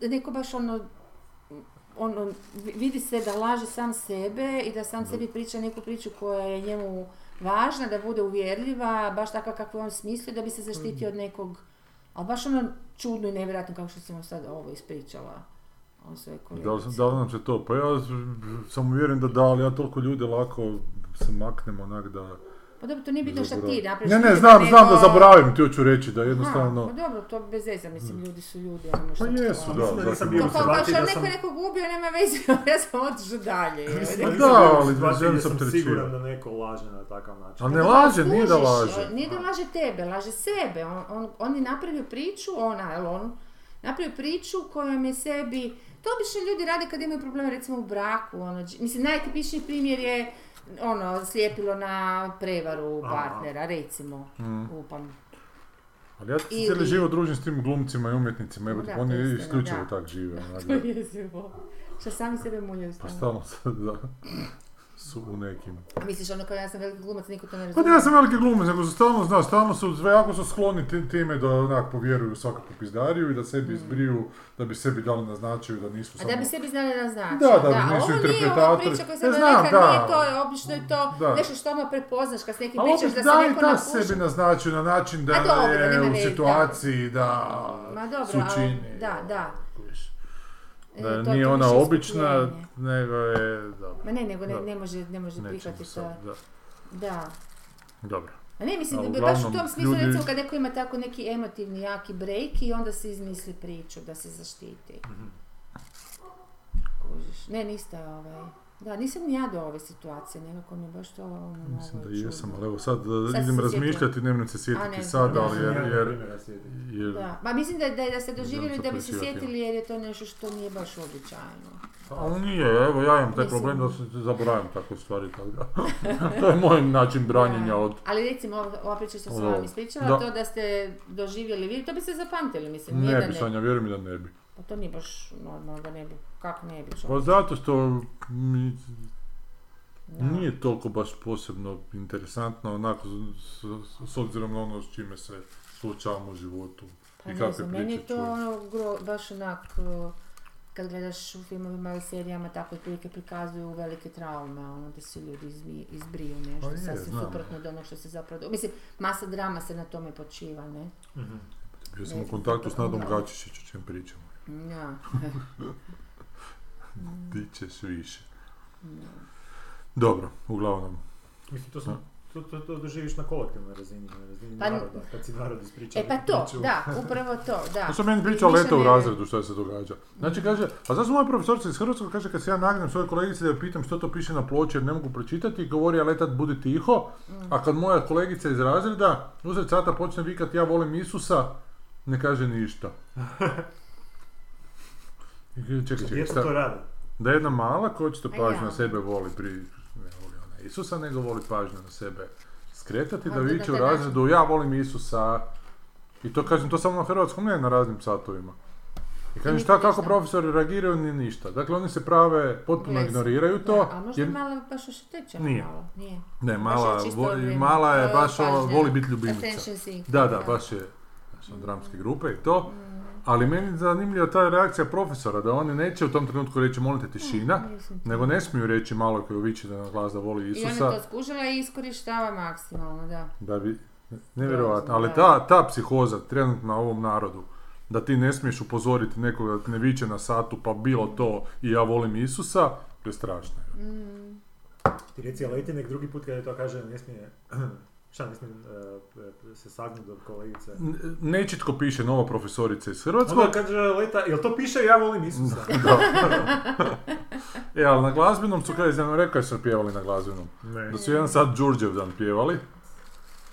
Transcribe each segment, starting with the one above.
neko baš ono, ono, vi- vidi se da laže sam sebe i da sam sebi priča neku priču koja je njemu važna, da bude uvjerljiva, baš takva kakvu on smisli, da bi se zaštitio od nekog, ali baš ono čudno i nevjerojatno kako što sam sad ovo ispričala. O svojoj Da li, da li nam će to? Pa ja sam uvjeren da da, ali ja toliko ljude lako se maknem onak da... Pa dobro, to nije bitno šta ti napraviš. Ne, ne, nego- znam, znam da zaboravim, ti hoću reći da jednostavno... Aha, pa dobro, to bez veze, mislim, ljudi su ljudi, ono Pa šta jesu, to- da. Mislim da nisam bio kao, kao što da neko nekog ubio, nema veze, ja sam otišao dalje. Mislim Pa nisam da, ali situaciji želim sam sam trećinu. siguran da neko laže na takav način. A ne Pa da, laže, nije da laže. Nije da laže tebe, laže sebe. On, on, on je napravio priču, ona, jel on, napravio priču kojom je sebi, to obično ljudi rade kad imaju probleme recimo u braku, ono, mislim najtipičniji primjer je ono, slijepilo na prevaru Aha. partnera, recimo, Mm. upam. Ali ja se Ili- cijeli život družim s tim glumcima i umjetnicima, evo, Da, oni je istina, isključivo da. tak žive. To je jezivo. Što sami sebe muljaju Pa stalno. se, da, su u nekim. Misliš ono kao ja sam veliki glumac, niko to ne Pa razumije. ne, ja sam veliki glumac, nego su stalno, znaš, stalno su, jako su skloni ti- time da onak povjeruju u svakakvu pizdariju i da sebi izbriju, da bi sebi dali naznačuju da nisu Mm. A samo... da bi sebi znali da znači. Da, da, nisu ovo nije ova interpretatori. priča koju Ne sam znam, rekla, da. nije to, je, obično je to Da. nešto što ono prepoznaš kad s nekim Ali pričaš opet da se da i neko ta napuši. sebi naznačuju na način da dobro, je u da. situaciji da, Ma dobro, su ali- da, da. Da to- nije to ona obična, nego je... Dobro, Ma ne, nego ne, ne može, ne može prihvatiti to. da. Da. Dobro. A ne, mislim, A da baš u tom smislu, ljudi- recimo, kad neko ima tako neki emotivni, jaki break i onda se izmisli priču da se zaštiti. Mhm. Kužiš. Ne, niste ovaj... Da, nisam ni ja do ove situacije, nekako mi je baš to ono Mislim da i jesam, ali evo sad, Sad idem razmišljati, ne moram se sjetiti ne, sad, da. ali jer, jer, jer Da, ma mislim da, da, da ste doživjeli da bi se sjetili jer je to nešto što nije baš uobičajeno. Ali nije, evo ja imam taj Mislim- problem da se zaboravim takve stvari, tako da. to je moj način branjenja od... Ali recimo, ova- priča što sam vam ispričala, da. to da ste doživjeli vi, to bi se zapamtili, mislim, Ne bi, ne. Sanja, vjerujem mi da ne bi. Pa to nije baš normalno da ne bi. Kako ne bi? Pa zato što mi Da. nije toliko baš posebno interesantno, onako, s, s- s obzirom na ono s čime se suočavamo u životu. Pa I ne znam, meni je to ono, gro, baš onak, kad gledaš u filmovima ili serijama, tako otprilike prikazuju velike traume, ono da se ljudi izbi, izbriju nešto Pa je, sasvim suprotno od onog što se zapravo... Mislim, masa drama se na tome počiva, ne? Mhm. Bio sam Ne u kontaktu s Nadom. Gačišić, o čem pričamo. Ja. Ti ćeš više. Dobro, uglavnom. Mislim, to, sam, to, to, to doživiš na kolektivnoj razini, na razini Pa- naroda, kad si narod ispriča. E pa to, priču. da, upravo to, da. To sam meni pričao leta u razredu što se događa. Znači kaže, a zašto moja profesorica iz Hrvatskog kaže kad se ja nagnem svojoj kolegici da pitam što to piše na ploči jer ne mogu pročitati, govori a letat budi tiho, a kad moja kolegica iz razreda usred sata počne vikat ja volim Isusa, ne kaže ništa. Kaže, Čekaj, čekaj, šta- to rade. da jedna mala koja očito pažnju na sebe voli pri, ne voli ona Isusa, nego voli pažnju na sebe skretati, da viče u razredu ja volim Isusa i to kažem, to samo na hrvatskom, ne na raznim satovima. I kažem, šta, kako profesori reagiraju, ni ništa. Dakle, oni se prave, potpuno ignoriraju to. Da, a možda jer- malo baš oštećena Nije. malo, nije. ne, mala, je vo- mala je baš, pažnja, voli biti ljubimica. Da, da, baš je, znači, dramske grupe i to. Mm. Ali meni je zanimljiva ta reakcija profesora, da oni neće u tom trenutku reći molim te tišina, Mislim. nego ne smiju reći malo koji viče da na glas da voli I ona Isusa, to skužila i iskorištava maksimalno, da. da bi, nevjerojatno, ali ta, ta psihoza trenutno na ovom narodu, da ti ne smiješ upozoriti nekoga da te ne viče na satu, pa bilo to i ja volim Isusa, to je strašno. Mm. Ti reci, ali nek drugi put kada to kaže, ne smije, šta smije e, se sagnuti do kolegice. Nečitko piše nova profesorica iz Hrvatskog, Onda kaže Leta, jel to piše ja volim Isusa? da. e, ali na glazbenom su, kada sam rekao su pjevali na glazbenom, Ne. da su jedan sad Đurđevdan pjevali,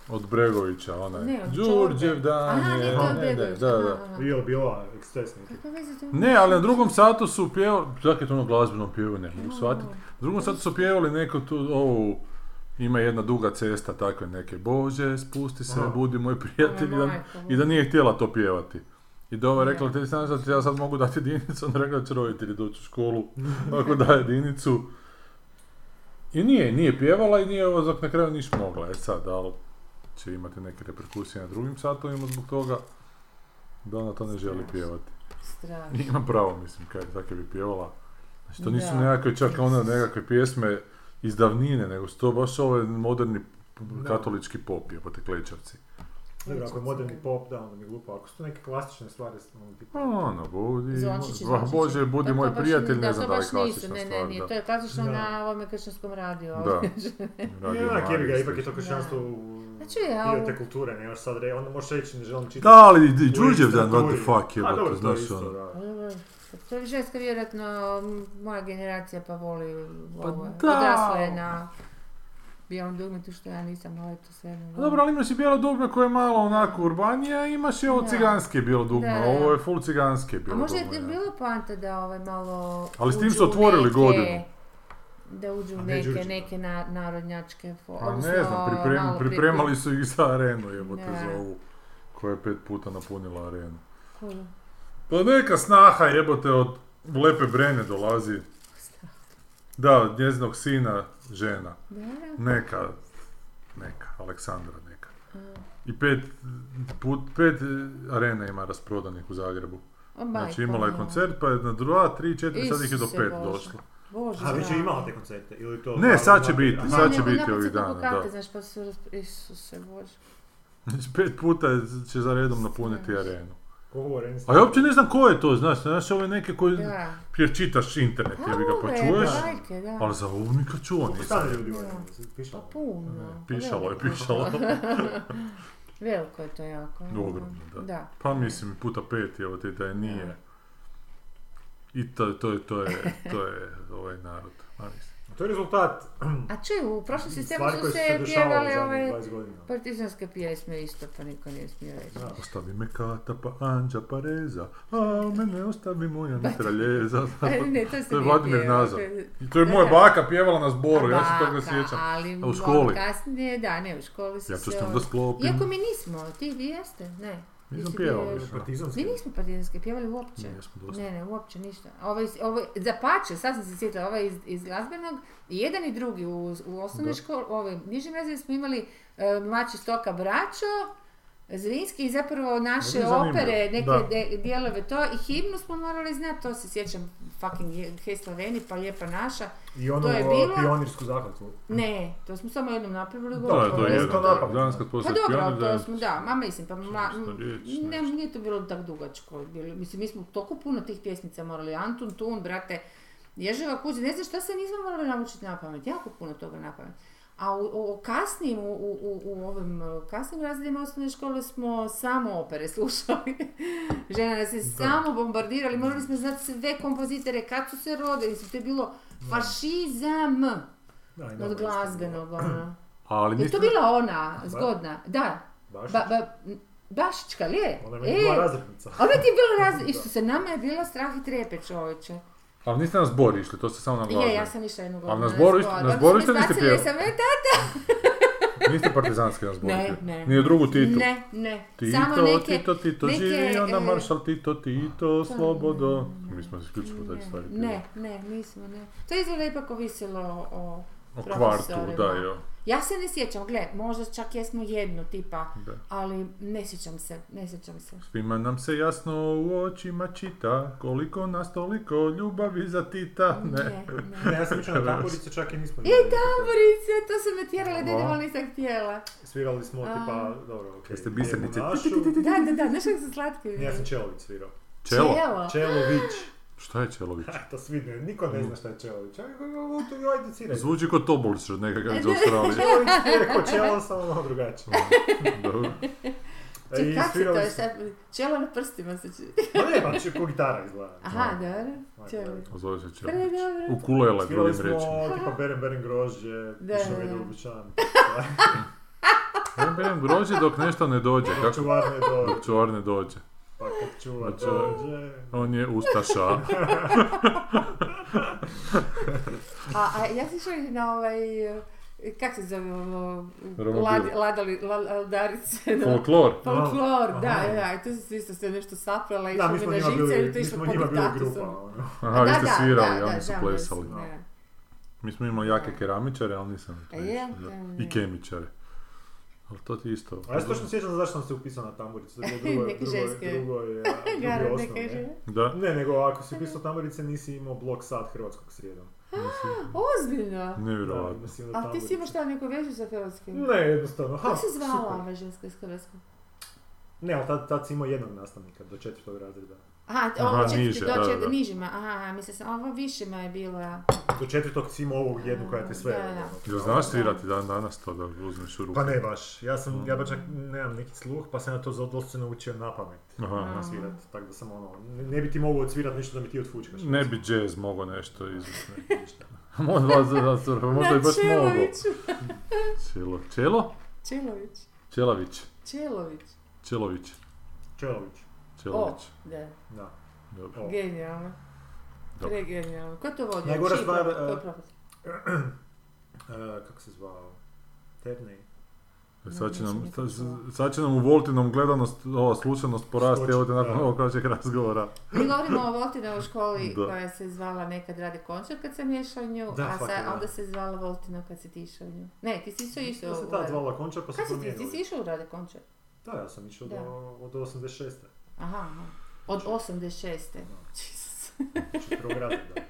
od Bregovića, onaj, Ne, od Đurđevdan Aha, je, nije to ne, ne, da, da. aha, aha. Bio, bila eksces neki. Kakve veze to ima? Ne, ali na drugom satu su pjevali, čak je to ono glazbeno pjevo, ne mogu shvatiti. Na drugom satu su pjevali neku tu, ovu, ima jedna duga cesta, takve neke, Bože, spusti se, Aha. budi moj prijatelj, i da, i da nije htjela to pjevati. I da ova je rekla, ti znaš da ti ja sad mogu dati jedinicu, onda je rekla da će roditelji doći u školu, ako da jedinicu. I nije, nije pjevala i nije ovo na kraju niš mogla, e sad, da li će imati neke reperkusije na drugim satovima zbog toga, da ona to ne želi Strašno. pjevati. Strašno. Ima pravo, mislim, kaj, tako je bi pjevala. Znači, to nisu Da. nekakve čak onda nekakve pjesme iz davnine, nego su to baš ovaj moderni Da. katolički pop, jebote klečavci. Dobro, ako je moderni pop, da, onda mi je glupo. Ako su to neke klasične stvari, ono, tipa... Pa ono, budi, Zvončići, ba, zvončići. Bože, budi to moj prijatelj, ne da, znam da li je baš nisu, klasična ne, stvar, ne, nije, da. to je klasično Da. na ovome kršćanskom radiju. Da. Radio Ne, onak jebi ga, ipak je to kršćanstvo u Znači, ja, dio te kulture, ne još sad re, onda možeš reći ne želim čitati. Da, ali i u Đurđevdan, what the fuck, dobro, to je znaš isto, ono. Pa dobro, To je ženska vjerojatno moja generacija pa voli Pa ovo. da. Odrasla je na bijelom dugmetu što ja nisam, ali to sve. Pa Dobro, ali imaš i bijelo dugme koje je malo onako urbanije, a imaš i ovo Da. ciganske bijelo dugme, Da, a da. ovo je full ciganske A bijelo možda dugme. je bilo poanta da ovaj malo Ali s tim uđu su otvorili neke- godinu. Da uđu u A ne neke, Đurđevdan. neke na, narodnjačke fo- Pa odnosno ne znam, priprem, pripremali su ih za arenu, jebote, za ovu, koja je pet puta napunila arenu. Koju? Pa neka snaha jebote od Lepe Brene dolazi. Da, od njezinog sina, žena. Neka, neka, Aleksandra neka. I pet, put, pet arena ima rasprodanih u Zagrebu. Znači imala je koncert, pa je na dva, tri, četiri, sad ih je do pet došlo. Bože A već je imala te koncerte, ili to... Ne, sad će biti, Aha. sad će biti ovih dana, da. Znaš, pa su, Isuse Bože. Znači pet puta će za redom napuniti arenu. Areni A ja uopće ne znam ko je to, znaš, znaš ove neke koji, Da. jer čitaš internet, A jebi ga, pa čuješ, bajke, da. ali za ovu nikad čuo Koliko nisam. stane ljudi u Da. areni? Pa Pišalo. puno. Pišalo je, pišalo. Veliko je to jako. Ogromno, da. Da. Pa mislim, puta pet, evo te, da je nije. I to, to, je, to je, to je ovaj narod. A mislim. To je rezultat A čuj, u prošlom sistemu su se pjevale ove 20 godina. partizanske pjesme isto, pa niko nije smio reći. Da. Ostavi me kata pa anđa pa reza, a mene ostavi moja mitraljeza. Pa ne, to To je Vladimir. Nazor. I to je moja baka pjevala na zboru, ja se toga sjećam. Ali A u školi? kasnije, da, ne, u školi su Ja se... ću s tom ono- da sklopim. Iako mi nismo, ti vi jeste, ne. Nisam pjevao više. Partizanski. Mi nismo partizanske pjevali uopće. Nismo dosta. Ne, ne, uopće ništa. Ovo, iz- ovo, za pače, sad sam se sjetila, ovaj iz, iz glazbenog, i jedan i drugi u, u osnovnoj Da. školi, ove, nižim razredima smo imali e, mlači stoka braćo, Zrinski i zapravo naše opere, neke de- dijelove to i himnu smo morali znati, to se sjećam fucking je- Hej Slaveni, pa lijepa naša. I onu To je o, bilo- pionirsku zakletvu. Ne, to smo samo jednom napravili. Da, to je to jedan. napamet. Danas kad Pa poslije dobro, to da smo, da, ma mislim, pa ma, riječ, ne, nešto. nije to bilo tako dugačko. Bilo, mislim, mi smo toliko puno tih pjesmica morali, Antun, Tun, brate, Ježeva kuđa, ne znam šta se nismo morali naučiti na pamet, jako puno toga na pamet. A u, u kasnim, u, u, u- u ovim uh, kasnim razredima osnovne škole smo samo opere slušali. Žena nas je samo bombardirali, morali smo znati sve kompozitore, kad su se rodili, to je bilo fašizam Da, od glazbenog, ono. Ali Je to bila ona zgodna? Da. Ba, ba, Bašićka, li je? Ona je bila E, razrednica. ona ti je bila raz... Isto se, nama je bila strah i trepe čovječe. Ali niste na zbor išli, to ste samo na glazbu. Je, ja sam išla jednu godinu. na zboru na zboru me isto niste pjevali? sam, e, tata. Niste partizanski na zboru. Ne, ne. Nije drugu Titu. Ne, ne. Tito, Samo neke... Tito, Tito, neke, živio na e, maršal Tito, Tito, slobodo. Mi smo se isključivo taj stvari Ne, ne, nismo, ne. To je izgleda ipak ovisilo o O kvartu, da, jo. Ja se ne sjećam, gle, možda čak jesmo jednu tipa, Da. ali ne sjećam se, ne sjećam se. Svima nam se jasno u očima čita, koliko nas toliko ljubavi za Tita, ne. Ne, Ne, ne. ja sam na tamburice, čak i nismo I tamburice, to su me tjerale, da nisam htjela. Svirali smo A. tipa, dobro, okej. Jeste biserice? lijepu našu. Da, da, da, znaš kako su slatki. Ja sam Čelović svirao. Čelo? Čelo. Čelović. Šta je Čelović? Ha, to svi ne, niko ne zna šta je Čelović. Ajde ciraj. Zvuči kao Tobolš od nekakav iz Australije. Čelović je rekao čelo, samo malo drugačije. Dobro. E, Ček, i kak se to svirali je sad? Čelo na prstima se čuje. Ma ne, pa će ko gitara izgleda. Aha, dobro. Ajde, Čelo. dobro. Zove se Čelović. Predobro. Ukulele, Svirali drugim rečima. smo tipa Beren Beren grožđe, da, je u dućan. Ja berem grožđe dok nešto ne dođe. Dok čuvar ne dođe, Dok čuvar ne dođe. Pa kad čuvar Znači- dođe. On je ustaša. A, a ja išla i na ovaj, kak se zove ovo, lad, ladali, la- ladarice, da. Folklor. Folklor, Aha. da, da, i tu su se isto sve nešto saprala, Da, išla mi mi smo na živce bili, i to mi išlo smo po njima bili diktatu grupa. ono. Aha, vi ste svirali, da, oni su da, plesali. da, da. Mi smo imali jake keramičare, ali nisam to A je? išao, da. Da, I kemičare. Ali to ti isto... A ja se točno sjećam zašto sam se upisao na tamburicu. To je drugo, drugo, ženske. drugo, je, ne? Da? Ne, nego ako si upisao tamburice nisi imao blok sat hrvatskog srijedom. Ozbiljno. Onda A ti si imaš šta neku vežu sa hrvatskim? Ne, jednostavno. Ha, Kako se zvala ova ženska iz Hrvatskog? Ne, ali tad, tad si imao jednog nastavnika do četvrtog razreda. Aha, ovo četvrti niže, do čet- da. nižima, aha, mislim sam, ovo višima je bila. Do četvrtog si imao ovog jednu koja te sve... Da, da. ono, Jel znaš svirati dan danas to da uzmeš u ruku? Pa ne baš, ja sam, ja baš čak nemam neki sluh, pa sam ja to za doslovce naučio na pamet. Aha. Aha. Svirat, tako da sam ono, ne, ne bi ti mogao odsvirat nešto da mi ti otfučkaš. Ne bi jazz mogao nešto izvesti. Možda vas za surfa, možda i baš Na mogu. Čeloviću. Čelo, Čelo? Čelović. Čelavić. Čelović. Čelović. Čelović, O, da. da. Dobro. O. Genijalno. Dobro. Pregenijalno. Ko to vodi? Najgora stvar? E, kako se zvao? Terney. E, Sad će, nam, sad, će nam u Voltinom gledanost, ova slušanost porasti, evo te nakon ovog kraćeg razgovora. Mi govorimo o Voltinovoj školi Da. koja se zvala nekad Rade Končar kad sam išla u nju, Da, a fakat, sad, da. onda se zvala Voltino kad si ti išao u nju. Ne, ti si isto išao Ja sam u tad zvala Končar pa sam Kad si ti, ti promijenili. si išao u Rade Končar? Da, ja sam išao Da. do, od 86. Aha, aha. Od 86. Jesus. Znači razreda.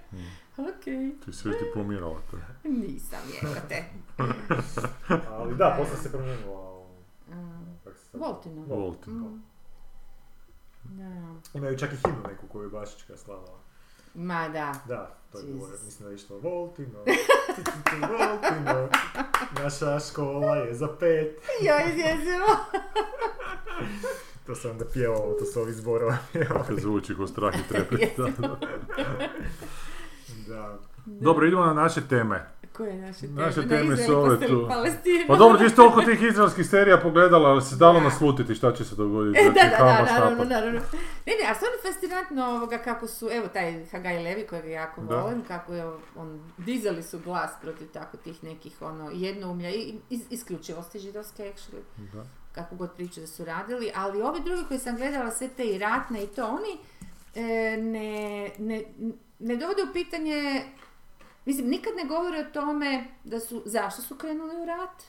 Okej. Ti si već diplomirala to. Nisam, jebate. Ali da, poslije se promijenila u... Mm. Kako se sad... Voltino. Voltin. Mm. Da. Imaju čak i himnu neku koju je Bašićka slavala. Ma da. Da, to je bilo, mislim da je išlo Voltino, Voltino, naša škola je za pet. Ja izjezimo. To sam onda pjevao, to su ovi zborova pjevali. Zvuči ko strah i trepet. da, da. Da. Dobro, idemo na naše teme. Koje naše teme? Naše Na teme su ove tu. Pa dobro, ti si toliko tih izraelskih serija pogledala, ali si dalo Da. naslutiti šta će se dogoditi. E, da, Znači, da, Hamas da, naravno, napad. naravno. Ne, ne, a stvarno fascinantno ovoga kako su, evo taj Hagai Levi kojeg jako Da. volim, kako je on, dizali su glas protiv tako tih nekih ono jednoumlja i iz, isključivosti židovske actually, Da. Kako god priče da su radili, ali ovi drugi koji sam gledala, sve te i ratne i to, oni e, ne, ne, ne dovode u pitanje, mislim, nikad ne govore o tome da su, zašto su krenuli u rat,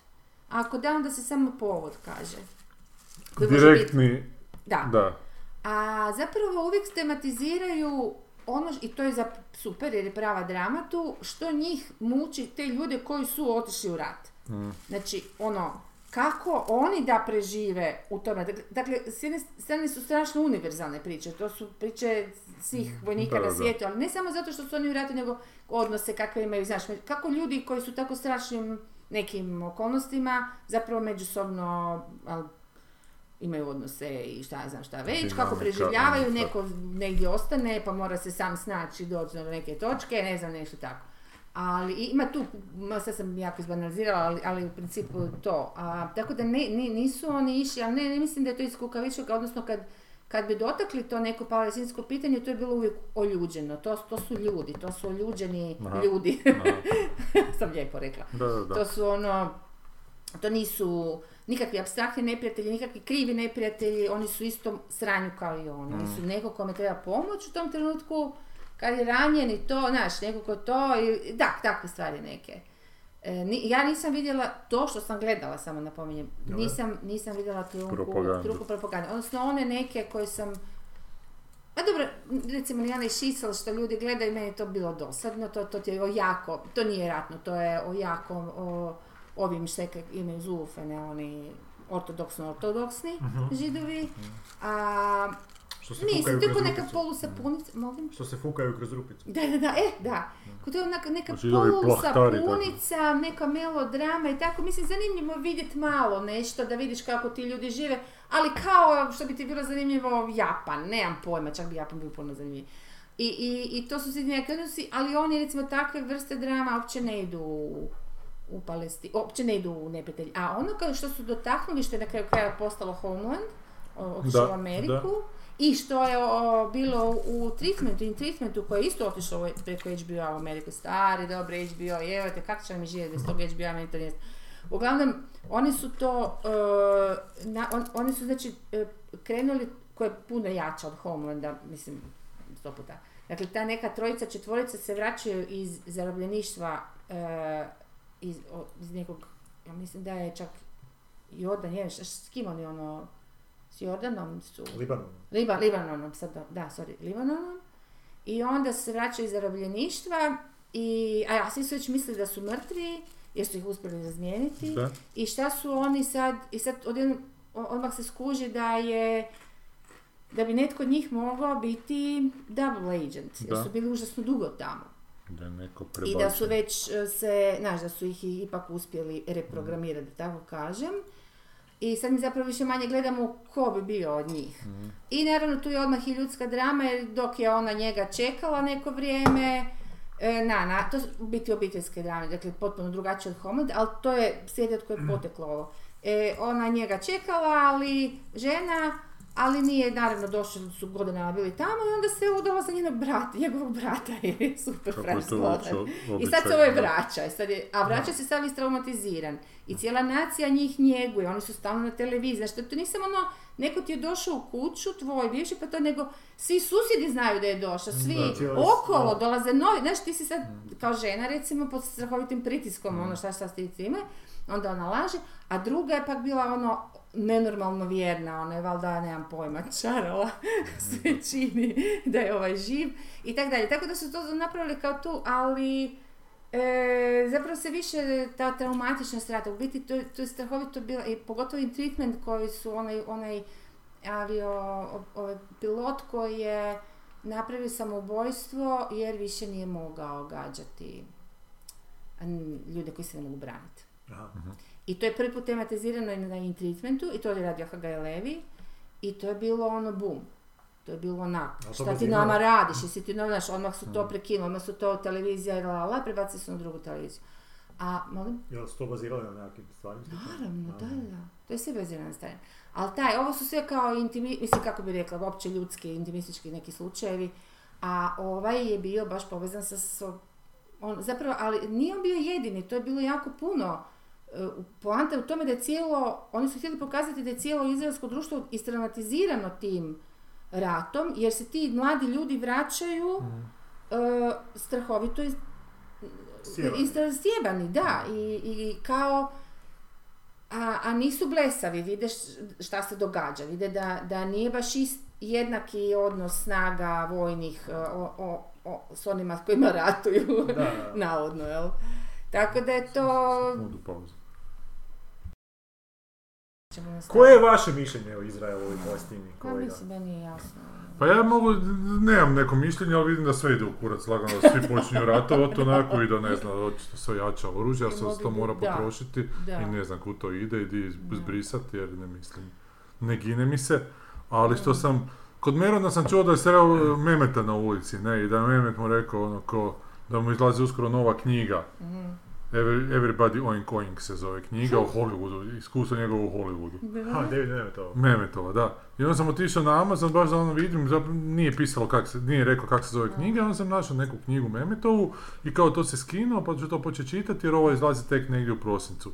a ako da, onda se samo povod kaže. Koji može biti- Direktni, Da. da. A zapravo uvijek tematiziraju ono, i to je za super jer je prava drama tu, što njih muči te ljude koji su otišli u rat. Mm. Znači, ono, kako oni da prežive u tome. Dakle, Dakle, s jedne strane su strašno univerzalne priče, to su priče svih vojnika Da, na svijetu, ali ne samo zato što su oni u ratu, nego odnose kakve imaju, znaš, kako ljudi koji su tako strašnim nekim okolnostima zapravo međusobno imaju odnose i šta ja znam šta već, Dinamika, kako preživljavaju, mm, neko negdje ostane pa mora se sam snaći doći do neke točke, ne znam, nešto tako. Ali ima tu, sad sam jako izbanalizirala, ali, ali u principu to. A, tako da ne, ni- nisu oni išli, ali ne, ne mislim da je to iz kukavičluka, odnosno kad, kad bi dotakli to neko palestinsko pitanje, to je bilo uvijek oljuđeno. To, to su ljudi, to su oljuđeni Aha. ljudi. Sam lijepo rekla. Da, da, da. To su ono, to nisu nikakvi abstraktni neprijatelji, nikakvi krivi neprijatelji, oni su istom sranju kao i on. Oni su neko kome treba pomoć u tom trenutku, kad je ranjen i to, znaš, neko ko to, i, da, takve stvari neke. E, ni- ja nisam vidjela to što sam gledala, samo napominjem, nisam, nisam vidjela trunku propagande. Odnosno one neke koje sam a dobro, recimo Lijana Šisel što ljudi gledaju, meni je to bilo dosadno, to, to ti je o jako, to nije ratno, to je o jako, o ovim što imaju zulufene, oni ortodoksno ortodoksni židovi, a Što se mislim, fukaju to je kroz ko neka polusapunica, molim? Što se fukaju kroz rupicu. Da, da, da, e, da. Ko to je neka, neka plahtari, polusapunica, neka melodrama i tako. Mislim, zanimljivo vidjeti malo nešto, da vidiš kako ti ljudi žive, ali kao što bi ti bilo zanimljivo Japan, nemam pojma, čak bi Japan bio puno zanimljiv. I, i, I to su svi neki odnosi, ali oni recimo takve vrste drama uopće ne idu u, u Palestinu, uopće ne idu u neprijatelj. A ono kao što su dotaknuli, što je na kraju kraja postalo Homeland, o- Da, u Ameriku, i što je o, bilo u treatmentu, in treatmentu koji je isto otišao preko HBO u Ameriku, stari, dobro HBO, evo te, kako ćemo mi živjeti bez tog HBO, to nije... Uglavnom, oni su to, e, na- on- oni su znači e, krenuli, koja je puno jača od Homelanda, mislim, sto puta. Dakle, ta neka trojica, četvorica se vraćaju iz zarobljeništva e, iz, iz nekog, ja mislim da je čak Jordan, je, š- s kim oni ono, s Jordanom su... Libanon. Liba, Libanonom, sad, da, da, sorry, Libanonom. I onda se vraćaju iz zarobljeništva i, a ja, svi su već mislili da su mrtvi, jer su ih uspjeli razmijeniti. Da. I šta su oni sad, i sad odjednom, o- odmah se skuži da je, da bi netko od njih mogao biti double agent, jer Da. su bili užasno dugo tamo. Da neko I da su već e, se, znaš, da su ih ipak uspjeli reprogramirati, da tako kažem. I sad mi zapravo više manje gledamo ko bi bio od njih. I naravno tu je odmah i ljudska drama jer dok je ona njega čekala neko vrijeme, e, na, na, to su biti obiteljske drame, dakle potpuno drugačije od Homeland, ali to je slijed od koje je poteklo ovo. E, ona njega čekala, ali žena, ali nije naravno došli su godinama bili tamo i onda se udala za njenog brata, njegovog brata jer je super je uopće I sad se običaj, ovaj da. vraća, i sad je, a vraća se sad istraumatiziran. I cijela nacija njih njeguje, oni su stalno na televiziji. Znači, to, nisam ono, neko ti je došao u kuću, tvoj bivši, pa to nego svi susjedi znaju da je došao, svi okolo dolaze novi. Znaš, ti si sad kao žena, recimo, pod strahovitim pritiskom, ono šta šta ti time, onda ona laže, a druga je pak bila ono nenormalno vjerna, ona je valjda, nemam pojma, čarala, sve čini da je ovaj živ i tako dalje. Tako da su to napravili kao tu, ali e, zapravo se više ta traumatična strata, u biti to, to je strahovito bilo, i pogotovo i treatment koji su onaj, onaj avio, o- ovaj pilot koji je napravio samoubojstvo jer više nije mogao gađati ljude koji se ne mogu braniti. Aha. I to je prvi put tematizirano i na in treatmentu i to je radio Hagai Levi i to je bilo ono bum. To je bilo onako, A to šta ti nama radiš, jesi ti novinar, odmah su to prekinuli, odmah su to televizija i la prebacili su na drugu televiziju. A, molim? Jel su to bazirali na nekakvim stvarnim Naravno, da, da. To je sve bazirano na stanju. Ali taj, ovo su sve kao intimi, mislim kako bi rekla, uopće ljudski, intimistički neki slučajevi, a ovaj je bio baš povezan sa, on, zapravo, ali nije on bio jedini, to je bilo jako puno. E, Poanta je u tome da je cijelo, oni su htjeli pokazati da je cijelo izraelsko društvo istraumatizirano tim ratom, jer se ti mladi ljudi vraćaju e, strahovito iz, Sjebani. Da, i, i kao, a, a nisu blesavi, vide šta se događa, vide da, da nije baš ist, jednaki odnos snaga vojnih e, o, o, o, s onima s kojima ratuju, Da, da. navodno, jel? Tako da je to... Pauzu. Ćemo nastaviti. Koje je vaše mišljenje o Izraelu i Palestini, Pa kolega? mislim da nije jasno. Pa ja mogu, nemam neko mišljenje, ali vidim da sve ide u kurac lagano, da svi počinju ratovati onako i da ne znam, očito sve jača oružje, a I se to mora da. potrošiti Da. i ne znam kud to ide i di Da. zbrisati jer ne mislim, ne gine mi se, ali što sam, kod Merona sam čuo da je sreo Memeta na ulici, ne, i da je Memet mu rekao ono ko, da mu izlazi uskoro nova knjiga, Mhm. Every- Everybody Oink Oink se zove knjiga o Hollywoodu, iskustvo njegovo u Hollywoodu. Ha, David Nemetov. Memetova, da. I onda sam otišao na Amazon, baš da ono vidim, zapravo nije pisalo kak se, nije rekao kako se zove knjiga, onda sam našao neku knjigu Memetovu i kao to se skinuo, pa ću to početi čitati jer ovo izlazi tek negdje u prosincu.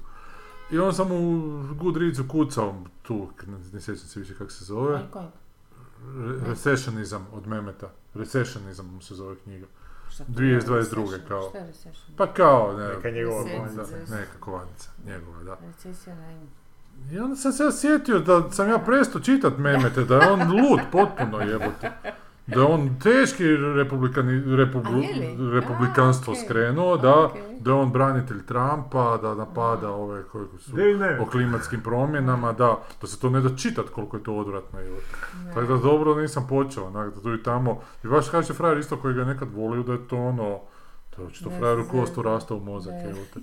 I onda sam u Goodreadsu kucao tu, ne, sjećam se više kako se zove. Re- Recessionizam od Memeta. Recessionizam mu se zove knjiga. Šta to 2022. je recession? kao. Šta je recession? Pa kao, ne, Neka njegova kovanica. neka kovanica, njegova, da. Recesija na ime. I onda sam se osjetio da sam ja prestao čitat Memete, da je on lud potpuno jebote. Da je on teški republikani, je republikanstvo A, skrenuo, da, da je on branitelj Trumpa, da napada ove koji su o klimatskim promjenama, da, da se to ne da čitat koliko je to odvratno. Tako da dobro nisam počeo, onak, da tu i tamo. I baš kaže frajer isto koji ga nekad volio da je to ono, to očito Ne frajeru kostu rastao u mozak, evo te.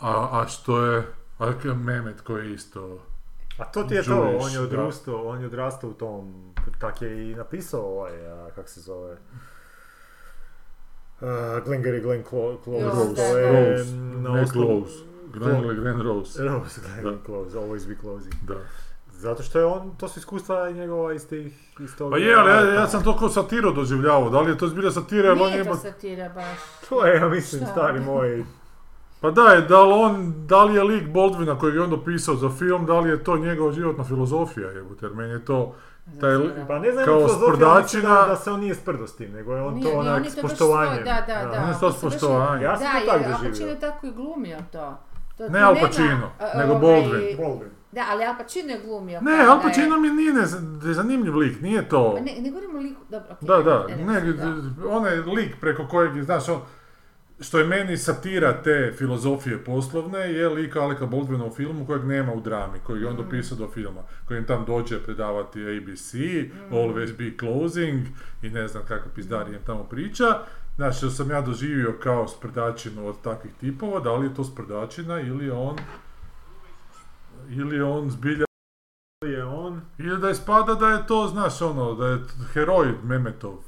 A, a što je, a Memet koji je isto, A to ti je to, Jewish, on je da. odrastao, on je odrastao u tom, tak je i napisao ovaj, a, kak se zove, uh, Glengarry Glenn Clo- Close, Rose, to je Rose, na ne osnovu- Close, Glenn ili Glenn Rose, Rose, Glenn Da. Close, always be closing. da. Zato što je on, to su iskustva njegova iz tih, iz toga. Pa je, ali ja, ja sam to kao satiru doživljavao, da li je to zbilja satira ili on Nije ima... to satira baš. To je, ja mislim, Šta? stari moj, Pa da je, da li, on, da li je lik Baldwina kojeg je on dopisao za film, da li je to njegova životna filozofija, jebote, jer meni je to... Taj li- pa ne znam Kao da, sprdačina- da se on nije sprdo s tim, nego je on Nije, to nije, onak on je s poštovanjem. svoj, da, da, da. On je to s poštovanjem. Ja sam Da, to tako Al doživio. Pacino je tako i glumio to. to Ne Al Pacino, a, nego ovaj, Baldwin. Baldwin. Da, ali Al Pacino je glumio. Ne, Al da je- Pacino mi nije nez- zanimljiv lik, nije to... Pa Ne, ne govorimo liku, dobro, okej. Da, da, ne, ne, da. onaj lik preko kojeg, znaš, on, što je meni satira te filozofije poslovne je lik Aleka Baldwina u filmu kojeg nema u drami, kojeg je on dopisao do filma, koji im tam dođe predavati ABC, Always be closing i ne znam kakve pizdarije im tamo priča. Znači, što sam ja doživio kao sprdačinu od takvih tipova, da li je to sprdačina ili je on ili je on zbilja je on, ili da ispada da je to, znaš, ono, da je heroj Memetov.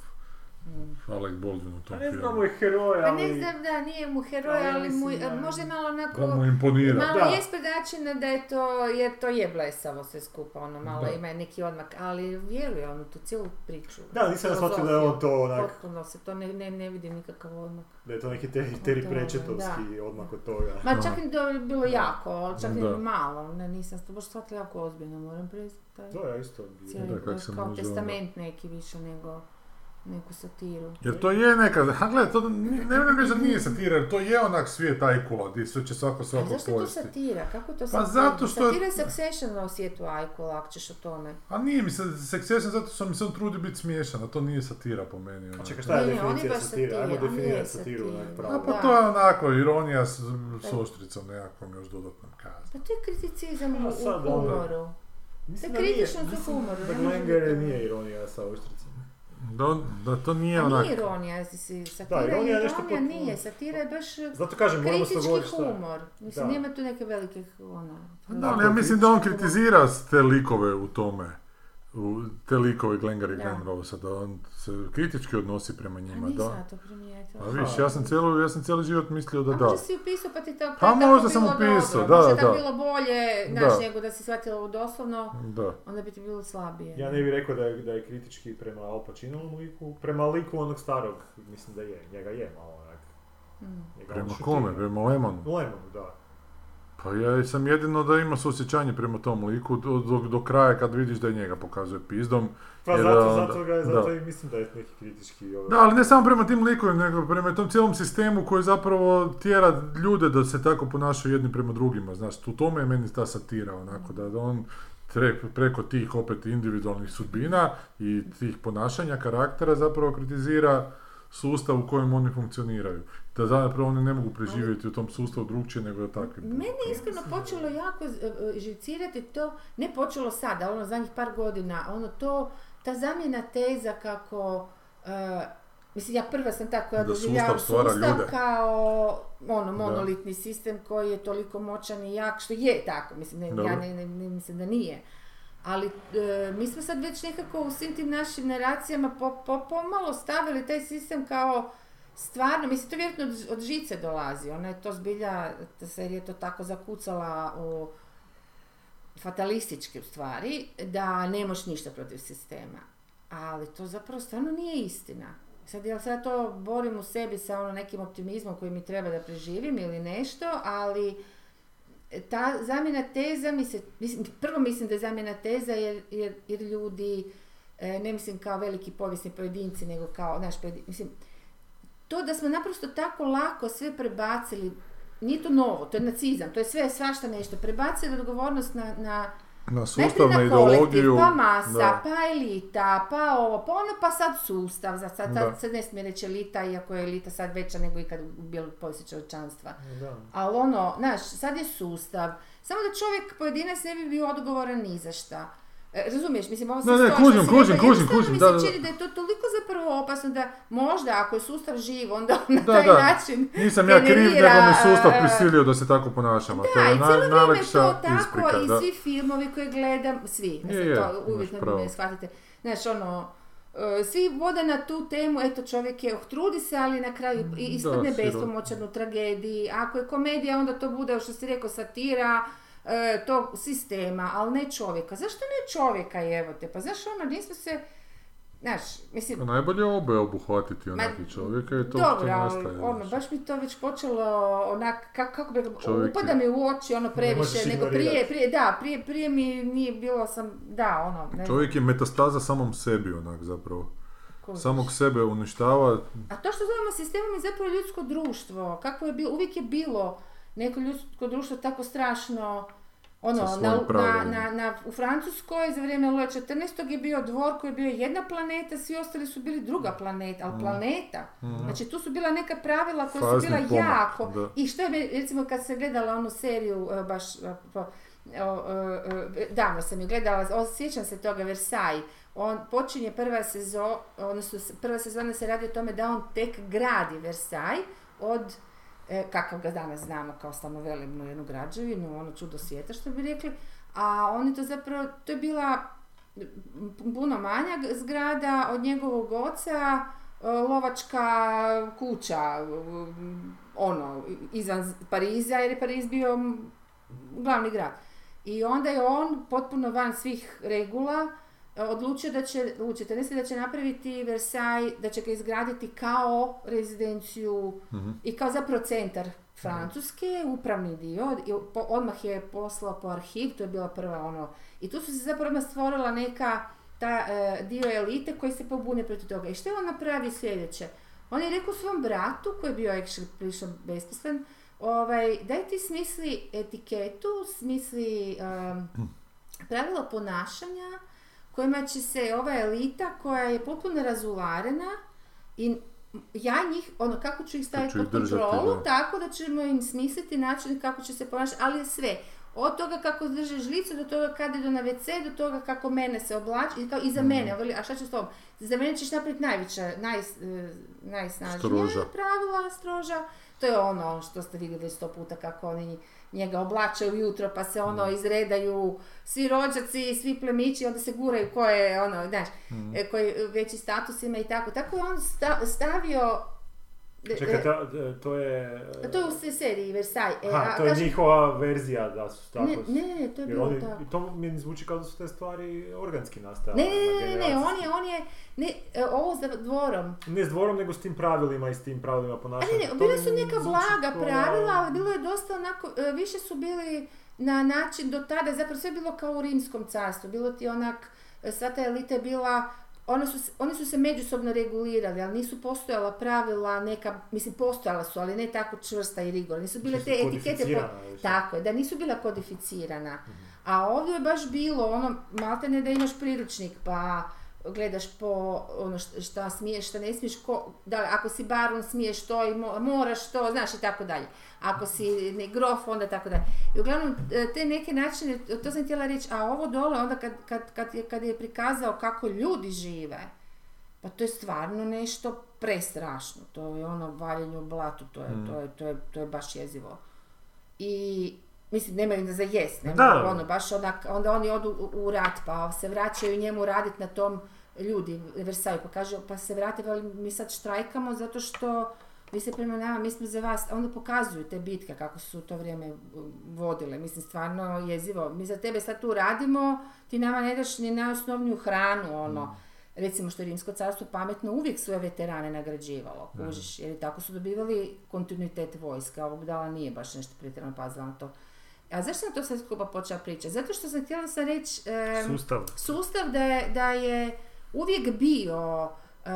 Alec Baldwin u a tom ne filmu. znamo je heroj, Pa ali... ne znam, da, nije mu heroj, Ali ali mu, da- možda je malo onako... Da mu imponira. Malo Da. je sprdačina da je to, jer to je blesavo sve skupa, ono, malo Da. ima neki odmak, ali vjeruje on u tu cijelu priču. Da, nisam ja shvatio da je on to onak, Potpuno se to ne, ne, ne vidi nikakav odmak. da je to neki te, Terry Da, Pratchettovski odmak od toga. Ma Da. čak i to je bilo jako, čak i Da. malo, ne, nisam to baš shvatila jako ozbiljno, moram priznati. To je isto. Cijeli, Da, kao testament neki više nego neku satiru. Jer to je neka, a gledaj, to ne ne reći da nije satira, jer to je onak svijet ajkula, gdje sve će svako A svakog zašto je to pojesti. satira? Kako to Pa zato što je- Satira je Succession u svijetu Ajkula, ako ćeš o tome. A nije mi se Succession zato što mi se on trudi biti smiješan, a to nije satira po meni. A onak. čekaj, šta je definicija? Ajmo satira, je definirati satiru onak A pravo. pa Da. to je onako, ironija s, s oštricom nekakvom još dodatnom kaznom. Pa to je kriticizam u, A humoru. Mislim To je da nije- mislim humor, Da biti. nije ironija sa oštricom. Da, da to nije A onak... nije ironija, jesi si satira Da, ironija je nešto ironija potpuno- nije, satira je baš Zato kažem, kritički je. humor. Mislim, Da. nema tu neke velike, ono... Da, ali ja mislim da on kritizira te likove u tome. U, te likove Glengara i Da. Glenn Rosa, da on se kritički odnosi prema A njima, nisam da. to primijetila. A viš, ja sam cijelo, ja sam cijeli život mislio da A da. možda si upisao pa ti to Pa tako možda sam upisao, dobro. da, Možda je da. tako bilo bolje, znaš, Da. nego da si shvatila ovo doslovno, Da. onda bi ti bilo slabije. Ja ne bih rekao da je, da je kritički prema Al Pacinovom liku, prema liku onog starog, mislim da je, njega je malo onak. Mm. Prema kome? Prema Lemonu? Lemonu, da. Pa ja sam jedino da ima suosjećanje prema tom liku do, do, do kraja kad vidiš da je njega pokazuje pizdom. Pa Jer, zato, onda- zato, ga, da. zato i mislim da je neki kritički... Ovaj, Da, ali ne samo prema tim likovima, nego prema tom cijelom sistemu koji zapravo tjera ljude da se tako ponašaju jedni prema drugima. Znaš, u tome je meni ta satira, onako, da da on tre- preko tih opet individualnih sudbina i tih ponašanja, karaktera zapravo kritizira sustav u kojem oni funkcioniraju. Da zapravo oni ne mogu preživjeti u tom sustavu drugčije nego da takvi. budu. Meni je iskreno počelo jako e, e, živcirati to, ne počelo sada, ono zadnjih par godina, ono to, ta zamjena teza kako, e, mislim ja prva sam tako ja Da doživljavam sustav sustav kao ono monolitni sistem koji je toliko moćan i jak, što je tako, mislim, ne, ja ne, ne, ne mislim da nije. Ali e, mi smo sad već nekako u svim tim našim naracijama po, po, pomalo stavili taj sistem kao stvarno, mislim to vjerojatno od, od žice dolazi, ona je to zbilja, ta serija je to tako zakucala u fatalistički u stvari, da ne možeš ništa protiv sistema. Ali to zapravo stvarno nije istina. Sad, jel sad to borim u sebi sa ono nekim optimizmom koji mi treba da preživim ili nešto, ali ta zamjena teza mi se, mislim, prvo mislim da je zamjena teza jer, jer, jer ljudi, e, ne mislim kao veliki povijesni pojedinci, nego kao, naš mislim, to da smo naprosto tako lako sve prebacili, nije to novo, to je nacizam, to je sve svašta nešto, prebacili odgovornost na, na Na sustav, Najprije na na kolektiv, ideologiju. pa masa, da. pa elita, pa ovo, pa ono, pa sad sustav. Za sad, sad se ne smije reći elita, iako je elita sad veća nego ikad u bijelog povijesti čovječanstva. Da. Ali ono, znaš, sad je sustav. Samo da čovjek pojedinac ne bi bio odgovoran ni za šta. E, razumiješ, mislim, ovo Ne, sam ne, što kužim, kužim, kužim, kužim, mi da, se da, da. čini da je to toliko zapravo opasno da možda ako je sustav živ, onda on na Da, taj da. način Nisam ja kriv, nego me sustav e, prisilio da se tako ponašamo. to da, je i naj, cijelo vrijeme to tako isprika, i svi filmovi koje gledam, svi, ne Je, to uvijek ne, ne shvatite. Znaš, ono, e, svi vode na tu temu, eto čovjek je, trudi se, ali na kraju ispadne bespomoćan u tragediji. Ako je komedija, onda to bude, što si rekao, satira, e, tog sistema, ali ne čovjeka. Zašto ne čovjeka, evo te? Pa znaš, ono, nismo se, znaš, mislim, Najbolje je oboje obuhvatiti onaki Ma, čovjeka i to dobro, što ali nastaje. ono, znaš. baš mi to već počelo onak, kako, kako bi, Čovjek upada je- mi u oči ono previše, nego prije, prije, da, prije, prije mi nije bilo sam, da, ono, ne Čovjek je metastaza samom sebi onak zapravo. znam, Samog sebe uništava. A to što zovemo sistemom je zapravo ljudsko društvo, kako je bilo, uvijek je bilo neko ljudsko društvo tako strašno ono, na, na, na, na- u Francuskoj za vrijeme Luja 14. je bio dvor koji je bio jedna planeta, svi ostali su bili druga planeta, ali planeta. Znači tu su bila neka pravila koja Fazni su bila pomak, jako. da. I što je, recimo kad sam gledala onu seriju, e, baš e, po- o, e, davno sam ju gledala, o, sjećam se toga, Versailles, on počinje prva sezona, odnosno prva sezona se radi o tome da on tek gradi Versailles od e, kakav ga danas znamo kao stanovelebnu jednu građevinu, ono čudo svijeta što bi rekli, a oni to zapravo, to je bila puno manja zgrada od njegovog oca, e, lovačka kuća, ono, izvan Pariza, jer je Pariz bio glavni grad. I onda je on potpuno van svih regula odlučio da će, u 14. da će napraviti Versailles, da će ga izgraditi kao rezidenciju Mhm. i kao zapravo centar Francuske, upravni dio, i po- odmah je poslao po arhiv, to je bila prva ono, i tu su se zapravo odmah stvorila neka ta e, dio elite koji se pobune protiv toga. I što je on napravio sljedeće? On je rekao svom bratu, koji je bio actually prilično besposlen, ovaj, daj ti smisli etiketu, smisli um, pravila ponašanja kojima će se ova elita koja je potpuno razularena i ja njih, ono, kako ću ih staviti pod kontrolu, da. tako da ćemo im smisliti način kako će se ponašati, ali je sve. Od toga kako drže žlicu, do toga kad idu na WC, do toga kako mene se oblači, i, kao, i za Mhm. mene, a šta ću s tobom? Za mene ćeš napraviti najveća, naj, e, najsnažnija Stroža. pravila, stroža. To je ono što ste vidjeli sto puta kako oni njega oblačaju ujutro pa se ono izredaju svi rođaci, svi plemići, onda se guraju ko je ono, znaš, e, koji veći status ima i tako. Tako je on sta- stavio... Čekaj, ta- to je... to je u se- seriji Versailles. E, Aha, to je kažem- njihova verzija da su tako... Ne, ne, to je bilo oni, tako. to mi zvuči kao da su te stvari organski nastajale. Ne, ne, na ne, ne, on je, on je, ne, e, ovo za dvorom. Ne s dvorom, nego s tim pravilima i s tim pravilima ponašanja. ne, ne, bile su neka blaga pravila, ali bilo je dosta onako, e, više su bili na način do tada, zapravo sve bilo kao u rimskom carstvu, bilo ti onak, e, sva ta elita je bila, one su, oni su se međusobno regulirali, ali nisu postojala pravila, neka, mislim postojala su, ali ne tako čvrsta i rigorna, nisu bile te etikete, po, tako je, da nisu bila kodificirana. A ovdje je baš bilo ono, maltene da imaš priručnik, pa gledaš po ono šta, smiješ, šta ne smiješ, ko, da, li- ako si baron smiješ to i mo- moraš to, znaš i tako dalje. Ako si ne, grof, onda tako dalje. I uglavnom, e, te neke načine, to sam htjela reći, a ovo dole, onda kad, kad, kad, je, kad je prikazao kako ljudi žive, pa to je stvarno nešto prestrašno. To je ono valjanje u blatu, to je, to je, to je, to je baš jezivo. I mislim, nemaju za jest, nemaju, ono, baš onak, onda oni odu u, u rat, pa se vraćaju njemu raditi na tom ljudi, Versailles, pa kaže, pa se vrate, veli, mi sad štrajkamo zato što vi se prema nama, mi smo za vas, onda pokazuju te bitke kako su to vrijeme vodile, mislim, stvarno jezivo. Mi za tebe sad tu radimo, ti nama ne daš ni najosnovniju hranu, ono, recimo što je Rimsko carstvo pametno uvijek svoje veterane nagrađivalo, kužiš, jer tako su dobivali kontinuitet vojska, ovog dala nije baš nešto pretjerano pazila na to. A zašto sam to sve skupa počela pričati? Zato što sam htjela sam reći em, Sustav. sustav da je, da je uvijek bio, e,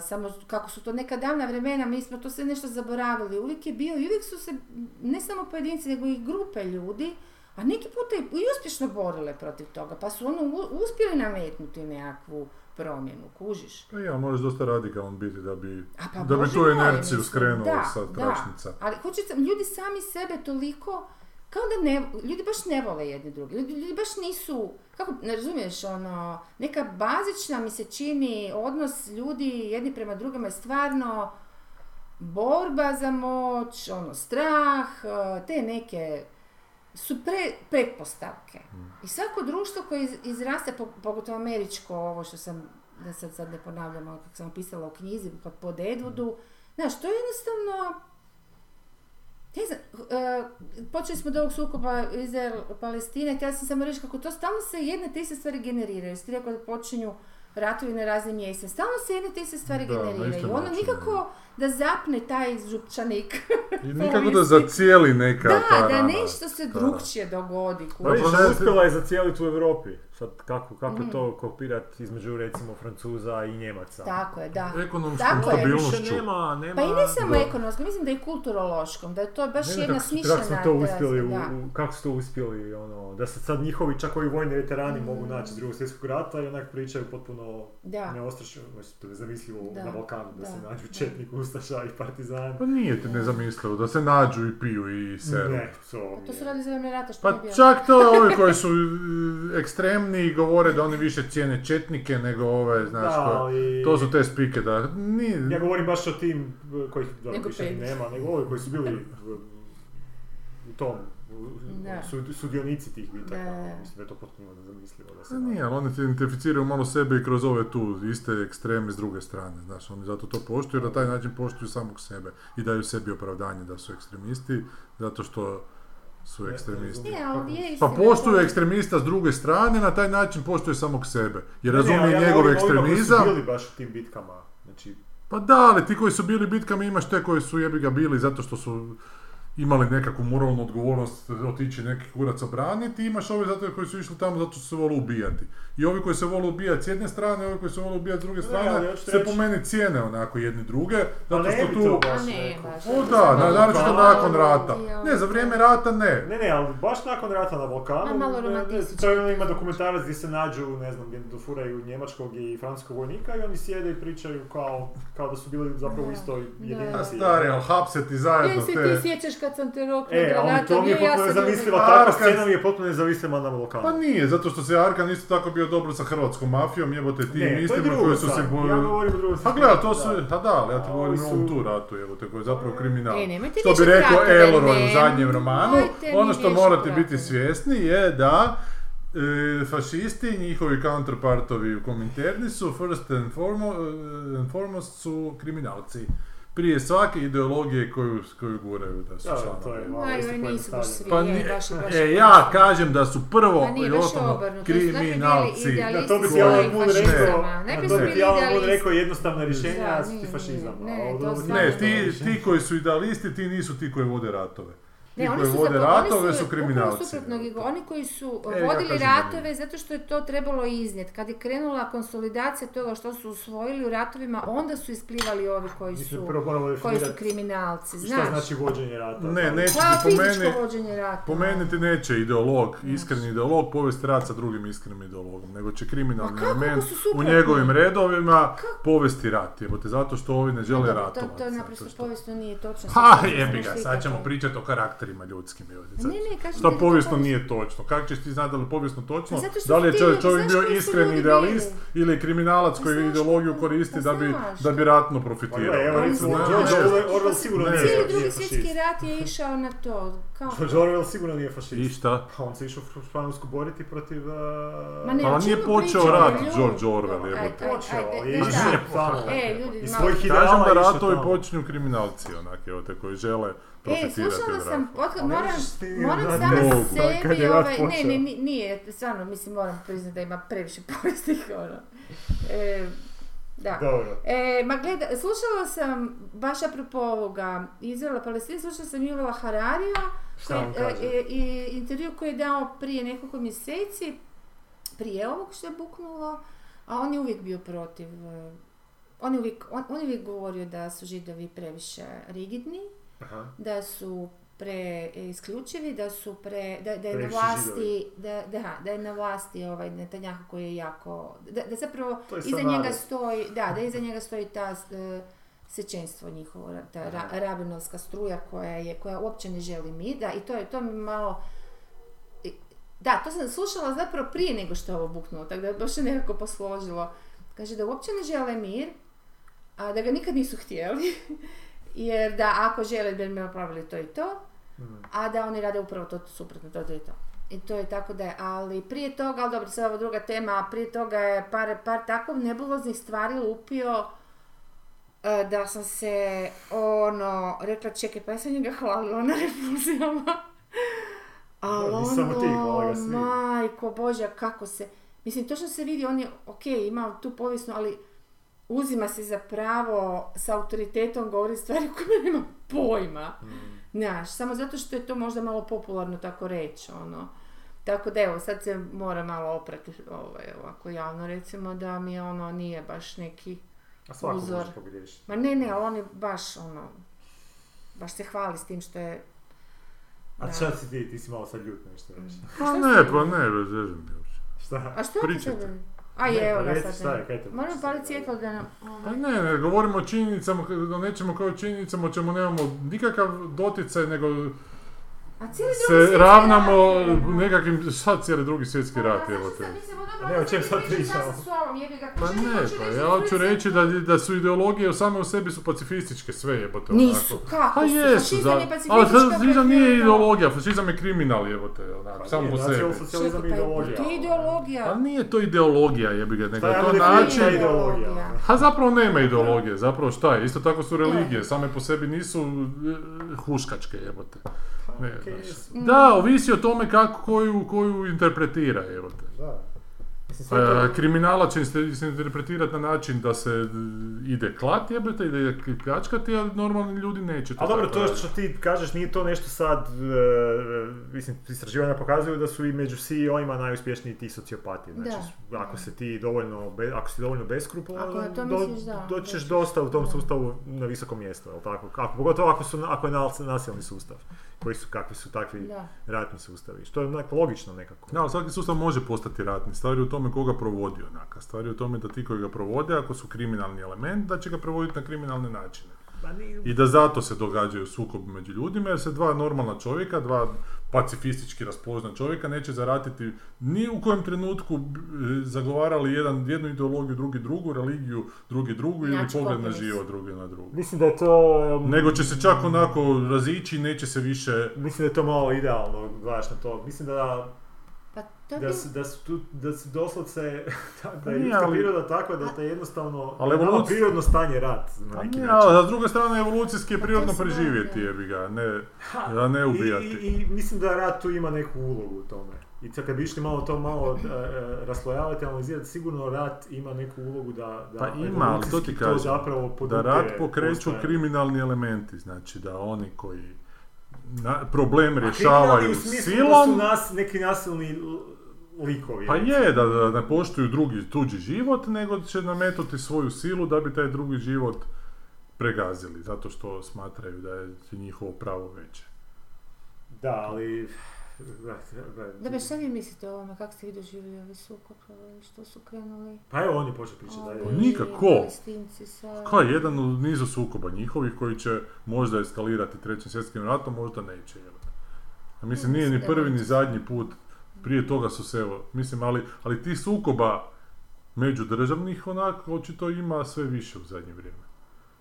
samo kako su to neka davna vremena, mi smo to sve nešto zaboravili, uvijek je bio i uvijek su se, ne samo pojedinci, nego i grupe ljudi, a neki puta i, uspješno borile protiv toga, pa su ono uspjeli nametnuti nekakvu promjenu, kužiš. Pa ja, možeš dosta radikalan biti da bi, A pa da bi tu inerciju skrenuo sa da. tračnica. Ali sam, ljudi sami sebe toliko, kao da ne, ljudi baš ne vole jedni drugi. Ljudi, ljudi baš nisu, kako, ne razumiješ, ono, neka bazična mi se čini odnos ljudi jedni prema drugima je stvarno borba za moć, ono, strah, eh, te neke su pre, pretpostavke. I svako društvo koje iz, izraste, po- pogotovo američko, ovo što sam, da sad, sad ne ponavljam, ono kako sam pisala u knjizi pod, pod Edwoodu, znaš, to je jednostavno, ne znam, e, počeli smo od ovog sukoba Izrael-Palestine, htjela sam samo reći kako to stalno se jedne te iste stvari generiraju. Ti rekao da počinju ratovi na raznim mjestima. Stalno se jedne te iste stvari Da, generiraju. Ono način, nikako da zapne taj župčanik. I nikako da zacijeli neka ta Da, da rana. nešto se Da. drugčije dogodi. Pa vidiš, Zapravo ne- uspjela je zacijeliti u Europi. Sad, kako, kako Mhm. to kopirati između, recimo, Francuza i Njemaca? Tako je, da. Ekonomskom Tako je. stabilnošću. Nema, nema... Pa i ne samo ekonomskom, mislim da i kulturološkom, da je to baš Ne jedna kako, su- smišljena... kako smo to uspjeli, u, u- kako su to uspjeli, ono, da se sad njihovi čak ovi vojni veterani Mm. mogu naći iz drugog svjetskog rata i onak pričaju potpuno Da. neostrašno, mislim, to je zamislivo Da, na Balkanu, da, da, se nađu da. četnik, ustaša i partizan. Pa nije ti nezamislivo da se nađu i piju i seru. Ne, to, Pa To su je- radili za vrijeme rata što Pa bilo. čak to ovi koji su e, ekstremni i govore da oni više cijene četnike nego ove, znaš, Da, ali... to su te spike da nije... Ja govorim baš o tim uh, kojih Nego više ni pet. nema, nego ovi koji su bili uh, u tom, Da. su, sudionici tih bitaka. Da. Mislim da je to potpuno nezamislivo da se nije, ali oni ti identificiraju malo sebe i kroz ove tu iste ekstreme s druge strane, znaš, oni zato to poštuju, na taj način poštuju samog sebe i daju sebi opravdanje da su ekstremisti, zato što su ekstremisti. Ne, ali je Pa poštuju ekstremista s druge strane, na taj način poštuje samog sebe. Jer razumije ja njegov ovima koji su ekstremizam. bili baš u tim bitkama. Znači, Pa da, ali ti koji su bili bitkama imaš te koji su jebi ga bili zato što su imali nekakvu moralnu odgovornost otići neki kurac obraniti, imaš ove zato koji su išli tamo zato što se vole ubijati. I ovi koji se vole ubijati s jedne strane, ovi koji se vole ubijati s druge Ne, strane, ali hoću se reći- po meni cijene onako jedni druge, Pa zato ne što tu... to baš A ne, baš. O da, na, naročito Balkanu, nakon rata. Ne, za vrijeme rata ne. Ne, ne, ali baš nakon rata na Balkanu, Ma, malo ne, ne, to je ono ima dokumentarac gdje se nađu, ne znam, gdje dofuraju njemačkog i francuskog vojnika i oni sjede i pričaju kao, kao da su bili zapravo u Da, istoj da. jedinici. Stari, ali hapse ti zajedno se te... ti sjećaš kad sam te rokla E, ali to mi je granatom, ja sam nezamisliva, A, takva kad- scena mi je potpuno nezamisliva na Balkanu. Pa nije, zato što se Arkan isto tako bio dobro sa hrvatskom mafijom, jebote ti Ne, to je mislimo drugo koji su se... bo- Ja govorim o drugom Pa gledaj, to su, da. pa da, ali ja ti A govorim o ovom tu ratu, evo te, koji je zapravo kriminal. E, nemojte Što bi rekao Elroy u zadnjem romanu, ono što morate biti svjesni je da e, fašisti i njihovi counterpartovi u Kominterni su first and, formo, e, and foremost su kriminalci. Prije svake ideologije koju, koju guraju da su članovi. to je malo Ma, isto joj, nisu baš svi, Pa je, nije- baš, je, baš, e, ja baš. kažem da su prvo Pa i osnovno bili kriminalci. Da, to bi ti Alan Moon rekao, to bi ti Alan Moon rekao jednostavna rješenja, a ti fašizam. ne, ti koji su idealisti, ti nisu ti koji vode ratove. Ne, oni koji su vode zapravo, ratove su su kriminalci. oni koji su E, ja vodili da ratove zato što je to trebalo iznijeti. Kad je krenula konsolidacija toga što su usvojili u ratovima, onda su isplivali ovi koji su, koji su kriminalci, šta znaš. znači vođenje rata. Ne, neće Pa, ti po fizičko meni, vođenje rata. po meni ti neće ideolog, iskreni ideolog povesti rat sa drugim iskrenim ideologom, nego će kriminalni ako element u njegovim redovima povesti rat, jebote, zato što ovi ne žele to, ratovati. to zato naprosto što- povijesno nije točno. Ha, jebi ga, sad ćemo pričati o karakterima ljudskim. Ne, ne, kažem Što povijesno nije točno. Kako ćeš ti znati da li je povijesno točno? Da li je ti čovjek, čovjek bio ljudi idealist bili? ili je kriminalac Pa koji znaš ideologiju koristi pa da bi, da bi ratno Pa profitirao. evo recimo, George ne. Orwell- sigurno nije Cijeli drugi svjetski rat je išao na to. Kao... George Orwell sigurno nije I fašist. šta? Pa on se išao u Španjolsku boriti protiv... uh, Ma ne, Pa o nije počeo rat? George Orwell, aj, Počeo, je išao da. tamo. E, ljudi, Iz malo- svojih Kažem ideala da je išao ratovi tamo. počinju kriminalci, onak, evo te, koji žele E, slušala sam, otkad moram, moram sama mogu. Sebi, ovaj, ne, ne, ni- nije, stvarno, mislim, moram priznati da ima previše povijestih, ono. E, da. Dobro. E, ma gleda, slušala sam, baš apropo ovoga, Izraela, Palestina, slušala sam Juvela Hararija, koji, e, i intervju koji je dao prije nekoliko mjeseci, prije ovog što je buknulo, a on je uvijek bio protiv, e, on je uvijek, on, on je uvijek govorio da su židovi previše rigidni, Aha. da su pre isključivi, da su pre, da, da je na vlasti, da, da, da je na vlasti ovaj Netanjahu koji je jako, da, da zapravo iza njega narod. stoji, da, da iza njega stoji ta e, sečenstvo njihovo, ta ra, rabinovska struja koja je, koja uopće ne želi mi, da, i to je, to mi malo, da, to sam slušala zapravo prije nego što je ovo buknulo, tako da je baš nekako posložilo. Kaže da uopće ne žele mir, a da ga nikad nisu htjeli, jer da ako žele bi napravili to i to, Mhm. a da oni rade upravo to suprotno, to, to i to. I to je tako da je, ali prije toga, ali dobro, sad ova druga tema, a prije toga je par, par tako nebuloznih stvari lupio e, da sam se, ono, rekla, čekaj, pa ja sam njega hvalila na repulzijama. Ali Da, samo ti, hvala majko Božja, kako se, mislim, točno se vidi, on je, ok, imao tu povijesnu, ali uzima se za pravo s autoritetom govori stvari koje nema pojma. Mhm. Znaš, samo zato što je to možda malo popularno tako reći, ono. Tako da evo, sad se mora malo oprati ovaj, ovako javno recimo da mi ono nije baš neki... A Uzor. Ma ne, ne, ali on je baš ono... Baš se hvali s tim što je... A Da. šta si ti, ti si malo sad ljut nešto reći. Pa ne, pa ne, bez mi uopće. Šta? A što ti Pričajte. A je, evo pa ga reci sad. šta je, ne. kaj te Moram muči pali sad, cijekal da nam... Pa ne, ne, govorimo o činjenicama, o nečemu kao činjenicama, o čemu nemamo nikakav doticaj, nego A cijeli drugi se ravnamo rat ono. nekakvim, sad cijeli drugi svjetski rat, Pa, evo znaš te. ono, ne, o čem sad pričamo? Pa ne, pa reći ja da hoću su reći da, da su ideologije same u sebi su pacifističke, sve jebote. Nisu, onako. kako Pa su, jesu, fašizam je Ali pacifistička fašizam nije ideologija, fašizam je kriminal, jebote, onako, Pa samo nije, po sebi. Čekaj, je pa ideologija. to je ideologija. A nije to ideologija, jebi ga, nego je ja to način... ideologija? Ideologija. A zapravo nema ideologije, zapravo šta je? Isto tako su religije, same po sebi nisu e, huškačke jebote. Ne, znaš. jesu. Da, ovisi o tome kako, koju, koju interpretira. Da. Mislim, sve to... E, kriminala će se interpretirati na način da se e, ide klat jebete, ide pljačkati, a normalni ljudi neće to Ali dobro, to što ti kažeš nije to nešto sad, e, mislim, istraživanja pokazuju da su i među CEO-ima najuspješniji ti sociopati. Znači, ako se ti dovoljno, be- ako si dovoljno Ako beskrupulan, do, misliš, da, doćeš dosta u tom Da. sustavu na visoko mjesto, jel tako? Ako, pogotovo ako, su, ako je nas- nasilni sustav, koji su, kakvi su takvi Da. ratni sustavi, što je onak logično nekako. Da, svaki sustav može postati ratni. Stvar je u tome koga provodi onaka. Stvar je u tome da ti koji ga provode, ako su kriminalni element, da će ga provoditi na kriminalne načine. Ni- I da zato se događaju sukobi među ljudima, jer se dva normalna čovjeka, dva pacifistički raspoložena čovjeka neće zaratiti ni u kojem trenutku zagovarali jedan, jednu ideologiju, drugi drugu, religiju, drugi drugu ili Naći pogled na život drugi na drugu. Mislim da je to... em, Nego će se čak onako razići i neće se više... Mislim da je to malo idealno, gledaš na to. Mislim da to da bi... su, da su, tu, da su doslovce, da, da je ljudska ali- priroda takva da te jednostavno, Ali je evolucija- prirodno stanje rat na A neki nije, način. a s druge strane evolucijski je Pa prirodno preživjeti, da. jebi ga, ne, Ha, ne I, ubijati. i, I mislim da rat tu ima neku ulogu u tome. I sad kad bi išli malo to malo e, e, raslojavati, analizirati, sigurno rat ima neku ulogu da, da Pa ima, ali to ti kažem, zapravo Da rat pokreću postojanje. kriminalni elementi, znači da oni koji na, problem rješavaju smislu da su silom, nas, neki nasilni likovi. pa je da, da ne poštuju drugi tuđi život, nego će nametnuti svoju silu da bi taj drugi život pregazili, zato što smatraju da je njihovo pravo veće. Da, ali... Da, šta vi mislite o ovome, kako ste vi doživjeli ovaj sukob, što su krenuli? Pa evo on je počeo pričati dalje. ovi Nikako. Sa... Kao jedan u nizu sukoba njihovih koji će možda eskalirati trećim svjetskim ratom, možda neće. jel? A mislim, nije ni prvi ni zadnji put. Prije toga su se, evo, mislim, ali, ali ti sukoba međudržavnih onak očito ima sve više u zadnje vrijeme.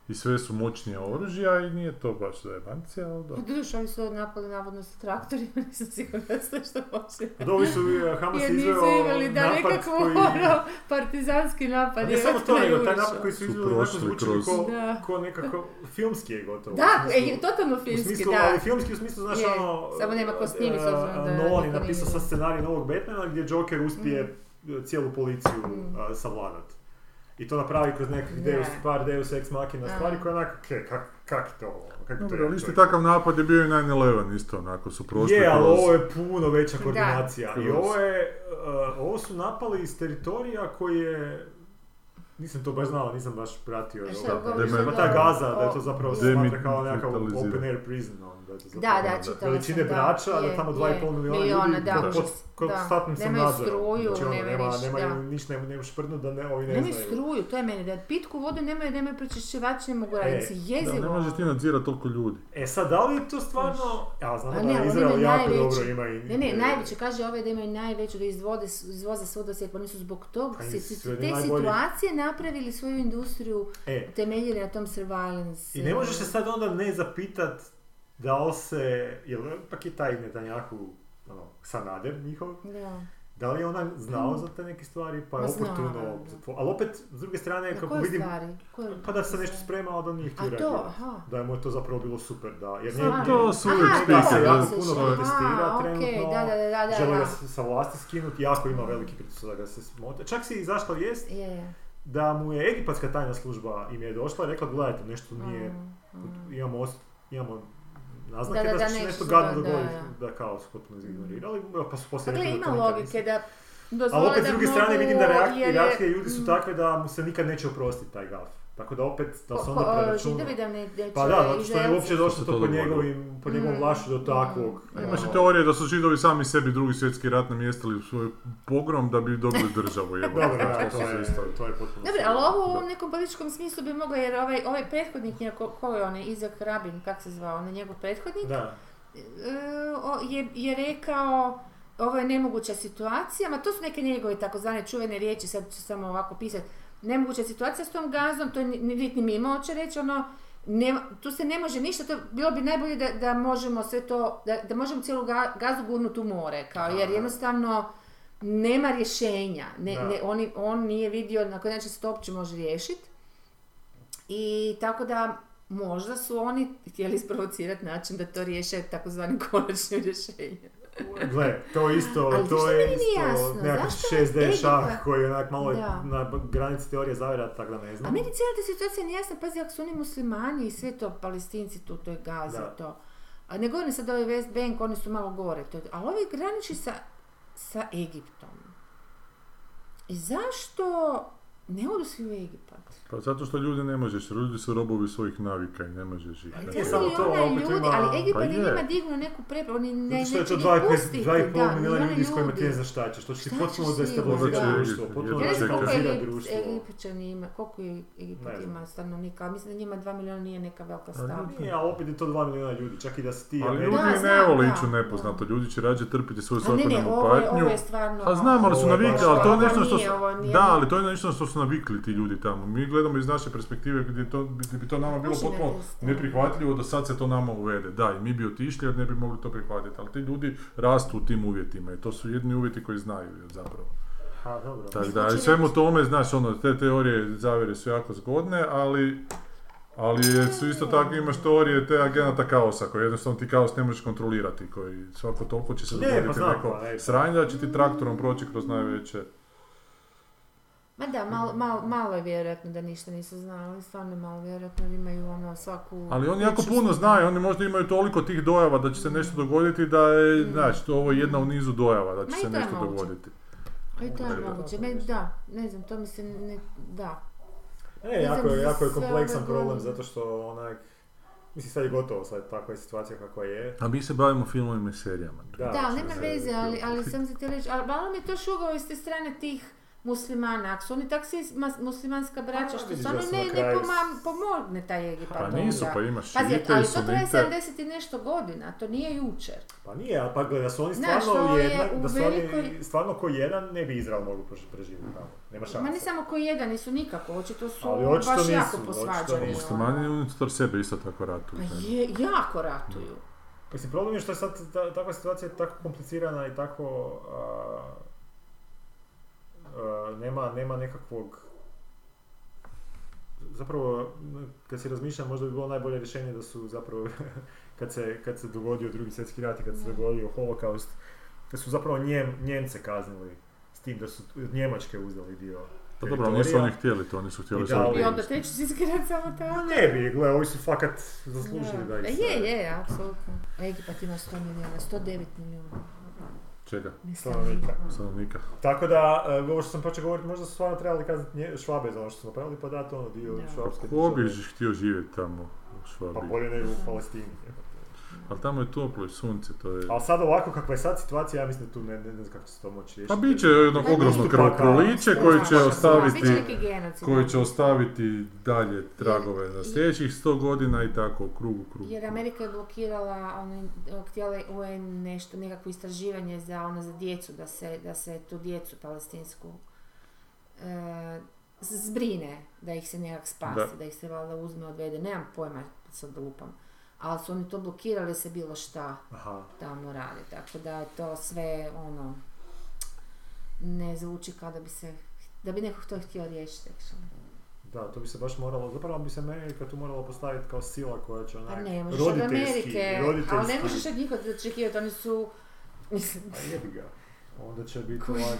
I sve su moćnija oružja i nije to baš zajebancija, ali da. Doduše, oni su napali navodno sa traktorima, nisam sigurna da ste što hoće. Dovi su e, Hamas Jer izveo nisu imali da nekakvu koji... ono, partizanski napad. A ne je samo to, nego taj napad koji su Su izveli onako prošli zvučili kroz- ko, Da. ko nekako filmski je gotovo. Da, e, totalno u filmski, smislu, da. ali filmski u smislu, znaš, Je, ono... samo nema ko snimi, s e, obzirom da Nolan je napisao sad scenarij novog Batmana gdje Joker uspije e, cijelu policiju Mm. a, savladat. I to napravi kroz nekih Ne. deus, par deus ex machina stvari koje onako, ke, kak, kak to, kak to Dobro, ali je isti čovjek? takav napad je bio i 9-11 isto, onako su prošli Je, ali kroz... ovo je puno veća Da. koordinacija. I Kroz- ovo je, uh, ovo su napali iz teritorija koji je, nisam to baš znao, nisam baš pratio. A šta, dobro. govoriš Pa o- ta Gaza, da je to zapravo se smatra kao nekakav open air prison. Da, Da, zapravo da, čitala Veličine sam, da, da tamo je. 2,5 milijuna Milijuna, ljudi da, pod- pod da. sam Nemaju nadzorom. struju, Znači, ono, nema, ništa, nemaju, da. ništa, ne, nemaš šprtnut da ne, ovi ne Nemaju znaju. struju, to je meni, da pitku vodu nemaju, nemaju pročišćivač, ne mogu raditi, si Da, jezivo. ne možeš ti nadzirati toliko ljudi. E sad, da li je to stvarno... Ja, znamo A da ne, Izrael jako najveći- dobro ima i... Ne, ne, najveće, kaže ove da imaju najveću, da izvode, izvoze svuda svijet, pa oni su zbog tog, Pa te situacije napravili svoju industriju, E, temeljili na tom surveillance. I ne možeš se sad onda ne zapitat da li se, jel ipak je taj Netanjahu, ono, Sanader njihov, Da. da li je ona znao za te neke stvari, pa je oportuno, da. ali opet, s druge strane, Na kako koje vidim, stvari? Koje- pa da se nešto spremao da nije htio reagirati. Da je mu je to zapravo bilo super, da, jer nije, To su uvijek spike, spike, jako da. puno protestira trenutno, da, da, da, da, žele da. ga sa vlasti skinuti, jako ima veliki pritisak da ga se smote. Čak si izašla vijest Je, je. da mu je egipatska tajna služba im je došla i rekla, gledajte, nešto nije, Mm, mm. imamo, imamo naznake Da, da, da, da, će nešto gadno dogoditi, da, da, kao su potpuno izignorirali, pa su poslije gle, rekli da to ima logike da Ali opet s druge strane vidim da reakcije ljudi su Mm. takve da mu se nikad neće oprostiti taj gaf. Tako da opet, da se onda preračuna. Židovi da ne neće Pa da, zato što je uopće došlo to to njegovim, po njegovom Mm. vlašu do takvog. Mm. Imaš i ono, teorije da su židovi sami sebi drugi svjetski rat namjestili u svoj pogrom da bi dobili državu. Dobro, da, To to je, isto- to je potpuno... Dobro, ali ovo u nekom političkom smislu bi mogla, jer ovaj, ovaj prethodnik, ko, ko je onaj, Izak Rabin, kak se zvao, on je njegov prethodnik, Da, e, o, je, je rekao ovo je nemoguća situacija, ma to su neke njegove takozvane čuvene riječi, sad ću samo ovako pisati, nemoguća situacija s tom gazom, to je ni, ni, ni mimo hoće reći, ono, nema- tu se ne može ništa, to bilo bi najbolje da, da možemo sve to, da, da možemo cijelu ga- gazu gurnuti u more, kao, jer jednostavno nema rješenja, ne, ne, oni, on nije vidio na koji način se to uopće može riješiti. I tako da možda su oni htjeli isprovocirati način da to riješe takozvanim konačnim rješenjem. Gle, to isto, Ali to je isto nekakav zašto 6D šah koji je onak malo Da. na granici teorije zavjera, tako da ne A znam. meni cijela ta situacija nije jasna, pazi, ako su oni muslimani i sve to, palestinci tu, to je Gaza, Da. to. A ne govorim sad ovaj West Bank, oni su malo gore, to je, ali ovi graniči sa, sa Egiptom. I zašto ne odu svi u Egipat? Pa zato što ljudi ne možeš, ljudi su robovi svojih navika i ne možeš ih. Pa Tri samo to, opet ljudi, ima- ali Egipat Pa je je. njima dignuo neku prepravo, oni ne, Zato što je neće to ni 2,5 pustiti, 2,5 da, milijuna ljudi s kojima ti ne ljudi. znaš šta ćeš. To će ti potpuno destabilizirati Da. društvo, potpuno destabilizirati društvo. Egipćani ima, koliko je Egipat ima stanovnika, ali mislim da njima 2 milijuna nije neka velika stavka. Nije, ali opet je to 2 milijuna ljudi, čak i da si ti... Ali ljudi Da, ne znam, vole da, ići u da. nepoznato, ljudi će rađe trpiti svoju A ne, ne, svakodnevnu je, patnju. je. A znam, ali su Ovo je navikli, ali to je nešto što su, da, ali to je nešto što su navikli ti ljudi tamo. Mi gledamo iz naše perspektive gdje, to, gdje bi to nama bilo potpuno neprihvatljivo da sad se to nama uvede. Da, i mi bi otišli jer ne bi mogli to prihvatiti, ali ti ljudi rastu u tim uvjetima i to su jedni uvjeti koji znaju zapravo. Ha, dobro. Tako da, i svemu tome, znaš, ono, te teorije zavjere su jako zgodne, ali ali je- su isto tako imaš teorije te agenata kaosa, koji jednostavno ti kaos ne možeš kontrolirati, koji svako toliko će se Ne, pa dogoditi znam, neko pa, ne. sranje da će ti traktorom proći kroz najveće. Ma da, malo, malo, malo je vjerojatno da ništa nisu znali, ali stvarno malo vjerojatno da imaju ono svaku... Ali oni jako puno znaju, oni možda imaju toliko tih dojava da će se nešto dogoditi da je, znači, to ovo je jedna u nizu dojava da će Ma se nešto moguće. dogoditi. A i to je moguće, da. meni da, ne znam, to mi se ne, da. E, jako je, jako je kompleksan problem, zato što onak... Mislim, sad je gotovo, sad takva je situacija kakva je. A mi se bavimo filmovima i serijama. Da, Da, nema veze, ali, ali sam se htjela reći, ali malo mi je to šugao iz te strane tih muslimana, ako su oni tak muslimanska braća, što su ne, na ne kraju- pomam- pomogne taj Egipat Pa nisu, pa imaš Pazi, ali to traje sunite. 70 i nešto godina, to nije jučer. Pa nije, ali pa gledaj, da su oni stvarno jednak, da su oni stvarno ko jedan, ne bi Izrael prež- preživjeti tamo. Nema šanse. Ma ne samo koji jedan, nisu nikako, očito su Ali očito baš nisu, jako očito posvađani. Muslimani unutar sebe isto tako ratuju. Pa je, jako ratuju. Mislim, problem je što je sad ta, takva situacija je tako komplicirana i tako... a, nema, nema nekakvog... Zapravo, kad se razmišljam, možda bi bilo najbolje rješenje da su zapravo, kad se, kad se dogodio drugi svjetski rat i kad se dogodio holokaust, da su zapravo Njem, Njemce kaznili s tim da su od Njemačke uzeli dio Pa dobro, nisu oni htjeli to, oni su htjeli dali- I onda svjetski rat samo tamo. ne bi, gle, ovi su fakat zaslužili da, Da. ih se... Je, je, apsolutno. Egipat ima 100 milijuna, 109 milijuna. Čega? Stanovnika. Stanovnika. Tako da, e, ovo što sam počeo govoriti, možda su stvarno trebali kazniti nje- švabe za ono što su napravili, pa dati ono dio Da. švabske Ko bi htio živjeti tamo u Pa Švabiji? bolje nego u Palestini. Ali tamo je toplo i sunce, to je... Ali sad ovako kakva je sad situacija, ja mislim da tu ne, ne, ne znam kako će se to moći riješiti. Pa bit će jedno Pa ogromno krvoproliće koje pa- će ostaviti koji će ostaviti dalje tragove na sljedećih sto godina i tako, krug u krug. Jer Amerika je blokirala, ono, htjela je UN nešto, nekakvo istraživanje za, ono, za djecu, da se, da se tu djecu palestinsku e, zbrine, da ih se nekak spasi, da. Da. ih se valjda uzme, odvede, nemam pojma, sad da lupam. Ali su oni to blokirali se bilo šta Aha. tamo radi, tako da je to sve, ono, ne zvuči kao da bi se, da bi neko to htio riješiti. Da, to bi se baš moralo, zapravo bi se Amerika tu morala postaviti kao sila koja će Pa onak ne možeš od roditeljski, Amerike, roditeljski, ali ne možeš od njih očekivati, oni su, mislim, A jebi ga. Onda će biti ovak,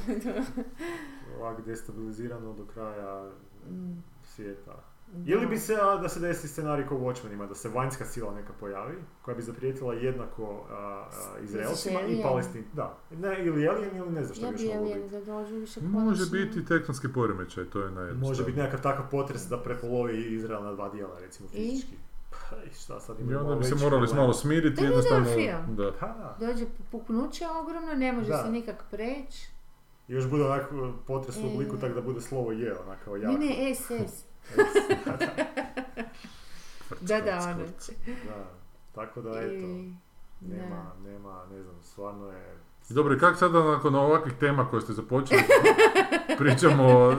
ovak destabilizirano do kraja mm, svijeta. Ili bi se, a, da se desi scenarij kao u Watchmenima, da se vanjska sila neka pojavi, koja bi zaprijetila jednako a, a, Izraelcima i? Palestin. Da. Ne, ili alien ili ne znam što Ja bi još bi moglo alien biti. Može biti tektonski poremećaj, to je najjednostavnije. Može biti nekakav takav potres da prepolovi Izrael na dva dijela, recimo fizički. Pa, i šta sad I onda bi se morali problem. malo smiriti, Da, jednostavno... Da. Da. Dođe puknuće ogromno, ne može Da. se nikak preći. Još bude onak uh, potres u E. obliku tak da bude slovo je, onak kao jako. Ne, ne, SS. Da, da, ono. Da. Tako da, eto, nema, nema, ne znam, stvarno je... Dobro, i kako sada nakon ovakvih tema koje ste započeli, pričamo o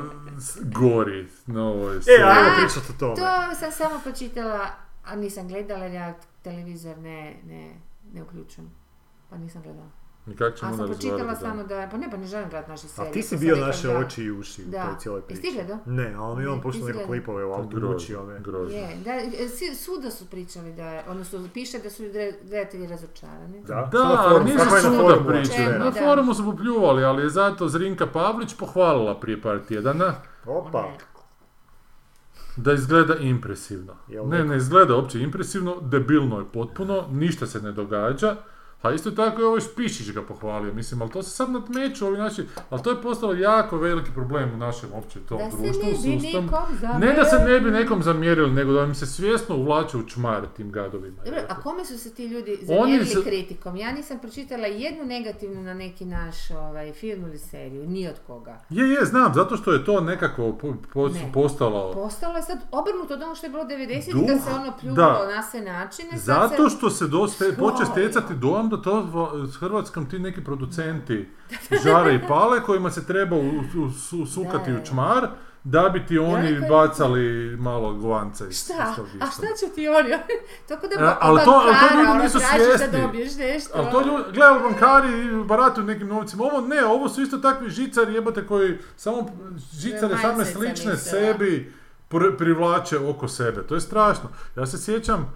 gori na ovoj E, ajmo pričati o tome. To sam samo pročitala, a nisam gledala ja televizor ne, ne, ne uključujem. Pa nisam gledala. I kako A ćemo sam onda pročitala samo da, pa ne, pa ne želim gledati naše serije. A ti si pa sam bio naše da- oči i uši u toj cijeloj Jesi priči. gledao? Ne, ali mi je on Ne, puštao neke izgleda. klipove Grozno, gruči ove. grozno. Je, da, e, svuda su pričali da je, odnosno piše da su redatelji razočarani. Da, Da, ali nisu svuda pričali. Na forumu su popljuvali, ali je zato Zrinka Pavlić pohvalila prije par tjedana Opa, da izgleda impresivno. Ne, neko- ne izgleda uopće impresivno, debilno je potpuno, ništa se ne događa. A isto tako je ovaj Špišić ga pohvalio, mislim, ali to se sad nadmeću ovi naši, ali to je postalo jako veliki problem u našem opće tom Da se ne bi sustavu. Ne da se ne bi nekom zamjerili, nego da im se svjesno uvlače u čmar tim gadovima. Dobro, a kome su se ti ljudi zamjerili kritikom? Ja nisam pročitala jednu negativnu na neki naš ovaj, film ili seriju, ni od koga. Je, je, znam, zato što je to nekako po- po- Ne. postalo... Postalo je sad obrnuto od ono što je bilo 90 Duh, da se ono pljuvalo na sve načine. Zato se- što se dosta, Što poče je? stjecati dojam da to s Hrvatskom ti neki producenti žare i pale kojima se treba u, u- su- sukati Da, da, u čmar da bi ti oni rekao- bacali malo govanca iz, Šta? iz A šta će ti oni? Tako da E, ali to- ali to ljudi nisu tražiš svjesni. da dobiješ nešto. Ali to ljudi, gledaj, bankari barataju nekim novcima. Ovo ne, ovo su isto takvi žicari jebote koji samo žicare same slične sebi pri- privlače oko sebe. To je strašno. Ja se sjećam,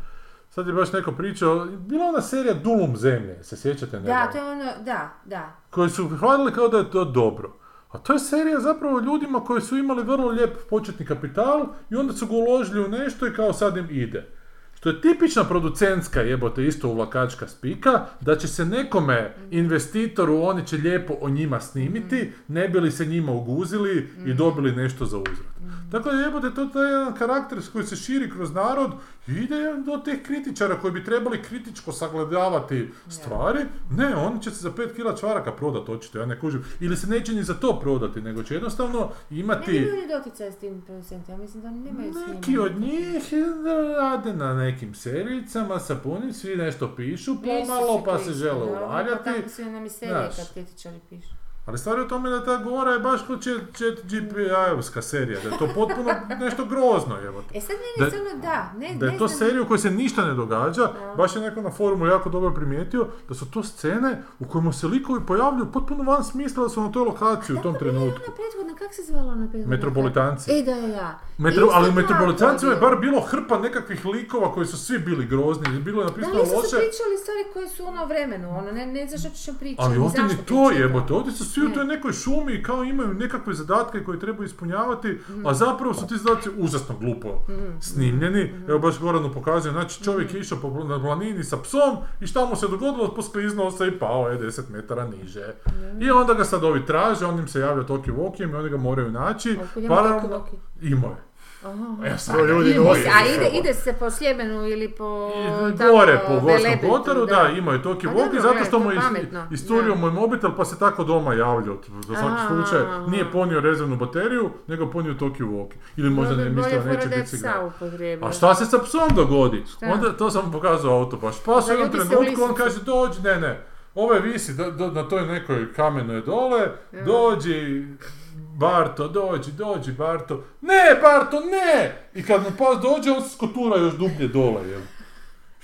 sad je baš neko pričao, bila ona serija Dulum zemlje, se sjećate Da, nedavno? to je ono, da, da. Koji su hvalili kao da je to dobro. A to je serija zapravo ljudima koji su imali vrlo lijep početni kapital i onda su ga uložili u nešto i kao sad im ide. Što je tipična producentska jebote isto uvlakačka spika, da će se nekome investitoru, oni će lijepo o njima snimiti, ne bi li se njima uguzili i dobili nešto za uzvrat. Tako da jebote, to to je jedan karakter koji se širi kroz narod i ide do tih kritičara koji bi trebali kritičko sagledavati stvari. Ne, oni će se za 5 kila čvaraka prodat, očito, ja ne kužim. Ili se neće ni za to prodati, nego će jednostavno imati... Ne imaju ni doticaj s tim producentima, ja mislim da oni nemaju s nekim serijicama sa punim, svi nešto pišu pomalo, pa se žele uvaljati. Pa tako su nam i serije Znaš. kad kritičari pišu. Ali stvar je u tome da ta gora je baš kao chat, GPI-ovska serija, da je to potpuno nešto grozno, evo. E sad Da- meni samo da, ne, Da ne je to znam- serija u kojoj se ništa ne događa, baš je neko na forumu jako dobro primijetio da su to scene u kojima se likovi pojavljuju potpuno van smisla da su na toj lokaciji u tom Kako trenutku. ona prethodna, kak se zvala ona prethodna? Metropolitanci. E, da, ja. Metro, ali u Metropolitancima je bilo. bar bilo hrpa nekakvih likova koji su svi bili grozni, bilo je Da, napisano ali su loše. pričali stvari koje su ono vremenu, ono, ne, ne znaš što ćeš pričati. Ali ovdje ni to jebote, ovdje su svi u Ne. toj nekoj šumi i kao imaju nekakve zadatke koje trebaju ispunjavati, Mhm. a zapravo su ti zadaci užasno glupo snimljeni. Mhm. Evo baš Goranu pokazuje, znači čovjek je išao po, na planini sa psom i šta mu se dogodilo, poskliznuo se i pao je 10 metara niže. Mhm. I onda ga sad ovi traže, on im se javlja Toki Vokijem i oni ga moraju naći. Ima Paralelno- Toki Imao je. Aha. E, sad ljudi nose. je. A ide, ide se po Sljemenu ili po... Gore po Gorskom Kotaru, da, imao je Toki Pa Voki, zato što to mu isturio da. moj mobitel pa se tako doma javljao. Za svaki slučaj nije ponio rezervnu bateriju, nego ponio Toki Voki. Ili možda ne mislio da neće biti. A šta se sa psom dogodi? Šta? Onda to sam pokazao auto baš. Pa Da jednom se trenutku on kaže dođi, ne ne. Ove visi do- do- na toj nekoj kamenoj dole, dođi Barto, dođi, dođi Barto. Ne Barto, ne! I kad mu pas dođe, on se skotura još dublje dole, jel?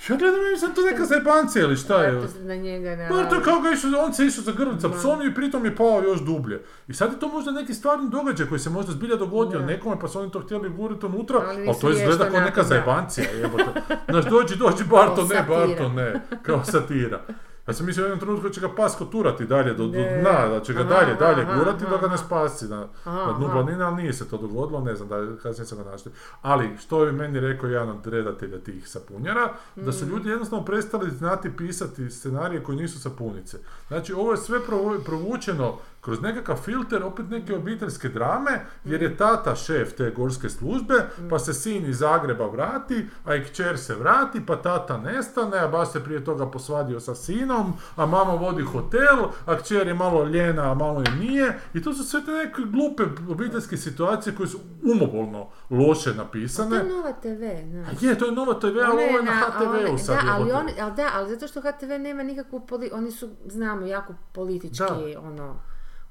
Ja gledam, mislim, to neka zajebancija ili šta je? Barto na njega na... Barto kao ga išao, on se išao za grlica psom i pritom je pao još dublje. I sad je to možda neki stvarni događaj koji se možda zbilja dogodio Da. nekome pa su oni to htjeli guriti unutra, Ali ali, to izgleda kao neka zajebancija, jebote. Znaš, dođi, dođi, Barto, ne. Barto, ne, kao satira. Ja sam mislio u jednom trenutku da će ga pas koturati dalje do, do dna, da će ga Aha, dalje, dalje aha, gurati dok ga ne aha. spasi na, Aha, na dnu aha. planine, ali nije se to dogodilo, ne znam, da kasnije sam ga našli. Ali, što je meni rekao jedan od redatelja tih sapunjara, da Mm. su ljudi jednostavno prestali znati pisati scenarije koji nisu sapunice. Znači, ovo je sve provu- provučeno kroz nekakav filter, opet neke obiteljske drame, jer je tata šef te gorske službe, pa se sin iz Zagreba vrati, a i kćer se vrati, pa tata nestane, a baš se prije toga posvadio sa sinom, a mama vodi hotel, a kćer je malo ljena, a malo i nije. I to su sve te neke glupe obiteljske situacije koje su umobolno loše To napisane. je nova TV, znaš. A je, to je nova TV, ali ovo je na a HTV-u sad. Da, ali, oni, ali da, ali zato što HTV nema nikakvu poli- oni su, znamo, jako politički, ono,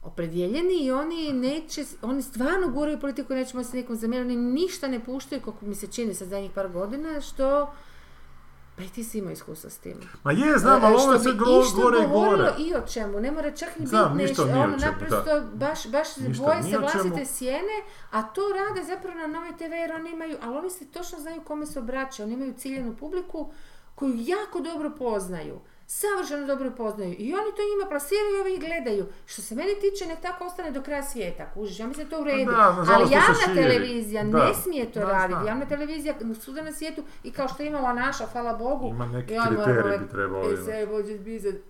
opredjeljeni i oni neće, oni stvarno guraju politiku, nećemo se nekom zamjeriti, oni ništa ne puštaju, kako mi se čini sa zadnjih par godina, što pa i ti si imao iskustva s tim. Ma je, znam, ali E, ovo bi gro- išto gore i govorilo gore. i o čemu, ne mora čak ni Znam, biti nešto, ono naprosto baš, baš Ništa boje se vlastite sjene, a to rade zapravo na nove TV jer oni imaju, ali oni se točno znaju kome se obraćaju, oni imaju ciljenu publiku koju jako dobro poznaju. Savršeno dobro poznaju i oni to njima plasiraju i ovi gledaju. Što se mene tiče, nek tako ostane do kraja svijeta, kužiš, ja mislim da to u redu. Pa da, nažalost, to Ali javna televizija Da. ne smije to Da, raditi. Javna televizija svuda na svijetu i kao što je imala naša, hvala Bogu, Ima neki ja kriterij bi trebalo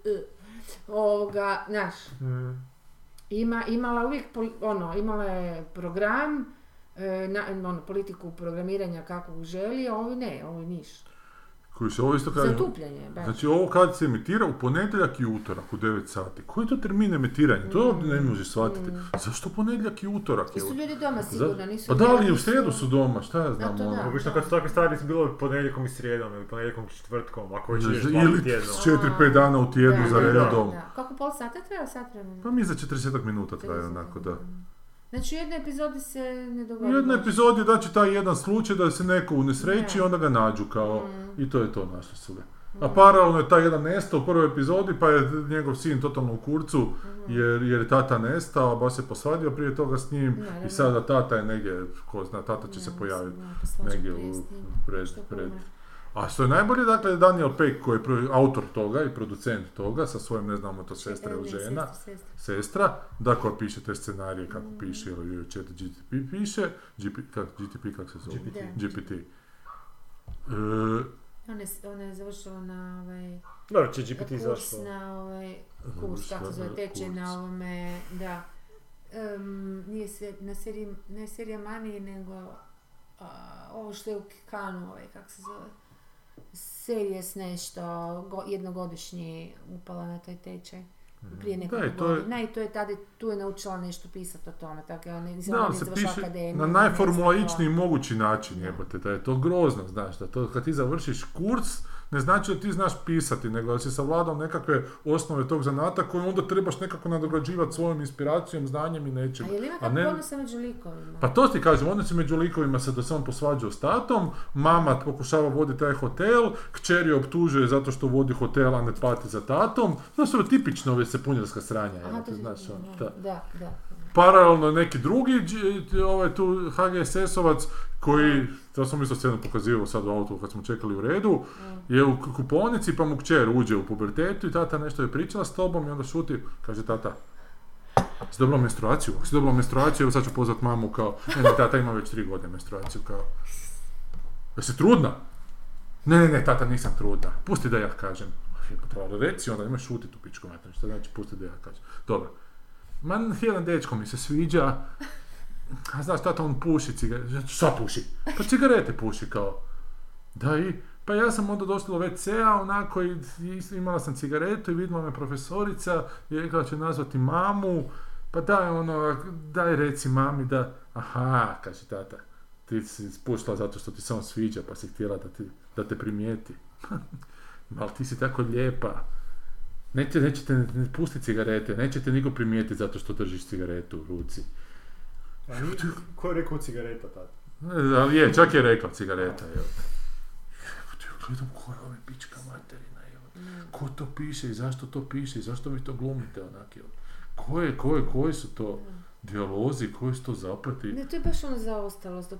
e, ovoga, znaš, Mm. ima, imala uvijek, ono, imala je program, e, na, ono, politiku programiranja kakvog želi, a ovi ne, ovi ništa. Koji se ovo isto kaže... Zatupljanje, baš. Znači ovo kad se emitira u ponedjeljak i utorak u 9 sati. Koji je to termin emitiranja? To ovdje ne možeš shvatiti. Zašto ponedjeljak i utorak? Jesu evo? ljudi doma sigurno, nisu... Pa da li u srijedu su doma, šta ja znam. to da. ono. Obično kad su takve stvari su bilo ponedjeljkom i srijedom ili ponedjeljkom i četvrtkom, ako već ideš dva Ili tjedno. 4-5 dana u tjednu Da, za da, redom. da. Kako pol sata treba, sat vremena? Pa mi za 40 minuta traje 30 onako, da. Znači u jednoj epizodi se ne U dogodi. jednoj baš. epizodi znači taj jedan slučaj da se neko unesreći i Da. onda ga nađu kao Mm. i to je to našli su ga. A paralelno je taj jedan nestao u prvoj epizodi pa je njegov sin totalno u kurcu Mhm. jer, jer je tata nestao, a baš se posvadio prije toga s njim Naravno. i sada tata je negdje, ko zna, tata će Ja se pojaviti da, negdje u pred, pred. A što je najbolje, dakle, je Daniel Peck koji je pro- autor toga i producent toga sa svojim, ne znamo to sestra ili žena, sestra, sestra. da koja piše te scenarije kako piše ili chat GTP piše, GP, kak, GTP kako se zove? GPT. GPT. E, Ona je, ona je završila na ovaj Dobro, će GPT kurs zašto? na ovaj kurs, Završila kako se zove, teče kurs. na ovome, da. Em, nije se, na seriji, ne serija Mani, nego a, ovo što je u Kanu, ovaj, kako se zove. Series nešto, go, jednogodišnji upala na taj tečaj. Prije Mhm. Da, nekoliko i to je- i to je tada, tu je naučila nešto pisati o tome, tako je ona je Da, se piše akademiju, na ne znam najformulaičniji mogući način, Da. jebote, da je to grozno, znaš, da to kad ti završiš kurs, ne znači da ti znaš pisati, nego da si savladao nekakve osnove tog zanata koje onda trebaš nekako nadograđivati svojom inspiracijom, znanjem i nečim. A je li ima ne- odnosa među likovima? Pa to ti kažem, odnosi među likovima se da se on posvađao s tatom, mama pokušava voditi taj hotel, kćer je optužuje zato što vodi hotel, a ne pati za tatom. To su tipično ove sepunjarska sranja, Aha, te, si- znaš, ono, da, da. da, da. Paralelno neki drugi, ovaj tu HGSS-ovac, koji, to sam isto scenu pokazivao sad u autu kad smo čekali u redu, je u kuponici pa mu kćer uđe u pubertetu i tata nešto je pričala s tobom i onda šuti, kaže tata, si dobila menstruaciju? Si dobila menstruaciju, evo sad ću pozvat mamu kao, ne, ne, tata ima već tri godine menstruaciju, kao, jesi trudna? Ne, ne, ne, tata, nisam trudna. Pusti da ja kažem. Ali reci onda, imaš šuti tu pičku materinu, šta znači pusti da ja kažem. Dobro. Ma, jedan dečko mi se sviđa, a znaš, tata, on puši cigarete, šta puši? Pa cigarete puši, kao. Da i, pa ja sam onda došla do WC-a, onako, i, imala sam cigaretu i vidjela me profesorica i rekla će nazvati mamu, pa daj ono, daj reci mami da, aha, kaže tata, ti si spuštala zato što ti se sviđa, pa si htjela da, ti, da te primijeti. Ali ti si tako lijepa. Neće, nećete ne pusti cigarete, nećete niko primijetiti zato što držiš cigaretu u ruci. A ni- Ko je rekao cigareta tad? Ne, Ali je, čak je rekao cigareta, evo. Evo, Gledam ko je ove pička materina, evo. Ko to piše i zašto to piše i zašto vi to glumite onak, evo. Ko je, ko je, koji su to? Dijalozi, koji su to zapleti. Ne, to je baš ono zaostalost, da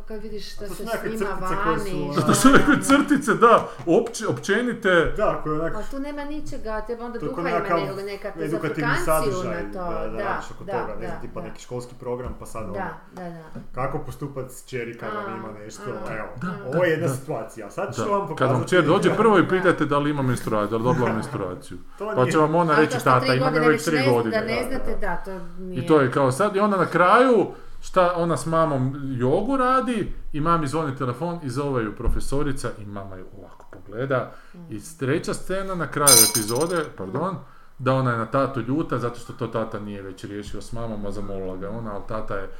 kad vidiš šta to se snima crtice koje su, vani. ono- Zato su neke crtice, da, opće, općenite, Da, koji je onak Ali tu nema ničega, treba onda To duha ima nekakav nego nekakvu edukativni zaplikanciju sadržaj, na to. da, da, da, radiš oko da, toga, ne da, znam, tipa da. neki školski program, pa sad ono, Da, da, da. kako postupati s čeri kada A, ima nešto, a, evo, da, ovo je jedna da. situacija, sad ću da. vam Kad pokazati... vam čer dođe prvo i pitate da li ima menstruaciju, da li dobila menstruaciju. To Pa će vam ona reći to tata, imam već tri ne godine. Da ne da, znate, da. da, to nije... I to je kao sad, i onda na kraju, šta ona s mamom jogu radi, i mami zvoni telefon i zove ju profesorica i mama ju ovako pogleda. I treća scena na kraju epizode, pardon, da ona je na tatu ljuta zato što to tata nije već riješio s mamom, a zamolila ga ona, ali tata je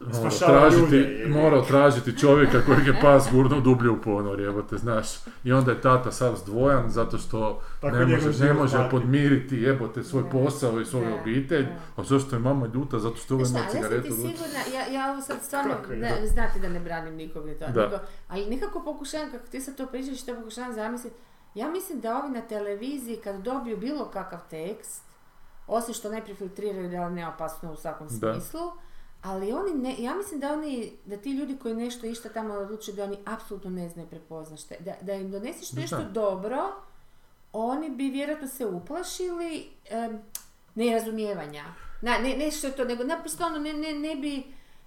morao ljude, tražiti, je. morao tražiti čovjeka kojeg je pas gurno dublje u ponor, jebote, znaš. I onda je tata sav zdvojan zato što Tako ne može, ne može podmiriti jebote svoj Da, posao i svoju obitelj. A zašto je mama ljuta? Zato što ovo Znaš ima sam ti cigaretu. sigurna, ja, ja ovo sad stvarno, ne, znate da ne branim nikog i to, Da. nego, ali nekako pokušavam, kako ti sad to pričaš, to pokušavam zamisliti, ja mislim da ovi na televiziji kad dobiju bilo kakav tekst, osim što najprije filtriraju da je on neopasno u svakom Da. Ali oni ne, ja mislim da oni, da ti ljudi koji nešto išta tamo odluče da oni apsolutno ne znaju prepoznati šta, da, da im donesiš Da. nešto dobro, oni bi vjerojatno se uplašili em, nerazumijevanja. Na, ne, ne što je to, nego naprosto ono ne, ne, ne bi,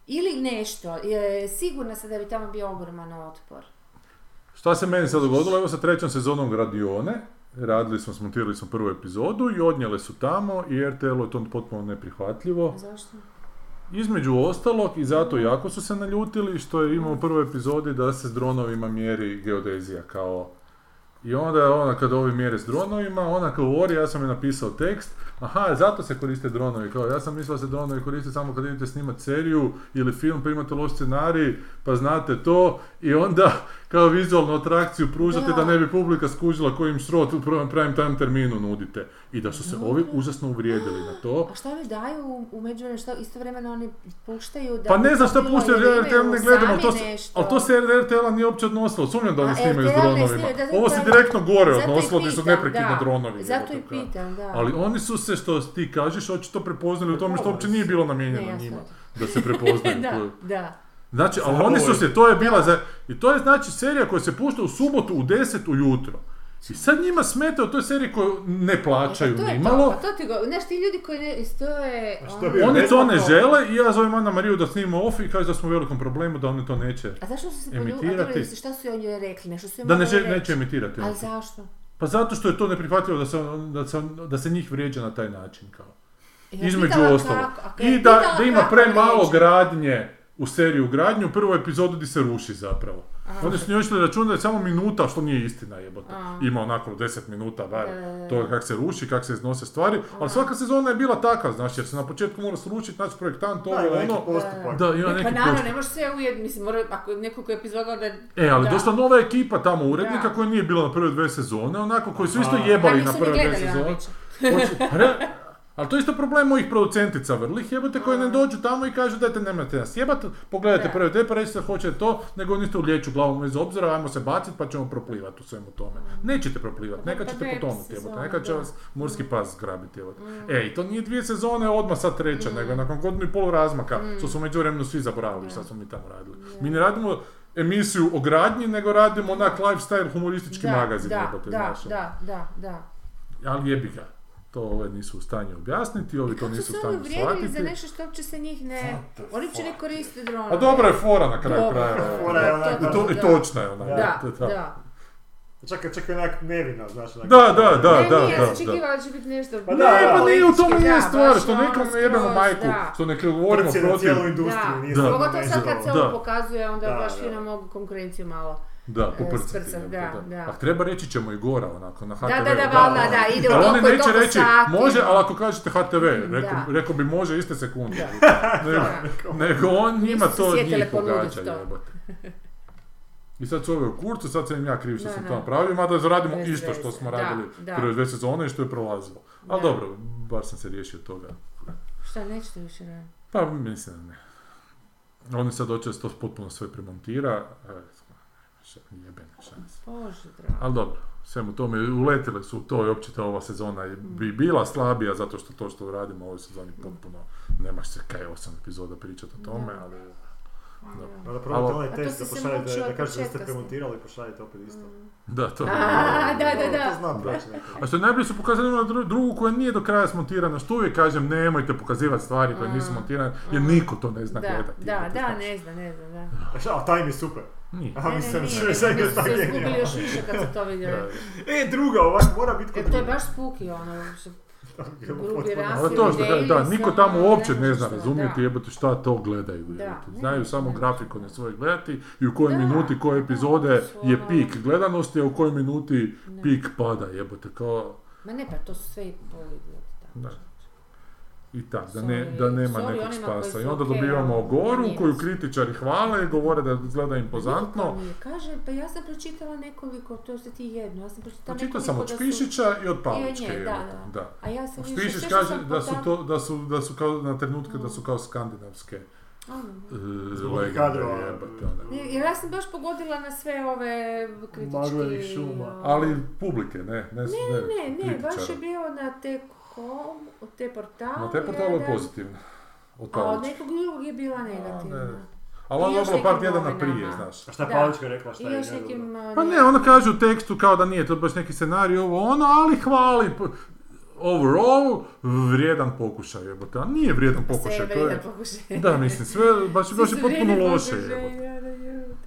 ili nešto, je, sigurna sam da bi tamo bio ogroman otpor. Šta se meni sad dogodilo? Evo sa trećom sezonom Gradione, radili smo, smontirali smo prvu epizodu i odnijeli su tamo i RTL-u je to potpuno neprihvatljivo. A Zašto? Između ostalog i zato jako su se naljutili što je imao u prvoj epizodi da se s dronovima mjeri geodezija kao i onda je ona kad ovi mjere s dronovima, ona govori, ja sam je napisao tekst, aha, zato se koriste dronovi, kao ja sam mislila da se dronovi koriste samo kad idete snimat seriju ili film pa imate loš scenarij, pa znate to i onda kao vizualnu atrakciju pružate da, ne bi publika skužila kojim srot u prvom prime time terminu nudite. I da su se ovi užasno uvrijedili na to. A šta oni daju u, u međuvremenu, šta istovremeno oni puštaju da... Pa ne znam šta puštaju, jer RTL ne gledam, ali to, se, ali to se RTL-a nije uopće odnosilo, sumnjam da oni snimaju s dronovima. Ovo se direktno gore odnosilo, gdje su neprekidno dronovi. Zato i pitam, da. Ali oni su se, što ti kažeš, očito prepoznali u tome što uopće nije bilo namijenjeno njima. Da se prepoznaju. da, da. Znači, ali oni su se, to je bila za... I to je znači serija koja se pušta u subotu u 10 ujutro. I sad njima smeta u toj seriji koju ne plaćaju E, pa to je nimalo. To, pa to ti go, znaš, ti ljudi koji ne, to je... A što ono- Oni to ne žele i ja zovem Ana Mariju da snimimo off i kaže da smo u velikom problemu, da oni to neće. A zašto su se emitirati. A šta su oni rekli? Nešto su im Da ne žele, neće emitirati. Ali zašto? Pa zato što je to neprihvatljivo da se, da se, da se njih vrijeđa na taj način kao. Ja Između ostalog. I da, da ima premalo reći. gradnje u seriju gradnju, u prvoj epizodu di se ruši zapravo. Aha. Oni su njoj išli račun da je samo minuta, što nije istina jebote. Ima onako 10 minuta bar toga kako se ruši, kako se iznose stvari, ali svaka sezona je bila takva, znaš, jer se na početku mora sručiti, naći projektant, ima neki ono. postupak. Da, ima Ne, neki pa naravno, ne možeš sve ujed, mislim, mora, ako je nekoliko epizoda da... E, ali da. došla nova ekipa tamo urednika Da. koja nije bila na prve dve sezone, onako koji su isto. Pa jebali na prve dve ono sezone. Hoće- pa ali to je isto problem mojih producentica vrlih jebote koji ne dođu tamo i kažu dajte nemojte nas jebat, pogledajte Da. prve te pa recite hoćete to, nego oni ste ulijeću glavom bez obzira, ajmo se bacit pa ćemo proplivat u svemu tome. Nećete proplivat, Pa nekad pa ćete potonuti jebote, sezone, nekad će vas morski pas zgrabiti jebote. E, i to nije dvije sezone, odmah sad treća, nego nakon godinu i pol razmaka, što su među vremenu svi zaboravili šta smo mi tamo radili. Mi ne radimo emisiju o gradnji, nego radimo onak lifestyle humoristički magazin, da, jebote, da, da, da, da. Ali jebi ga. To ove nisu u stanju objasniti, ovi to Kako nisu su u se oni stanju uvrijedili za shvatiti. nešto što uopće se njih ne... Oni uopće ne koriste dronove. A dobra je fora na kraju krajeva. Fora je onak- I, to, I Da. točna je ona. Da, ta- da. Čak, čak je onak nevina, znaš. onak- Da, da, da, ne, da, nije, da, ja sam očekivala da će biti nešto... Pa Ne, da, da, pa nije u tome nije da, stvar, što nekom ne jebemo majku, da. što ne govorimo Prci na protiv. cijelu industriju, Da, nije Da. samo pogotovo sad kad se Da. ovo pokazuje, onda Da, baš da. fino mogu konkurenciju malo. Da, E, poprcati. jebote, da, da. A treba reći ćemo i Gora, onako, na HTV. Da, da, da, valjda, da, ide u Ali oni neće reći, sati. može, ali ako kažete HTV, Da. rekao, rekao bi može iste sekunde. Da. Nego, nego on njima Nisu to njih pogađa, jebote. I sad su ove u kurcu, sad sam im ja kriv što Da, sam da. to napravio, mada zaradimo Bez isto što smo Da, radili da. prve dve sezone i što je prolazilo. Ali Da. dobro, bar sam se riješio toga. Šta, nećete više raditi? Pa mislim da ne. Oni sad da se to potpuno sve premontira, e, ša- jebene šanse. Bože, drago. Ali dobro, svemu tome, uletile su to i opće ta ova sezona je bi bila slabija zato što to što radimo u ovoj sezoni potpuno, nemaš se kaj osam epizoda pričati o tome, ali... Da. Onda probajte Ali- onaj test da pošaljete, da kažete da ste premontirali, pošaljete opet isto. Da, to A, da, da, da. To znam nekako. A što je najbolje su pokazali ono dru- drugu koja nije do kraja smontirana, što uvijek kažem nemojte pokazivati stvari koje nisu Mm. montirane, jer Mm. niko to ne zna Da, gledati. da, da, ne znam, ne znam, da. A šta, a taj mi je super. Nije. A mislim, što je sad mi su tako se izgubili genijalno. još više kad su to vidjeli. Da. E, druga, ovak mora biti kod Jer to je baš spuki, ono, grubi Potpuno. ras. Ali to što da, Davis, niko ono, tamo uopće ne zna to, razumjeti da. jebote šta to gledaju. Da, ne Znaju samo ne. grafikone svoje gledati i u kojoj Da, minuti koje da, epizode je ono- pik gledanosti, a u kojoj minuti Ne. pik pada jebote. Kao, Ma ne, pa to su sve i poli. Da. I tak, da, ne, da nema sorry nekog spasa. I onda okej, dobivamo Goru nije koju kritičari hvale, govore da izgleda impozantno. Kaže, pa ja sam pročitala nekoliko, to ste ti jedno, ja sam pročitala Pročitao nekoliko sam od da su- Špišića i od I od Pavličke. nje, da, da. da. A ja sam više, Špišić kaže da su, to, da, su, da su kao na trenutke da su kao skandinavske Ono. e, Zbog kadrova. Jer ja sam baš pogodila na sve ove kritički... Maglenih šuma. ono- Ali publike, ne, ne, ne, Ne, ne, baš je bio na te kom, u te portalu. Na te portalu je pozitivno. Od A od nekog drugog je bila negativna. ne. Ali ona je dobro par tjedana prije, znaš. A šta. Pavlička rekla, šta I je još nekim... uh, Pa ne, ona kaže u tekstu kao da nije to baš neki scenarij ovo ono, ali hvali overall vrijedan pokušaj jebote. A nije vrijedan Sve pokušaj, je to je... vrijedan pokušaj. Da, mislim, sve baš, baš je Sve potpuno loše jebote.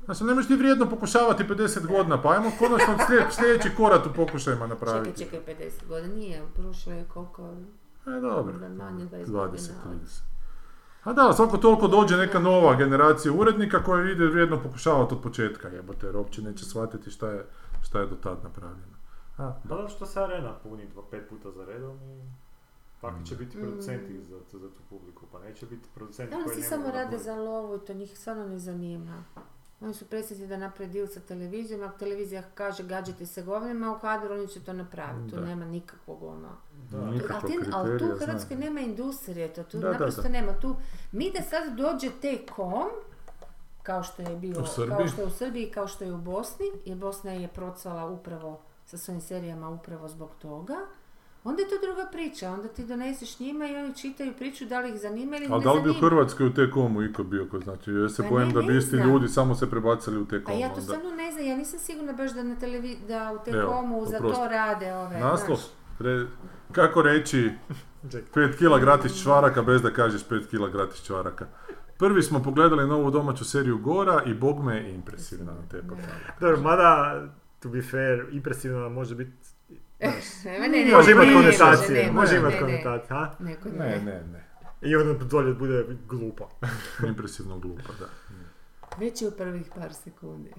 Znači, ne možeš ti vrijedno pokušavati 50 godina, pa ajmo konačno sljedeći korak u pokušajima Čekaj, napraviti. čekaj, 50 godina, nije, prošlo je koliko... E, dobro, manje od 20 20, godina. 30. A da, svako toliko dođe neka nova generacija urednika koja ide vrijedno pokušavati od početka, jebote, jer uopće neće shvatiti šta je, šta je do tad napravljeno. A, Da, što se arena puni dva, pet puta za redom i takvi će biti Mm. producenti za, za tu publiku, pa neće biti producenti Da, oni koji si ne samo rade za lovu i to njih stvarno ne zanima. Oni su presretni da naprave deal sa televizijom, ako televizija kaže gađajte se govnima u kadru, oni će to napraviti. Tu Da. nema nikakvog ono... Da. Ali, ali tu u Hrvatskoj nema industrije, to tu Da, naprosto da. nema. Tu, mi da sad dođe T-com, kao što je bio, Srbiji. kao što je u Srbiji, kao što je u Bosni, jer Bosna je procvala upravo sa svojim serijama upravo zbog toga, onda je to druga priča. Onda ti doneseš njima i oni čitaju priču da li ih zanima ili A ne da li bi u. Hrvatskoj u T-Comu iko bio ko znači? Ja se Pa bojim ne, da bi isti znam. ljudi samo se prebacili u A T-Com ja to onda. stvarno ne znam, ja nisam sigurna baš da na televi... da u Evo, T-comu za to rade ove, Naslov? znaš. Re- kako reći Jack. 5 kila gratis čvaraka bez da kažeš 5 kila gratis čvaraka. Prvi smo pogledali novu domaću seriju Gora i bog me je impresivna na te portale. Dobro, mada, to be fair, impresivno može biti... Ne, ne, ne, može imati ne, konotacije, ne, može ne, imati konotacije, ha? Neko Ne, ne. ne. I onda dolje bude glupa. Impresivno glupa, da. Već je u prvih par sekundi.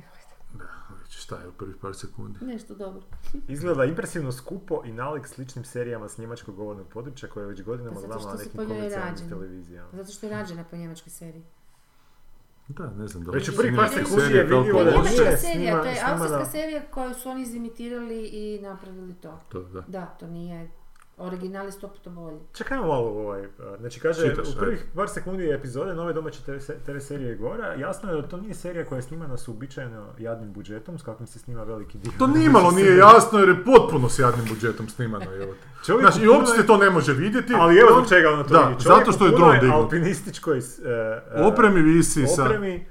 Da, već šta je u prvih par sekundi. Nešto dobro. Izgleda impresivno skupo i nalik sličnim serijama s njemačkog govornog područja koje već godinama Pa gledamo na nekim komercijalnim televizijama. Zato što je rađena po njemačkoj seriji. Da, ne znam da Već u snimaju par sekundi je vidljivo toliko To je da nije serija, snima- to je austrijska serija koju su oni izimitirali i napravili to. To, da. Da, to nije... Original je sto puta bolji. Čekajmo malo ovaj, uh, znači kaže Čitaš, u prvih par sekundi epizode nove domaće TV, TV serije Gora, jasno je da to nije serija koja je snimana s uobičajeno jadnim budžetom s kakvim se snima veliki dio. To nimalo nije jasno jer je potpuno s jadnim budžetom snimano. Čovjek Znači, i uopće se to ne može vidjeti. Ali evo zbog čega ono to Da, vidi. Čovjek zato što je dron dignut. alpinističkoj e, e, Opremi visi sa... opremi...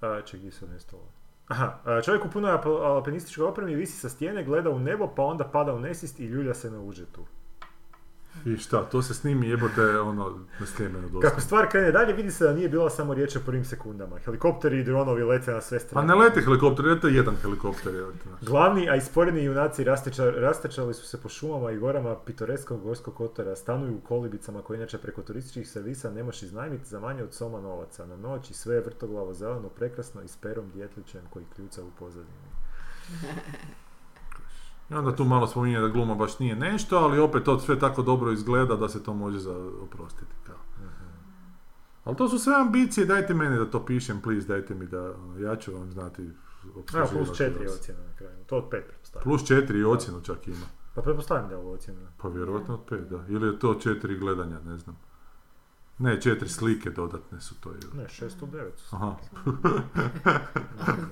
A, ček, gdje se nestalo? Aha, a, čovjek u punoj alpinističkoj opremi visi sa stijene, gleda u nebo, pa onda pada u nesist i ljulja se na užetu. I šta, to se snimi jebote ono na Sljemenu dosta. Kako stvar krene dalje, vidi se da nije bila samo riječ o prvim sekundama. Helikopteri i dronovi lete na sve A strane. ne lete helikopter, lete jedan helikopter. Znaš. Glavni, a isporeni junaci rasteča- rastrčali su se po šumama i gorama pitoreskog gorskog kotara, stanuju u kolibicama koje inače preko turističkih servisa ne možeš iznajmiti za manje od soma novaca. Na noć i sve je vrtoglavo zeleno, prekrasno i s perom djetlićem koji kljuca u pozadini. I onda tu malo spominje da gluma baš nije nešto, ali opet to sve tako dobro izgleda da se to može za oprostiti. Kao. Ali to su sve ambicije, dajte meni da to pišem, please, dajte mi da, ono, ja ću vam znati Evo, plus četiri vas. ocjena na kraju. To od pet pretpostavljam. Plus četiri i ocjenu čak ima. Pa pretpostavljam da je ovo ocjena. Pa vjerojatno od pet, da. Ili je to četiri gledanja, ne znam. Ne, četiri slike dodatne su to. ili? Ne, 6 u 9 su. Aha.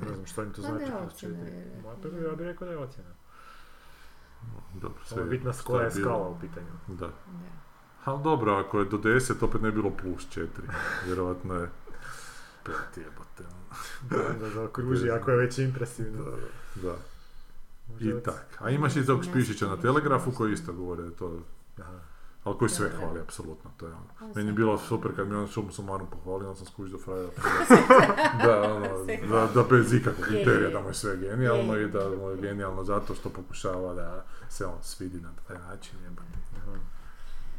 Ne znam što im to Pa znači. bi- ja bih rekao da je ocjena. Dobro, sve Ovo je bitna koja je skala u pitanju. Da. Da. Ali dobro, ako je do 10, opet ne bi bilo plus 4. Vjerojatno je 5 jebote. ono. Da zaokruži ako je već impresivno. Da. Može I tak. A imaš i tog špišića na Telegrafu koji isto govore da je to Aha. Ali koji sve hvali, apsolutno, to je ono. On Meni je bilo hvali. super kad mi on šumu sumarom pohvalio, onda sam skužio do frajera. da, ono, da, da bez ikakvog kriterija da mu je sve genijalno i da mu je genijalno zato što pokušava da se on svidi na taj način.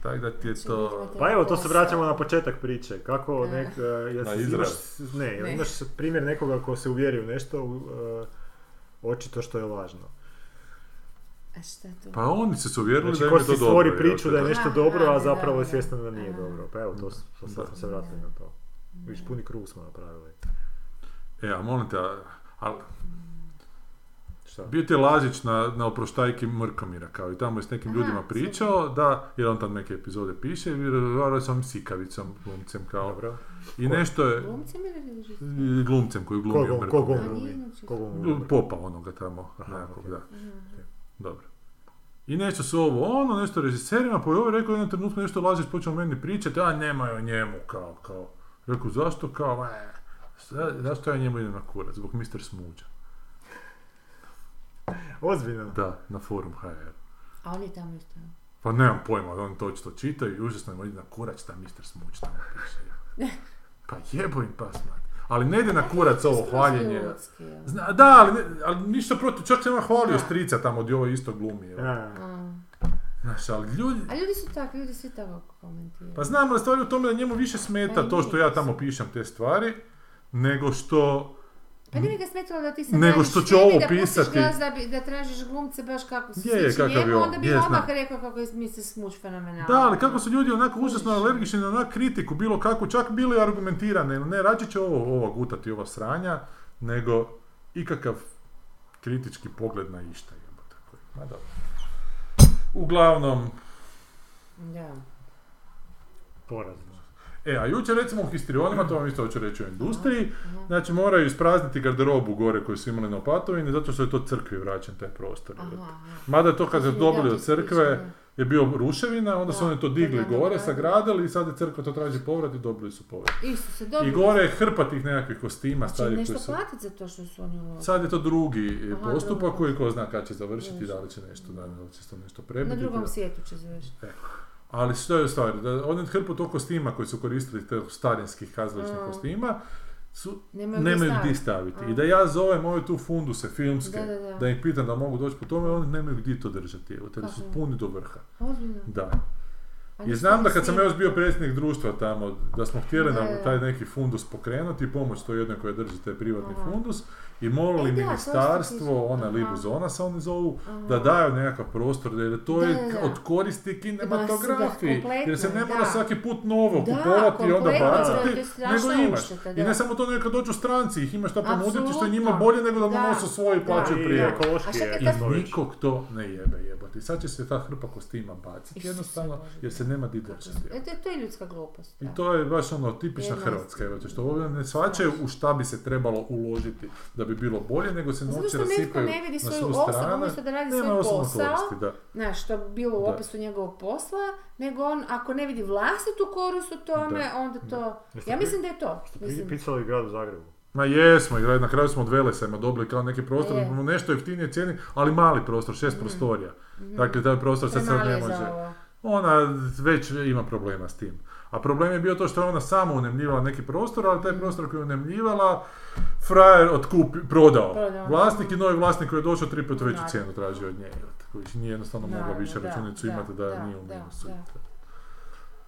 Tako da ti je Znači, to... Pa evo, to se vraćamo na početak priče. Kako nek... e, jesi- imaš- ne, Ne. imaš primjer nekoga ko se uvjeri u nešto, u, e, očito što je lažno. A šta to? Pa oni su se uvjerili Znači, da je to dobro. stvori jel priču da je nešto Aha, dobro, a da, zapravo je da. svjestan da nije dobro. Pa evo, to, s- to sad smo se vratili na to. Viš, puni krug smo napravili. E, a molim te, a, a Šta? bio ti je Lazić na, na oproštajki Mrkomira, kao i tamo je s nekim Aha, ljudima pričao, da, jer on tam neke epizode piše, i razgovarao sam Sikavicom, glumcem, kao, Dobro. i Ko? nešto je, Glumcem ili glumcem koji Ko glumio glum- ko Mrkomira. glum A glumi? nije znači- Ko glum glumi? Popa onoga tamo, Aha, nekakvog, ok. da. Dobro. I nešto su ovo ono, nešto režiserima, pa je ovo rekao u jednom trenutku nešto Lazić počeo meni pričati, a nemoj o njemu, kao, kao. Rekao, zašto, kao, e, za- zašto ja njemu idem na kurac, zbog Mr. Smuđa. Ozbiljno. Da, na forum HR. A on je tamo isto. Pa nemam pojma, oni to očito čitaju i užasno im ide na kurac, šta Mr. Smuđ tamo piše. Pa jebo im pas, man. Ali ne ide na kurac ovo hvaljenje. Zna, da, ali, ne- ali ništa protiv, čak sam hvalio Da. strica tamo gdje ovo isto glumi. Znaš, ali ljudi, A ljudi su takvi, ljudi svi tako komentiraju. Pa znam, ali stvar je u tome da njemu više smeta Pa to što ja tamo pišem te stvari, nego što... Pa nije ga smetalo da ti se Nego što time, ovo da pisati. da, bi, da tražiš glumce baš kako su Je, je, slični kakav je njemu, on, onda bi je, odmah rekao kako je Mr. Smuć fenomenalan. Da, ali kako su ljudi onako užasno alergični na onak kritiku, bilo kako, čak bili argumentirane, ne, rađe će ovo, ovo gutati, ova sranja, nego ikakav kritički pogled na išta, koji- Ma dobro. Uglavnom, Da. porazno. E, a jučer recimo u histrionima, to vam isto hoću reći u industriji, znači moraju isprazniti garderobu gore koju su imali na Opatovini, zato što je to crkvi vraćen taj prostor. Mada to kad su Da, dobili od crkve je bio ruševina, onda su oni to digli je gore, sagradili i sad je crkva to traži povrat i dobili su povrat. Se dobro. I gore je hrpa tih nekakvih kostima Znači nešto su... platiti za to što su oni uložili. Sad je to drugi Aha, postupak drugo. koji ko zna kad će završiti, da li će nešto, da, li će se to nešto Na prebiti. drugom svijetu će završiti. Ali što je stvar, da oni hrpu tog kostima koji su koristili, tih starinskih kazališnih Mm. kostima, su, Nemaju, nemaju gdje staviti. I Mm. da ja zovem ove tu funduse filmske, Da, da, da. da ih pitam da mogu doći po tome, oni nemaju gdje to držati, evo, te su puni do vrha. Ozbiljno. Da. I ništa znam da kad sam još bio predsjednik društva tamo, da smo htjeli Da, na da. taj neki fundus pokrenuti i pomoć toj jednoj koja drži taj privatni Aha. fundus i molili E, da, to ministarstvo, ona Aha. Libuzona se oni zovu, Aha. da daju nekakav prostor, da je to Da, je da, da. od koristi kinematografiji, jer se ne mora da. svaki put novo Da, kupovati i onda bacati, to nego imaš. ušteda, I ne samo to, nego kad dođu stranci, ih imaš šta ponuditi što je njima bolje nego da Da. nosu svoje I prije. I nikog to ne jebe jebati. I sad će se ta hrpa kostima baciti jednostavno jer se nema di Kako držati. se- E, to, to je ljudska glupost. I to je baš ono tipična Jedna Hrvatska, evo, što ovdje ne shvaćaju u šta bi se trebalo uložiti da bi bilo bolje, nego se Zato novci što netko rasipaju ne vidi na svoju osobu, stranu. umjesto da radi Nema svoj osobne posao, koristi, da. Znaš, što bi bilo u Da. opisu njegovog posla, nego on, ako ne vidi vlastitu korist u tome, Da. onda to... Ja mislim da je to. Ste Mislim, pisali grad u Zagrebu. Ma jesmo, i na kraju smo od Velesajma dobili kao neki prostor, Je. nešto jeftinije cijeni, ali mali prostor, šest prostorija. Dakle, taj prostor se sad premali ne može. ovo. Ona već ima problema s tim. A problem je bio to što je ona sama unemljivala neki prostor, ali taj prostor koji je unemljivala, frajer otkupi, prodao. Prodao. Vlasnik i novi vlasnik koji je došao tri put veću cijenu tražio od nje. Koji nije jednostavno mogla više računicu imati da, da, nije u da, minusu.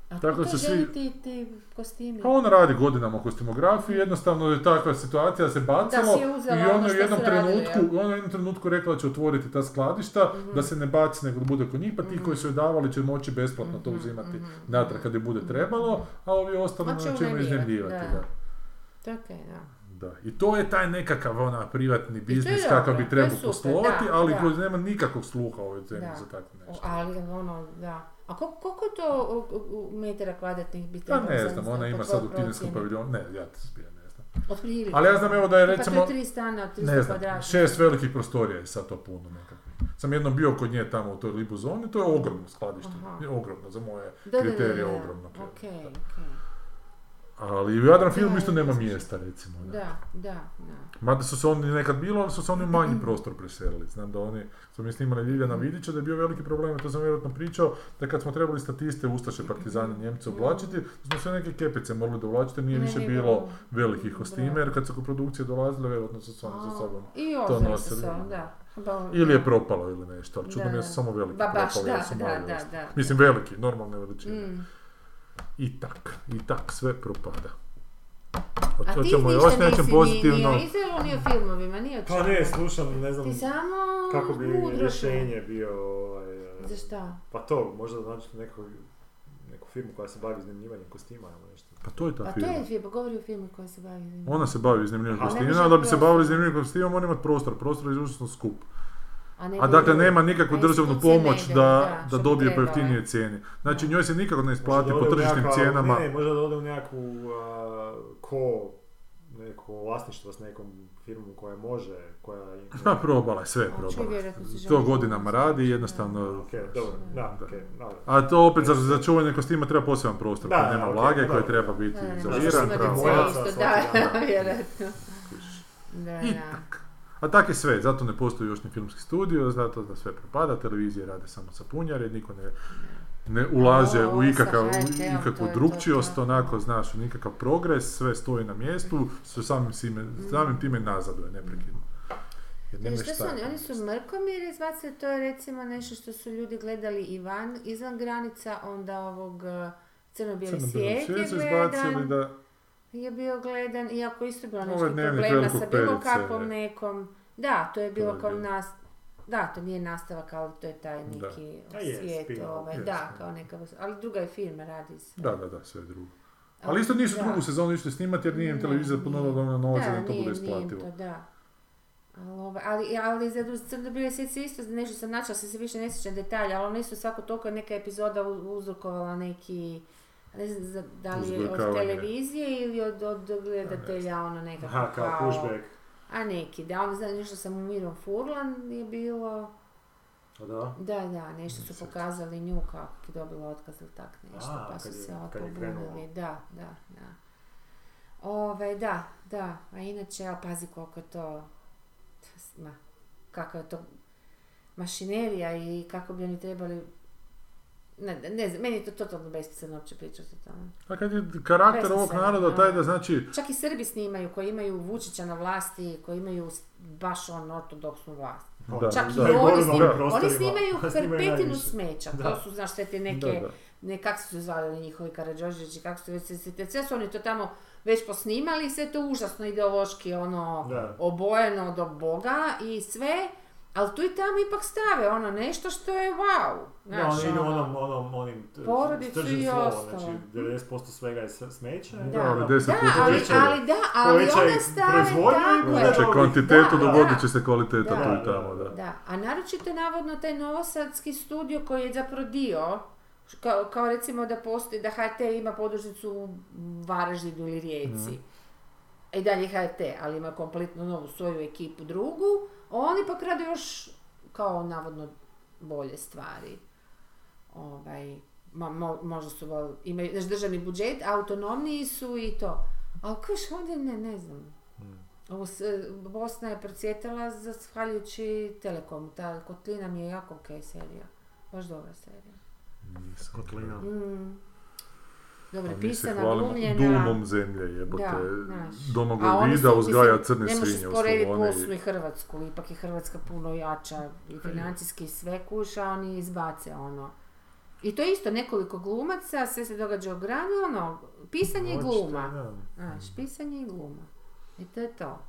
A Tako se svi- ti, ti kostimi. Pa ona radi godinama u kostimografiji, jednostavno je takva situacija se bacilo Da si je uzela i ono ona u jednom su radili, trenutku, ona u jednom trenutku rekla da će otvoriti ta skladišta, da se ne baci nego da bude kod njih, pa ti koji su je davali će moći besplatno to uzimati natrag kad je bude trebalo, a ovi ostali On će na unajmljivati, iznajmljivati, da. da. Je okej, da. Da. I to je taj nekakav ona privatni je biznis kakav to bi je trebao poslovati, da, ali da. nema nikakvog sluha u ovoj zemlji za tako O, nešto. Ali ono, da. A kol- koliko je to metara kvadratnih bi Pa trebalo ne za- znam, ona ima tvojoj sad u kineskom paviljonu, ne, ja to zbijem ne znam. Otprilike. Ali ja znam evo da je Pa recimo, to je tri stana od 300 ne znam, kvadrata. šest velikih prostorija je sad to puno nekako. Sam jednom bio kod nje tamo u toj libu zoni, to je ogromno skladište, Aha. je ogromno, za moje Da, da, da, kriterije da, da. ogromno. Okej, okej. Ali u Jadran filmu Da, isto nema da. mjesta recimo. Da. Da, da, da. Mada su se oni nekad bilo, ali su se oni u manji prostor preselili. Znam da oni, smo mi snimali Ljiljana Vidića, da je bio veliki problem, to sam vjerojatno pričao, da kad smo trebali statiste, Ustaše, Partizane, Njemce oblačiti, smo sve neke kepice morali dovlačiti, jer nije više bilo velikih kostime, jer kad su kod produkcije dolazile, vjerojatno su se oni sa sobom. To nosili. da. Ba- Ili je propalo ili nešto, ali čudno Da, mi je da. su samo veliki Ba, baš, propali, da, su da, da, da. Mislim veliki, normalne veličine. Mm. I tak, i tak, sve propada. A ti ništa još nečem pozitivno. Ni, ni o Izraelu, ni o filmovima, ni o čemu. Pa ne, slušam, ne znam Ti samo kako bi rješenje bio... Ovaj, šup. Za šta? Pa to, možda znači neku, neku firmu koja se bavi iznajmljivanjem kostima ili nešto. Pa to je ta Pa to firma. je film, govori o filmu koji se bavi. Ona se bavi iznajmljivanjem Aha. kostima, da bi se bavili iznajmljivanjem kostima mora imati prostor, prostor je užasno skup. Ne A dakle nema nikakvu a državnu ne pomoć ide, da, da bi dobije po trebale. jeftinije cijeni. Znači njoj se nikako ne isplati po tržišnim cijenama. Ne, možda da ode u nekakvu a, ko neko vlasništvo s nekom firmom koja može, koja... Pa probala je, sve je A, probala. To godinama radi i jednostavno... Ok, dobro, da, Da. dobro. A to opet za, za čuvanje kostima treba poseban prostor Da, koji da, nema ok, vlage, dobro. koji treba biti Da, da, izoliran. cijeli isto, svaki da, dan. vjerojatno. Da, I da. A tak je sve, zato ne postoji još ni filmski studio, zato da sve propada, televizije rade samo sa punjare, niko ne, ne ulaže Ovo u ikakav, ikakvu drugčijost, onako, znaš, nikakav progres, sve stoji na mjestu, sve samim, sime, samim time nazaduje neprekidno. Jer Što su šta. oni? Oni su mrkomir izbacili, to je recimo nešto što su ljudi gledali i van, izvan granica, onda ovog uh, crno-bijeli svijet je gledan, da... je bio gledan, iako isto bilo nešto problema sa bilo Perice, kakvom nekom, da, to je bilo je kao bilo. nas, da, to nije nastavak, ali to je taj Da. neki A je, svijet, spin-off, ovaj, je, da, kao neka, ali druga je firma, radi se. Da, da, da, sve je drugo. Ali isto nisu Da. drugu sezonu išli snimati jer nije im televizija ponovila dovoljno novaca da im to nije- bude nije im isplativo. to, da. Ali, ovaj, ali, ali za crno bile se isto nešto sam načela, se više ne sjećam detalja, ali ono isto svako toliko neka epizoda uzrokovala neki, ne znam za- da li je od televizije ili od, od gledatelja ono nekako Aha, kao pushback. A neki, da, ono znam nešto sam u Mirom Furlan je bilo, A da? da, da, nešto su pokazali nju kako je dobila otkaz ili tak nešto, A, pa su je- se pobunili, da, da, da. Ove, da, da, a inače, a pazi koliko je to, ma, kakva je to mašinerija i kako bi oni trebali, ne, ne znam, meni je to totalno besmisleno uopće pričati o tome. A kad je karakter ovog naroda taj da. da znači Čak i Srbi snimaju, koji imaju Vučića na vlasti, koji imaju baš on ortodoksnu vlast. Da, Čak da. i oni, Govorim o snimaju, ovim oni snimaju hrpetinu smeća. Da. To su, znaš, sve te neke, Da, da. ne, kak su se zvali njihovi Karadžožići, kako su već, sve, sve su oni to tamo već posnimali, sve to užasno ideološki, ono, Da. obojeno do Boga i sve, ali tu i tamo ipak stave ono nešto što je wow. Da, Znaš, oni idu ono, onom, onom, onim t- Porodicu stržim i slova, ostalo. znači 90% svega je smeće. Da, ali da, 10% ali, povećaj- ali da, ali onda stave tako. Znači, kvantitetu Da, dogodit da. će se kvaliteta Da, tu i da, tamo, da. da. Da, a naročito navodno taj novosadski studio koji je zapravo dio, kao, kao recimo da postoji, da HRT ima podružnicu u Varaždinu ili Rijeci. I dalje HRT, ali ima kompletno novu svoju ekipu drugu, oni pak rade još kao navodno bolje stvari. Ovaj, ma, mo- možda su, imaju znaš, državni budžet, autonomniji su i to. Ali kaš ovdje ne, ne znam. Ovo s- Bosna je procvjetala zahvaljujući Telekomu. Ta Kotlina mi je jako ok serija. Baš dobra serija. Kotlina. Mm. Dobro, pisana, glumljena. Dumom zemlje, jebote. Domagoj Vida su, uzgaja crne ne možeš svinje u usporediti Bosnu Slavoniji. i Hrvatsku, ipak je Hrvatska puno jača i financijski sve kuša, oni izbace ono. I to je isto nekoliko glumaca, sve se događa u gradu, ono, pisanje i gluma. Znaš, pisanje i gluma. I to je to.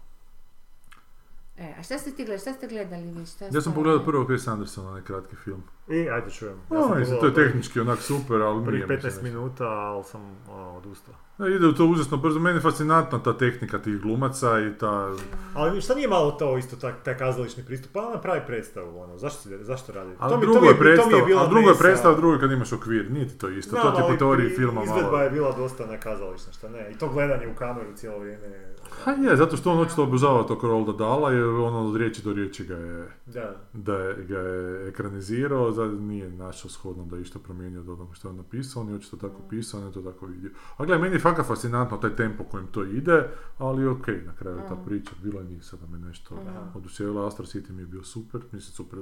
E, a šta ste ti gledali, šta ste gledali vi? Šta Ja sam pogledao prvo Chris Andersona, onaj kratki film. I, ajde čujem. Ja No, sam mislim, to je tehnički onak super, ali Prvih nije mi se 15 nešto. minuta, ali sam ono, odustao. E, Ide u to užasno brzo, meni je fascinantna ta tehnika tih glumaca i ta... Ali šta nije malo to isto tak, taj kazališni pristup? Pa ona pravi predstavu, ono, zašto, si, zašto radi? Ali to mi, drugo to mi je to mi je bila ali drugo je predstava, drugo je kad imaš okvir, nije ti to isto, Znam, to ti po teoriji filma Izvedba malo... je bila dosta nekazališna, šta ne? I to gledanje u kameru cijelo vrijeme. Ha je, zato što on očito obožava tog Rolda Dala i ono od riječi do riječi ga je, Da. da je, ga je ekranizirao, za, nije našao shodno da je išta promijenio od onoga što je on napisao, on je očito tako pisao, on je to tako vidio. A gledaj, meni je fakat fascinantno taj tempo kojim to ide, ali okej, na kraju ta Mm. priča, bilo je njih sada me nešto Mm. oduševila, Astro City mi je bio super, mislim super,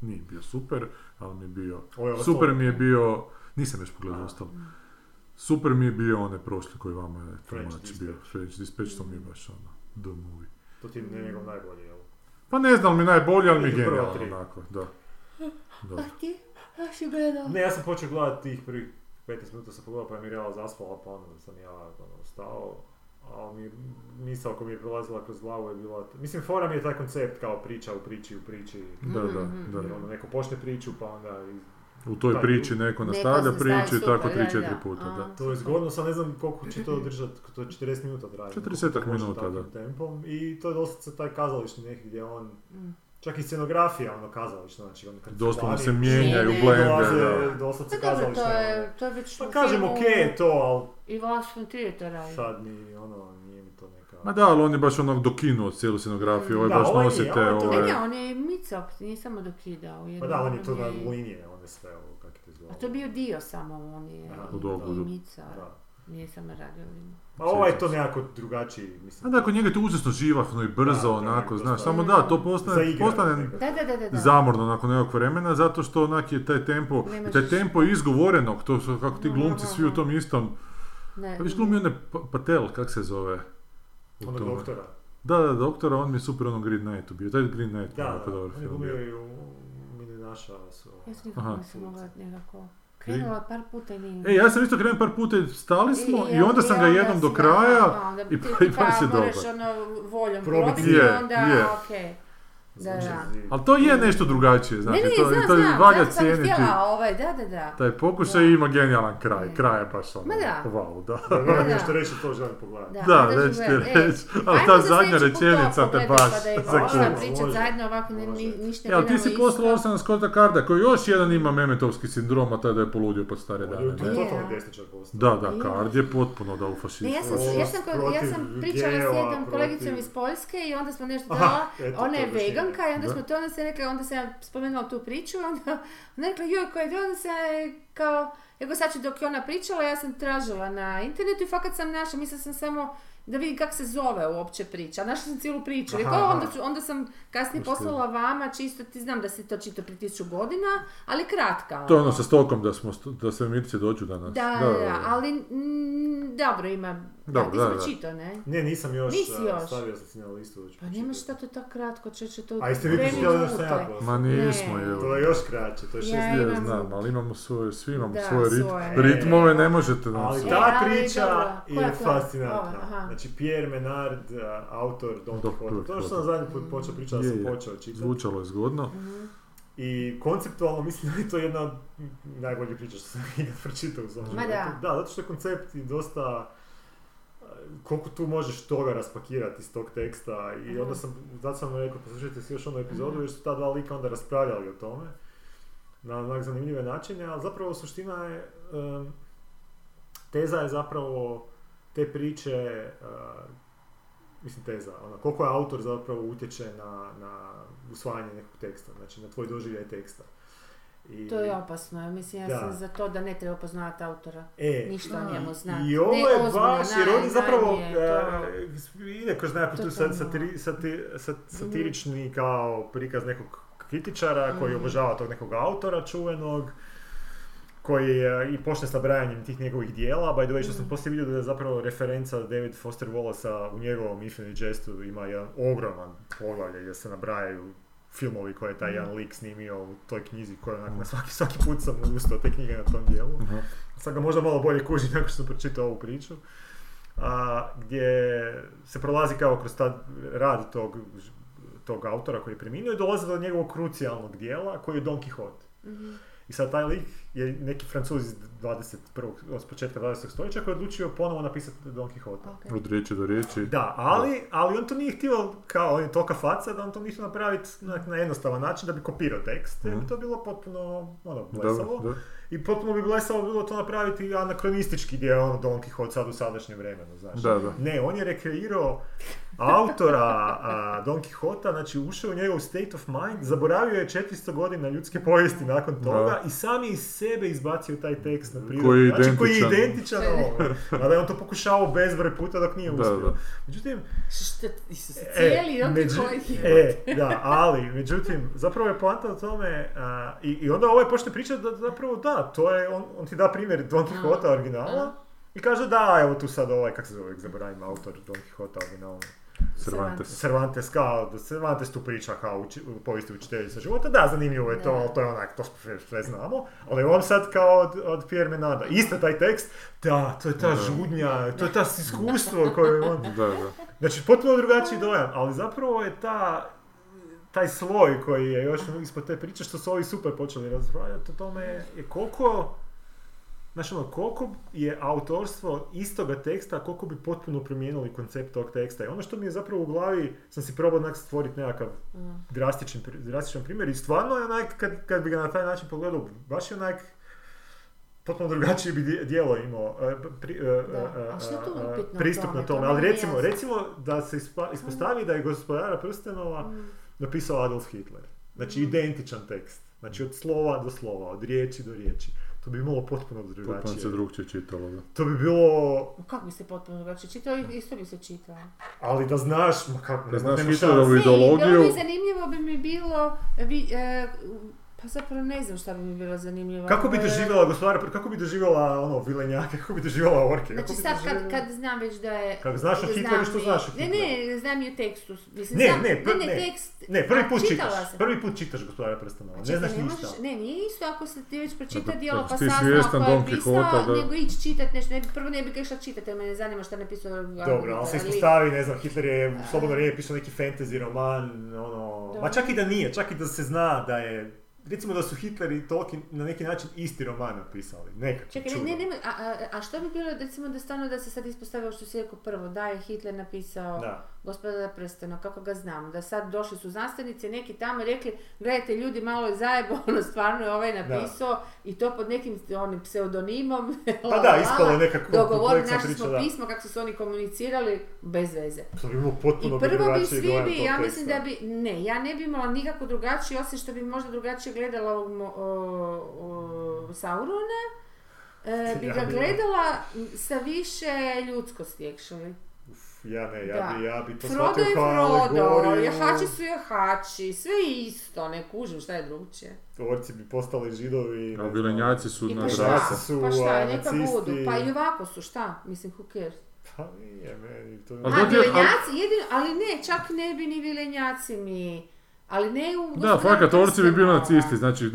nije bio super, ali mi je bio, Ovo je super mi je bio, nisam još pogledao ostalo, super mi je bio onaj prošli koji vama je French Dispatch. bio, French Dispatch, to mi je baš ono, the movie. To ti je njegov najbolji, jel? Pa ne znam mi najbolji, ali mi je genijalno onako, da. da. A ti? A si gledao? Ne, ja sam počeo gledati tih prvih 15 minuta sam pogledao pa je Mirjala zaspala, pa onda sam ja ono, stao. Ali mi, misao koja mi je prolazila kroz glavu je bila... Mislim, fora mi je taj koncept kao priča u priči u priči. Da, da, Mhm, da. Ono, neko počne priču pa onda... U toj priči neko nastavlja priču i tako da, 3-4 da. puta, A. da. To je zgodno, sad ne znam koliko će to držati, to je 40 minuta traje. 40-ak koliko može minuta, takvim da. Tempom. I to je dosta taj kazališni neki gdje on... Mm. Čak i scenografija ono kazališna, znači on kad Doslovno se mijenjaju blende, da. doslovce Pa dobro, to kazališne. ono. je, to je već Pa kažem, filmu okej je to, ali I Trier to radi. sad mi, ono, nije mi to neka... Ma da, ali on je baš onog dokinuo cijelu scenografiju, ovaj baš ovaj nosi nije, te ovaj ove... ne, on je micao, nije samo dokidao. Pa da, on je to na linije, on je sve ovo, kako je to izgledalo. A to je bio dio samo, on je Aha, u i- dogledu. i micao. Da. Nije samo radio. A ovaj je to nekako drugačiji, A mislim. da, kod njega je to užasno živahno i brzo, Da, onako, znaš, samo da, to postane, Zaigrano postane. Da, da, da, da. da. zamorno nakon nekog vremena, zato što onak je taj tempo, Ne i možeš- taj tempo izgovorenog, to su kako ti glumci svi u tom istom, Ne, pa viš glumi one Pa- Patel, kak se zove? Onog doktora. Da, da, doktora, on mi je super onom Green Knightu bio, taj Green Knight mi je Da, jako da, dobar on je film glumio bio. i u Naša su... Ja sam Aha. nikako nisam mogla nekako. Krenula par puta i nije. E, ja sam isto krenuo par puta i stali smo i, onda sam ga jednom do kraja i ti pa- i tipa baš je moraš ono voljom Probiti. i Je, onda, je. okej. Da, Zvuči da. Ali to je nešto drugačije, Ne, znači, ne, to, znam, to znam, valja cijeniti. htjela, ovaj, da, da, da. Taj pokušaj Da. ima genijalan kraj, Ne. kraj je baš ono, Ma da. wow, da. Da, moram Da. nešto reći, to želim pogledati. Da, ajde reći ti. E, reći, ali ajmo ta za zadnja rečenica te baš Pa da je zakuva. možda pričat Može. zajedno ovako, ne, ni- ništa E, ali ti ne si poslao. Orsana Scotta Carda koji još jedan ima mementovski sindrom, a taj da je poludio pod stare dane. To je ne? Je. totalni desničar postao. Da, da, Je. Card je potpuno da u Ne, fašistu. ja sam, ja sam, ja sam pričala s jednom kolegicom iz Poljske i onda smo nešto dala, ona je to veganka i onda Da. smo to, onda se rekla, onda sam ja spomenula tu priču, onda je rekla, joj, koja je, onda sam ja kao, evo sad ću dok je ona pričala, ja sam tražila na internetu i fakat sam našla, mislila sam samo da vidim kak se zove uopće priča, a našla sam cijelu priču, Aha, Rekla, aha. onda, ću, onda sam kasnije poslala vama, čisto, ti znam da si to čitao prije tisuću godina, ali kratka. To je ono sa stokom da smo, da sve mirci dođu danas. Da, da, da, ali mm, dobro ima, da, Dobro, ti da, smo da. čitao, ne? Ne, nisam još, Nisi a, još. stavio sam si na listu. da ću Pa nemaš pročitati. šta to tako kratko, čeće to A jeste vi dve pročitali ono što ja poslao? Ma nismo, evo. To je još kraće, to je šest Ja imam- znam, ali imamo svoje, svi imamo Da, svoje rit- svoje. ritmove, ne možete nam Ali. E, ta ali priča je je fascinantna. Znači, Pierre Menard, autor Don Quixote. To što sam zadnji put počeo pričati, da sam je. počeo čitati. Zvučalo je zgodno. Mhm. I konceptualno mislim da je to jedna od najboljih priča što sam ikad pročitao u svom Ma životu. da. Da, zato što je koncept i dosta koliko tu možeš toga raspakirati iz tog teksta i Mhm. onda sam, zato sam rekao poslušajte si još onu epizodu Mhm. jer su ta dva lika onda raspravljali o tome na onak zanimljive načine, ali zapravo suština je, teza je zapravo te priče, a, mislim teza, ona, koliko je autor zapravo utječe na, na usvajanje nekog teksta, znači na tvoj doživljaj teksta. I, To je opasno, mislim, ja Da. sam za to da ne treba poznavati autora. e, Ništa o njemu znati. I ovo Ne, je ozbiljno, baš, jer on je zapravo to- e, ide kroz nekakvu tu satiri- sati- sat- satirični kao prikaz nekog kritičara koji Mhm. obožava tog nekog autora čuvenog koji je i počne s nabrajanjem tih njegovih dijela, by the way što sam Mhm. poslije vidio da je zapravo referenca David Foster Wallace u njegovom Infinite Jestu ima jedan ogroman poglavlje gdje se nabrajaju filmovi koje je taj Mhm. jedan lik snimio u toj knjizi koju onak na svaki, svaki put sam odustao te knjige na tom dijelu sad ga možda malo bolje kuži nakon što sam pročitao ovu priču, a, gdje se prolazi kao kroz ta rad tog tog autora koji je preminuo i dolaze do njegovog krucijalnog dijela koji je Don Quixote. Mhm. I sad taj lik je neki francuz iz 21. od početka 20. stoljeća koji je odlučio ponovo napisati Don Quixote. Ok. Od riječi do riječi. Da, ali, ali on to nije htio kao on je toka faca da on to nije napraviti na, na jednostavan način da bi kopirao tekst, jer bi Mhm. to bilo potpuno ono, blesavo. da. I potpuno bi blesavo bilo to napraviti anakronistički gdje je ono Don Quixote sad u sadašnjem vremenu, znaš. Da, da. Ne, on je rekreirao autora a, Don Quixota, znači ušao u njegov state of mind, zaboravio je 400 godina ljudske povijesti nakon toga Da. i sam je iz sebe izbacio taj tekst na Koji je način, koji je identičan. ovome. Mada je on to pokušavao bezbroj puta dok nije Da, uspio. da. Međutim, Što, Isuse, E, cijeli Don među-. E, da, ali, međutim, zapravo je poanta u tome, a, i, i onda ovaj počne pričati da zapravo da, to je, on, on ti da primjer Don Quixota originala i kaže da, evo tu sad ovaj, kak se zove, zaboravim, autor Don Quixota originala. Cervantes. Cervantes kao, Cervantes tu priča kao uči, u povijesti učiteljica života, da, zanimljivo je to, ali to je onak, to sve, znamo, ali on sad kao od, od Pierre Menada, isto taj tekst, da, to je ta Da. žudnja, to je ta iskustvo koje on, Da, da. Znači, potpuno drugačiji dojam, ali zapravo je ta, taj sloj koji je još ispod te priče, što su ovi super počeli raspravljati o tome, je koliko, znači ono, koliko je autorstvo istoga teksta, koliko bi potpuno promijenili koncept tog teksta. I ono što mi je zapravo u glavi, sam si probao onak stvoriti nekakav Mm. drastičan, drastičan primjer i stvarno je onak, kad, kad bi ga na taj način pogledao, baš je onak, potpuno drugačije bi djelo imao, e, pri- e, Da, e, a pristup tome? na To tome. Ali recimo, recimo da se ispa- ispostavi da je gospodara prstenova Mm. napisao Adolf Hitler. Znači Mhm. identičan tekst. Znači od slova do slova, od riječi do riječi. To bi imalo potpuno Potpuno drugačije. se drugčije čitalo, da. To bi bilo, Kako bi se potpuno drugačije čitao? Isto bi se čitao. ali da znaš, ma kako, Da znaš Hitlerovu. Ne, ideologiju. bi zanimljivo bi mi bilo, vi, e, pa zapravo ne znam šta bi mi bilo zanimljivo. Kako bi doživjela gospodara, kako bi doživjela ono vilenjake, kako bi doživjela orke? kako Znači sad kad, doživjela- kad znam već da je... Kad znaš o Hitleru, što znaš o Ne, Hitleru? ne, znam i o tekstu. Mislim, Ne, znam, ne, pr- ne, ne. tekst... Ne, prvi put čitaš, sam. prvi put čitaš gospodara prstenova, ne znaš ne ništa. možeš- ne, nije isto ako se ti već pročita Ako- dijelo ako pa saznao ko je pisao, da. nego ići čitat nešto. Ne, prvo ne bi išla čitati, jer me ne zanima šta je napisao Dobro, ali se ispostavi, ne znam, Hitler je slobodno vrijeme pisao neki fantasy roman, ono... Ma čak i da nije, čak i da se zna da je... Recimo da su Hitler i Tolkien na neki način isti roman napisali, nekako Čekaj, ne, ne, nema- a, a, a što bi bilo, recimo da stvarno da se sad ispostavilo što si rekao prvo, da je Hitler napisao Da. Gospodara prstena, kako ga znam, da sad došli su znanstvenici neki tamo i rekli, gledajte ljudi malo je zajebo, ono stvarno je ovaj napisao i to pod nekim onim pseudonimom. Pa da, ispalo je nekako Dogovor, kompleksna našli smo da. pismo kako su se oni komunicirali, bez veze. To bi bilo I potpuno prvo bi svi bi, ja mislim da bi, ne, ja ne bi imala nikako drugačije, osim što bi možda drugačije gledala ovog Saurona, e, bi Ja ga gledala sa više ljudskosti, actually. Ja ne, ja Da. bi, ja bi to Frodo shvatio kao Frodo, alegoriju. jahači su jahači, sve je isto, ne kužim šta je drugčije. Orci bi postali židovi. A vilenjaci su I na pa šta, su, pa šta, a, neka budu, pa i ovako su, šta, mislim, who cares. Pa nije meni, to... A vilenjaci, jedino, ali ne, čak ne bi ni vilenjaci mi, ali ne u... Da, fakat, orci bi bili nacisti, znači,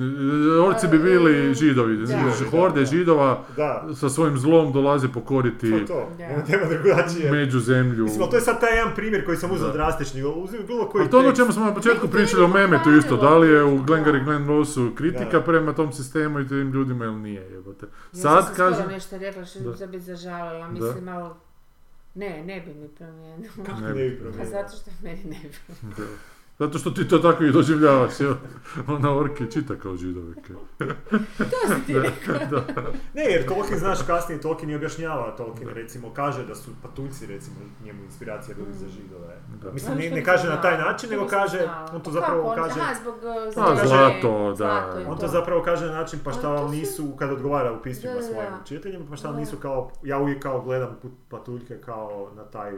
orci bi bili židovi, Da. znači, horde židova Da, sa svojim zlom dolaze pokoriti to, to. Nema- drugačije. među zemlju. Mislim, ali to je sad taj jedan primjer koji sam uzeo drastični, uzeo bilo koji Ali to ono čemu smo na početku pričali o Memetu isto, da li je u. Glengarry Glen Rossu kritika Da. prema tom sistemu i tim ljudima ili nije, jebote. Ja Sad sam kaže... skoro nešto rekla što Da. bi se bi zažalila, mislim malo... Ne, ne bi mi promijenilo. Kako Ne bi. bi Pa promijenilo? zato što meni ne bi. Da. Zato što ti to tako i doživljavaš, jel? Ona orke čita kao židove. To si ti rekao. Ne, jer Tolkien, znaš, kasnije Tolkien i objašnjava, Tolkien recimo kaže da su patuljci recimo njemu inspiracija bili za židove. Da. Mislim, ne, ne kaže na taj način, nego kaže, on to Pa zapravo kaže, Aha, zbog uh, A, zagađenja. zlato, da. On to zapravo kaže na način pa šta vam su- nisu, kad odgovara u pismima Da, da, svojim da. čiteljima, pa šta vam Da. nisu kao, ja uvijek kao gledam patuljke kao na taj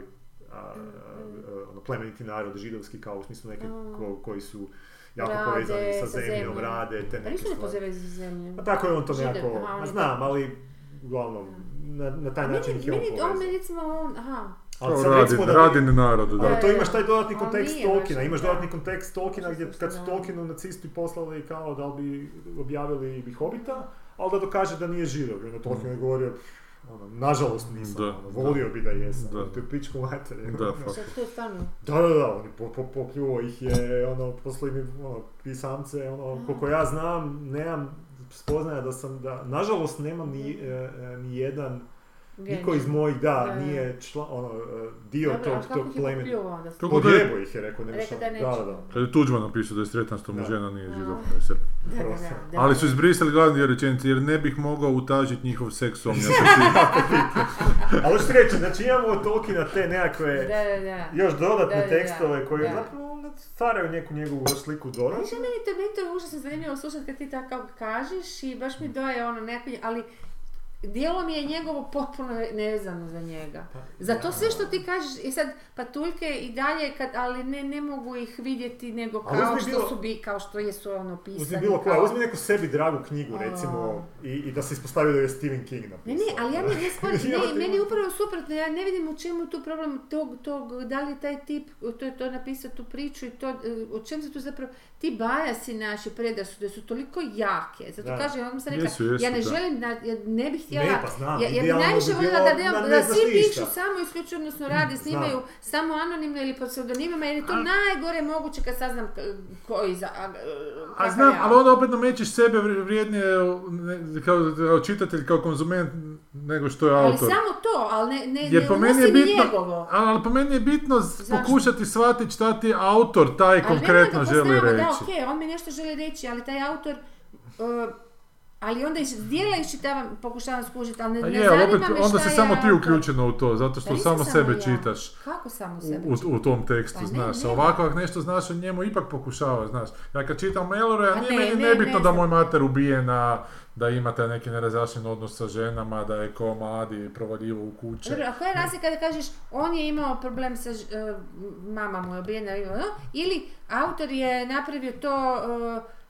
a, Mm, a, ono, plemeniti narod židovski kao u smislu neke Mm. ko- koji su jako Rade povezani sa sa zemljom, zemljom. rade, te Pa neke nisu ne stvari. za zemlju. Pa tako je on to Žide- nekako, aha, on znam, tako. ali uglavnom, na, na taj A način ih Meni, je on meni, on povezan. meni recimo, on, aha, Ali sad radin, recimo da... radin narodu, da. Ali to imaš taj dodatni kontekst Tolkiena, imaš da. dodatni kontekst Tolkiena gdje kad su. Tolkienu nacisti poslali kao da li bi objavili bi Hobita, ali da dokaže da nije židov. I onda Tolkien je govorio, Ono, nažalost nisam, Da, ono, volio bi da jesam, Da. ono, to je pičku materiju. Da, ono. fakt. Sad to je stvarno... Da, da, da, oni po, po, popljuo ih je, ono, poslali mi, ono, pisamce, ono, koliko ja znam, nemam spoznaja da sam, da, nažalost nemam ni, e, e, ni jedan, niko iz mojih, da, Da, nije član, ono, e, dio Dobro, a tog, kako tog plemena. Kako Podjebo ih je rekao, što, da da, da. Kad je Tuđman napisao da je sretan što mu žena nije A. židovka. je. Da, da, da, da. Ali su izbrisali glavni dio rečenice jer ne bih mogao utažiti njihov seksualni apetit. Ali što reći, znači imamo od Tolkiena te nekakve, Da, da, da. još dodatne Da, da, da. tekstove koji Da. zapravo stvaraju neku njegovu sliku dodatnu. Znaš, meni to, meni to je užasno zanimljivo slušati kad ti tako kažeš i baš mi doje ono nekako, ali dijelom je njegovo potpuno nevezano za njega. Za to sve što ti kažeš, i sad patuljke i dalje, kad, ali ne, ne mogu ih vidjeti nego kao što bilo- su bi, kao što jesu ono pisani. Uzmi bilo koja, kao- uzmi neku sebi dragu knjigu recimo i, i da se ispostavi da je Stephen King Ne, napisao. ne, ali ja ne, ne, Ja ne, meni upravo suprotno, ja ne vidim u čemu je tu problem tog, tog, da li je taj tip, to je to napisao tu priču i to, e, o čem se tu zapravo, ti bajasi naši predrasude su toliko jake, zato Da. kažem, ja sam rekla, Jesu, jesu, ja ne da. želim, da, ja ne bih htjela, Ne, pa znam, ja, ja bi najviše voljela da, da da, svi pišu samo isključivo, odnosno rade, snimaju samo anonimno ili pod pseudonimima, jer je to najgore moguće kad saznam koji za, a, A znam, ali onda opet namećeš sebe vri- vrijednije kao, kao čitatelj, kao konzument nego što je Ali autor. samo to, ali ne, ne, Jer ne po meni je bitno, njegovo. ali, ali po meni je bitno Zašto? pokušati shvatiti šta ti autor taj Ali konkretno želi reći. Da, okej, on mi nešto želi reći, ali taj autor... uh, ali onda iz dijela iščitavam, pokušavam skužiti, ali ne, A ne je, zanima opet, me onda šta si je samo ti autor. uključena u to, zato što Pa samo sebe ja. čitaš. Kako samo sebe u, u tom tekstu, Pa ne, znaš. ne, Ovako ako nešto znaš o njemu, ipak pokušavaš, znaš. Ja kad čitam Melora, Pa nije ne, meni ne, nebitno ne da moj mater ubijena, da ima taj neki nerazašen odnos sa ženama, da je ko mladi provaljivo u kuće. Dobro, a koja je razlika da kažeš on je imao problem sa e, mama mu je obijena ili ono, ili autor je napravio to e,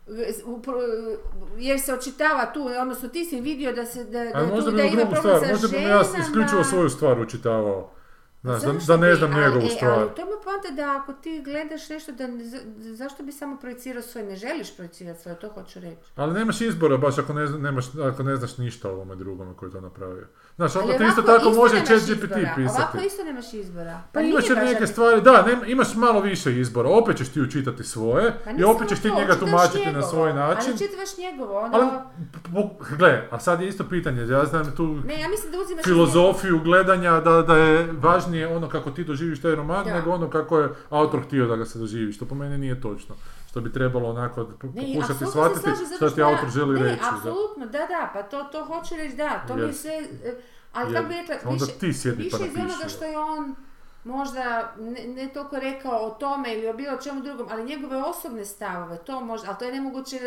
jer se očitava tu, odnosno ti si vidio da se da, A da, možda tu, da ima problem sa možda bi ja isključivo svoju stvar učitavao. Znaš, da, da ne znam njegovu e, stvar. Ali tome je poanta da ako ti gledaš nešto, da, ne- za- zašto bi samo projicirao svoje, ne želiš projicirati svoje, to hoću reći. Ali nemaš izbora baš ako ne, nemaš, ako ne znaš ništa o ovome drugome koji je to napravio. Znaš, onda ti isto tako može chat GPT pisati. Ovako isto nemaš izbora. Pa nije imaš jer neke stvari, da, nem- imaš malo više izbora, opet ćeš ti učitati svoje Pa i ne opet ćeš ti to, njega tumačiti na svoj način. Ali čitavaš njegovo, ono... Ali, gle, a sad je isto pitanje, ja znam tu Ne, ja mislim da filozofiju gledanja da, da je važnije ono kako ti doživiš taj roman Da. nego ono kako je autor htio da ga se doživi, što po meni nije točno. Što bi trebalo onako pokušati se shvatiti što ti autor želi ne, reći. apsolutno, da, da, pa to, to hoću reći, da, to mi je Jest. sve... e, Ali kako bi rekla, onda više, ti sjedi više pa iz onoga što je on možda ne, ne toliko rekao o tome ili o bilo čemu drugom, ali njegove osobne stavove, to možda, ali to je nemoguće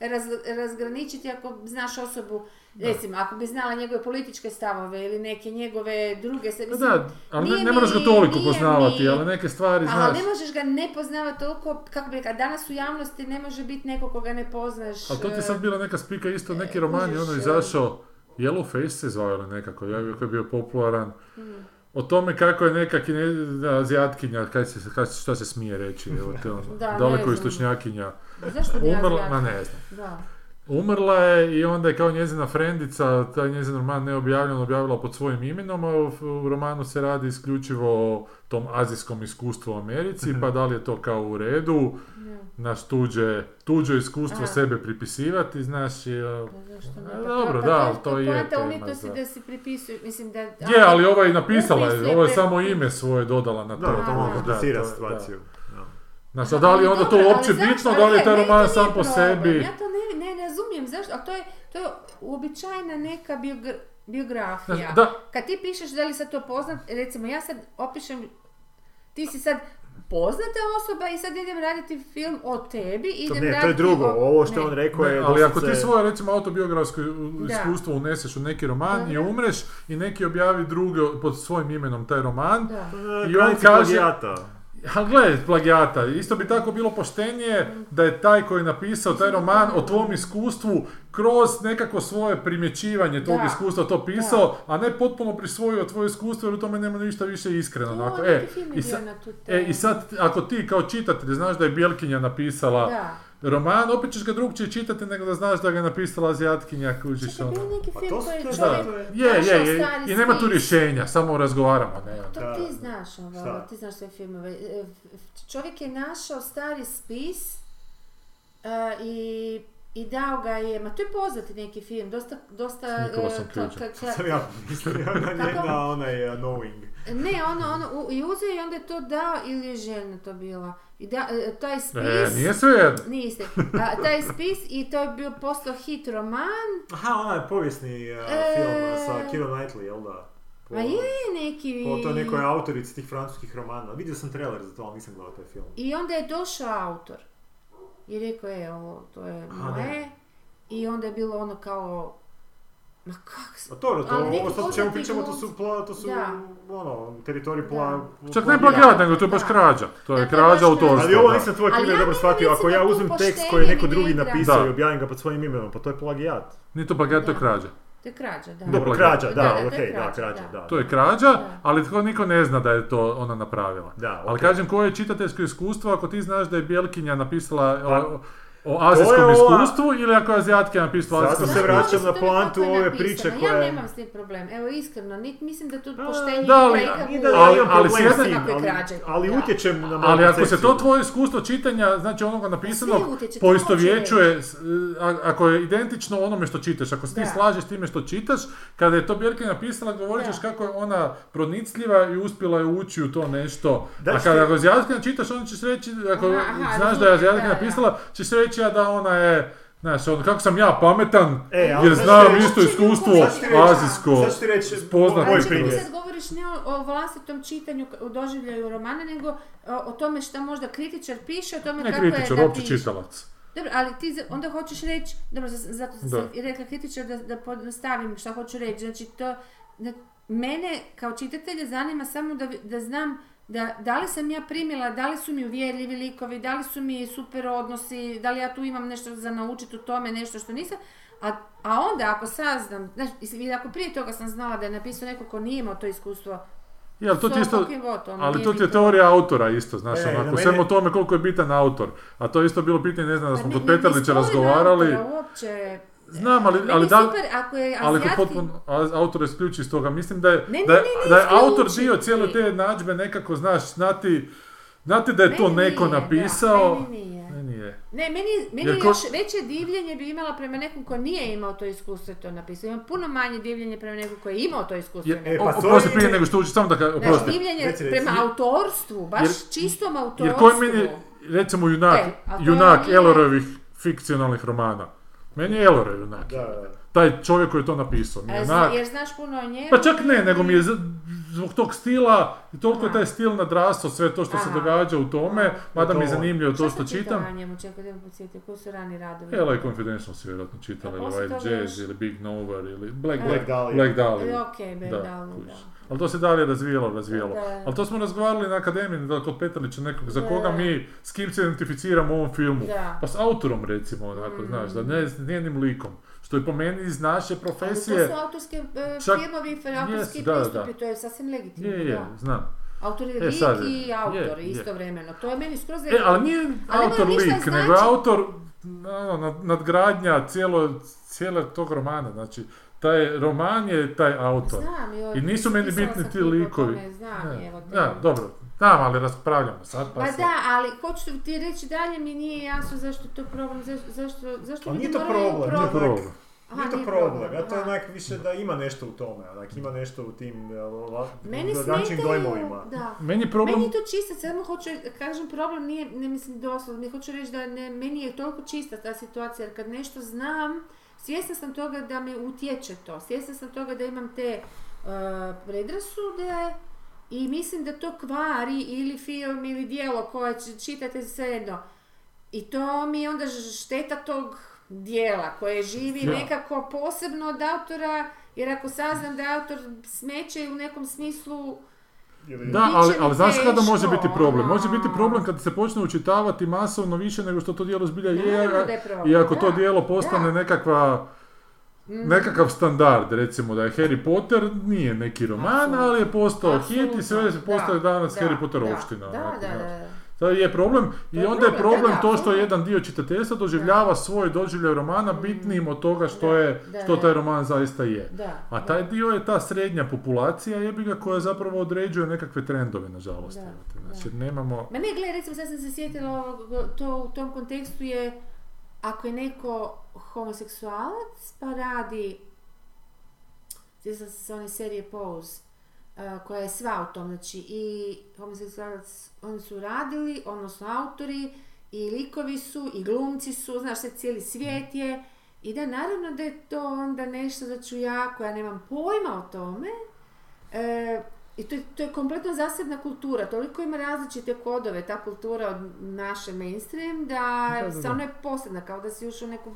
raz, razgraničiti ako znaš osobu, recimo, ako bi znala njegove političke stavove ili neke njegove druge se, Pa mislim, da, ali ne, ne moraš ga toliko poznavati, mi- ali neke stvari ali znaš. ne možeš ga ne poznavati toliko, kako bi rekla, danas u javnosti ne može biti neko koga ne poznaš. Ali to ti je e, sad bila neka spika isto, neki roman je ono e. izašao, Yellow Face se zvao ili nekako, koji je bio popularan. Mm. O tome kako je neka kine, azijatkinja, kaj se, kaj, se- šta se smije reći, evo te ono, Da, daleko znam. istočnjakinja, Zašto umrla, ma ne znam. Da. Umrla je i onda je kao njezina frendica, taj njezin roman neobjavljen, objavila pod svojim imenom, a u, u romanu se radi isključivo o tom azijskom iskustvu u Americi, pa da li je to kao u redu. Naš tuđe, tuđe iskustvo A. sebe pripisivati, znaš, i, uh, Pa zašto ne? Pa dobro, pa da, ali to je Poanta tema umjetnosti da si pripisuju, mislim da... Je, ali ova je napisala, je, ovo je pre- samo ime svoje dodala na to. Da, to malo da, komplicira je- situaciju. Da. Znaš, a da li je onda to ali uopće bitno, Ali da li je taj roman sam po sebi? Ja to ne, ne razumijem, zašto? A to je, to je uobičajena neka biogra- biografija. Znaš, da, Kad ti pišeš da li sad to poznat, recimo ja sad opišem, ti si sad poznata osoba i sad idem raditi film o tebi, To, idem ne, to je drugo, o- ovo što ne. on rekao Ne, je ali ako ti doslovce- svoje recimo autobiografsko Da. iskustvo uneseš u neki roman i Da, da. umreš i neki objavi drugi pod svojim imenom taj roman, Da. I on kaže- plagijata. A gle, plagijata, isto bi tako bilo poštenije da je taj koji je napisao taj roman o tvom iskustvu kroz nekako svoje primjećivanje tog Da. iskustva to pisao, a ne potpuno prisvojio tvoje iskustvo jer u tome nema ništa više iskreno. To, onako. E, je i, sa- e. I sad, ako ti kao čitatelj znaš da je Bjelkinja napisala Da. Roman, opet ćeš ga drugčije čitati nego da znaš da ga je napisala azijatkinja, kužiš Čekaj, ono. je neki Pa film koji je čovjek... je- Je, je, i nema tu rješenja, samo razgovaramo, ne. To Da. ti znaš, ono, Šta? ti znaš sve filmove. E, Čovjek je našao stari spis e, i, i dao ga je, ma to je poznati neki film, dosta, dosta... E, ka- Cageom. ka- ka- Sam ja mislio na, nje- Kako? na onaj uh, Knowing. Ne, ono, ono, i uzeo i onda je to dao, ili je željna to bila. I da, e, taj spis... E, nije sve jedno. Niste. A, taj spis i to je bio postao hit roman, Aha, onaj povijesni uh, E. film sa Keira Knightley, jel da? Po, a je neki... po toj nekoj autorici tih francuskih romana. Vidio sam trailer za to, ali nisam gledao taj film. I onda je došao autor i rekao je ovo, to je moje. I onda je bilo ono kao, ma kak se... A dobro, to, ovo sad čemu pričamo, to su, pla, to su Da. ono, teritorij pla... Čak ne plagijat, nego to je baš krađa. To je krađa baš autorstva. Ali ovo nisam tvoj Ali primjer dobro shvatio, ako ja uzmem tekst koji je neko drugi napisao i objavim ga pod svojim imenom, pa to je plagijat. Nije to plagijat, to je krađa. To je krađa, da. Dobro, krađa, Da, da, da, to je okej, da, krađa, da. da. To je krađa, Da. ali tko niko ne zna da je to ona napravila. Da, Ali kažem, koje je čitateljsko iskustvo ako ti znaš da je Bjelkinja napisala Pa, o, azijskom ova- iskustvu ili ako je azijatkinja napisala o Zato azijskom se Znaš, vraćam na poantu ove napisano. priče Ja koja- nemam s tim problem. Evo, iskreno, nit, mislim da tu poštenje da, ali- igra da Ali- ja ali s jedne- ali, krađe. ali Da. utječem na moju Ali ako se to tvoje iskustvo čitanja, znači onoga napisanog, Pa to poistovjećuje, ako je identično onome što čitaš, ako se ti slažeš s time što čitaš, kada je to Bjerke napisala, govorit ćeš kako je ona pronicljiva i uspjela je ući u to nešto. A kada ga Azijatkinja čitaš, onda ćeš reći, ako znaš da je da. napisala, ćeš reći a da ona je, znaš, ono, kako sam ja pametan, E, jer znam isto iskustvo azijsko, spoznat moj Ali čekaj, ti sad govoriš ne o, o vlastitom čitanju, o doživljaju romana, nego o, o tome šta možda kritičar piše, o tome ne kako kritičar, je opće napiše. čitalac. Dobro, ali ti onda hoćeš reći, dobro, za- zato sam Da. i rekla kritičar da, da pojednostavim šta hoću reći. Znači, to, da, mene kao čitatelja zanima samo da, da znam da, da li sam ja primila, da li su mi uvjerljivi likovi, da li su mi super odnosi, da li ja tu imam nešto za naučiti u tome, nešto što nisam. A, a onda ako saznam, znači, ako prije toga sam znala da je napisao neko ko nije imao to iskustvo, Jel, to ti isto, ono, ali to ti je teorija autora isto, znaš, E, onako, na sve meni- o tome koliko je bitan autor. A to je isto bilo pitanje, ne znam, da Pa smo kod sporim razgovarali. autora Uopće, Znam, ali, Meni ali je da, super ako je ali ako potpuno autor isključi iz toga, mislim da je, Ne, ne, da, je- ne, ne da je autor dio cijele te nađbe nekako, znaš, znati, znati da je to Meni neko nije, da, napisao. meni nije. Ne, nije. Ne, meni, meni Jer je ko- još veće divljenje bi imala prema nekom ko nije imao to iskustvo i to napisao. Imam puno manje divljenje prema nekom ko je imao to iskustvo. Je, E, o, pa to oprosti, je- prije nego što uči, samo da ka, Znači, divljenje reci. prema autorstvu, baš Jer- čistom autorstvu. Jer koji meni, recimo, junak, E, to junak nije- Elorovih fikcionalnih romana. Meni je Elore junak. Da, da. Taj čovjek koji je to napisao. mi je A, onak- zna- jer znaš puno o njemu. Pa čak ne, nego mi je zbog tog stila i toliko je taj stil nadrastao sve to što se događa u tome, mada mi je zanimljivo to Šta što čitam. o njemu, čekaj da podsjeti, koji su rani radovi? LA Confidential si vjerojatno čitala, A ili White Jazz, ili Big Nowhere, ili Black, E. Black, Black Dahlia. Black Dahlia. E, Okej, Black Da, Dahlia, da. Ali to se dalje razvijalo, razvijalo. Da. Ali to smo razgovarali na akademiji, da kod Petrlića nekog, za Da. koga mi, s kim se identificiramo u ovom filmu. Da. Pa s autorom recimo, onako, Mm. znaš, da ne s njenim likom. Što je po meni iz naše Ali profesije... to su autorske e, Čak- filmovi, autorski Jest, da, da, pristupi, da. to je sasvim legitimno. Je, je, da. znam. Autor je E, lik sad, i autor je, je. istovremeno. To je meni skroz E, ali nije Ali autor lik, znači- nego je autor nad- nadgradnja cijelo, cijele tog romana. Znači, taj roman je taj autor. Znam, joj, I nisu meni bitni ti likovi. tome, Znam, Ne, evo te. da, dobro. Znam, ali raspravljamo sad pa, Pa se- da, ali hoću ti reći dalje mi nije jasno zašto je to problem, zašto, zašto, zašto Ali ljudi nije to moraju problem, Nije to problem. Aha, Nije to problem, ja to je onak više da ima nešto u tome, onak ima nešto u tim Meni dojmovima. da. Meni je problem... Meni je to čisto, samo hoću, kažem problem nije, ne mislim doslovno, ne hoću reći da ne, meni je toliko čista ta situacija, jer kad nešto znam, svjesna sam toga da me utječe to, svjesna sam toga da imam te uh, predrasude i mislim da to kvari ili film ili dijelo koje čitate svejedno. I to mi je onda šteta tog dijela koje živi Ja. nekako posebno od autora, jer ako saznam da je autor smeće u nekom smislu Da, ali, ali znaš kada može biti problem? Može biti ono. problem kad se počne učitavati masovno više nego što to dijelo zbilja je, je i ako to dijelo postane da. nekakva Mhm. nekakav standard, recimo da je Harry Potter nije neki roman, ali je postao hit i sve postaje da, danas da, Harry Potter da, opština. Da, da, da. To je problem. I je onda je problem, problem da, da, to što jedan dio čitateljstva doživljava svoj doživljaj romana bitnijim od toga što Da, je, da, što taj roman zaista je. Da, A da. taj dio je ta srednja populacija jebi ga koja zapravo određuje nekakve trendove, nažalost. Znači, nemamo... Ma ne, gledaj, recimo sad sam se sjetila to u tom kontekstu je ako je neko homoseksualac pa radi sjećam se se one serije Pose koja je sva u tom, znači i homoseksualac, oni su radili, odnosno autori i likovi su i glumci su, znaš sve cijeli svijet je i da naravno da je to onda nešto za čuja koja nemam pojma o tome E, I to je, to je kompletno zasebna kultura, toliko ima različite kodove, ta kultura od naše mainstream, da, Da, da, da. je posebna, kao da si ušao u neku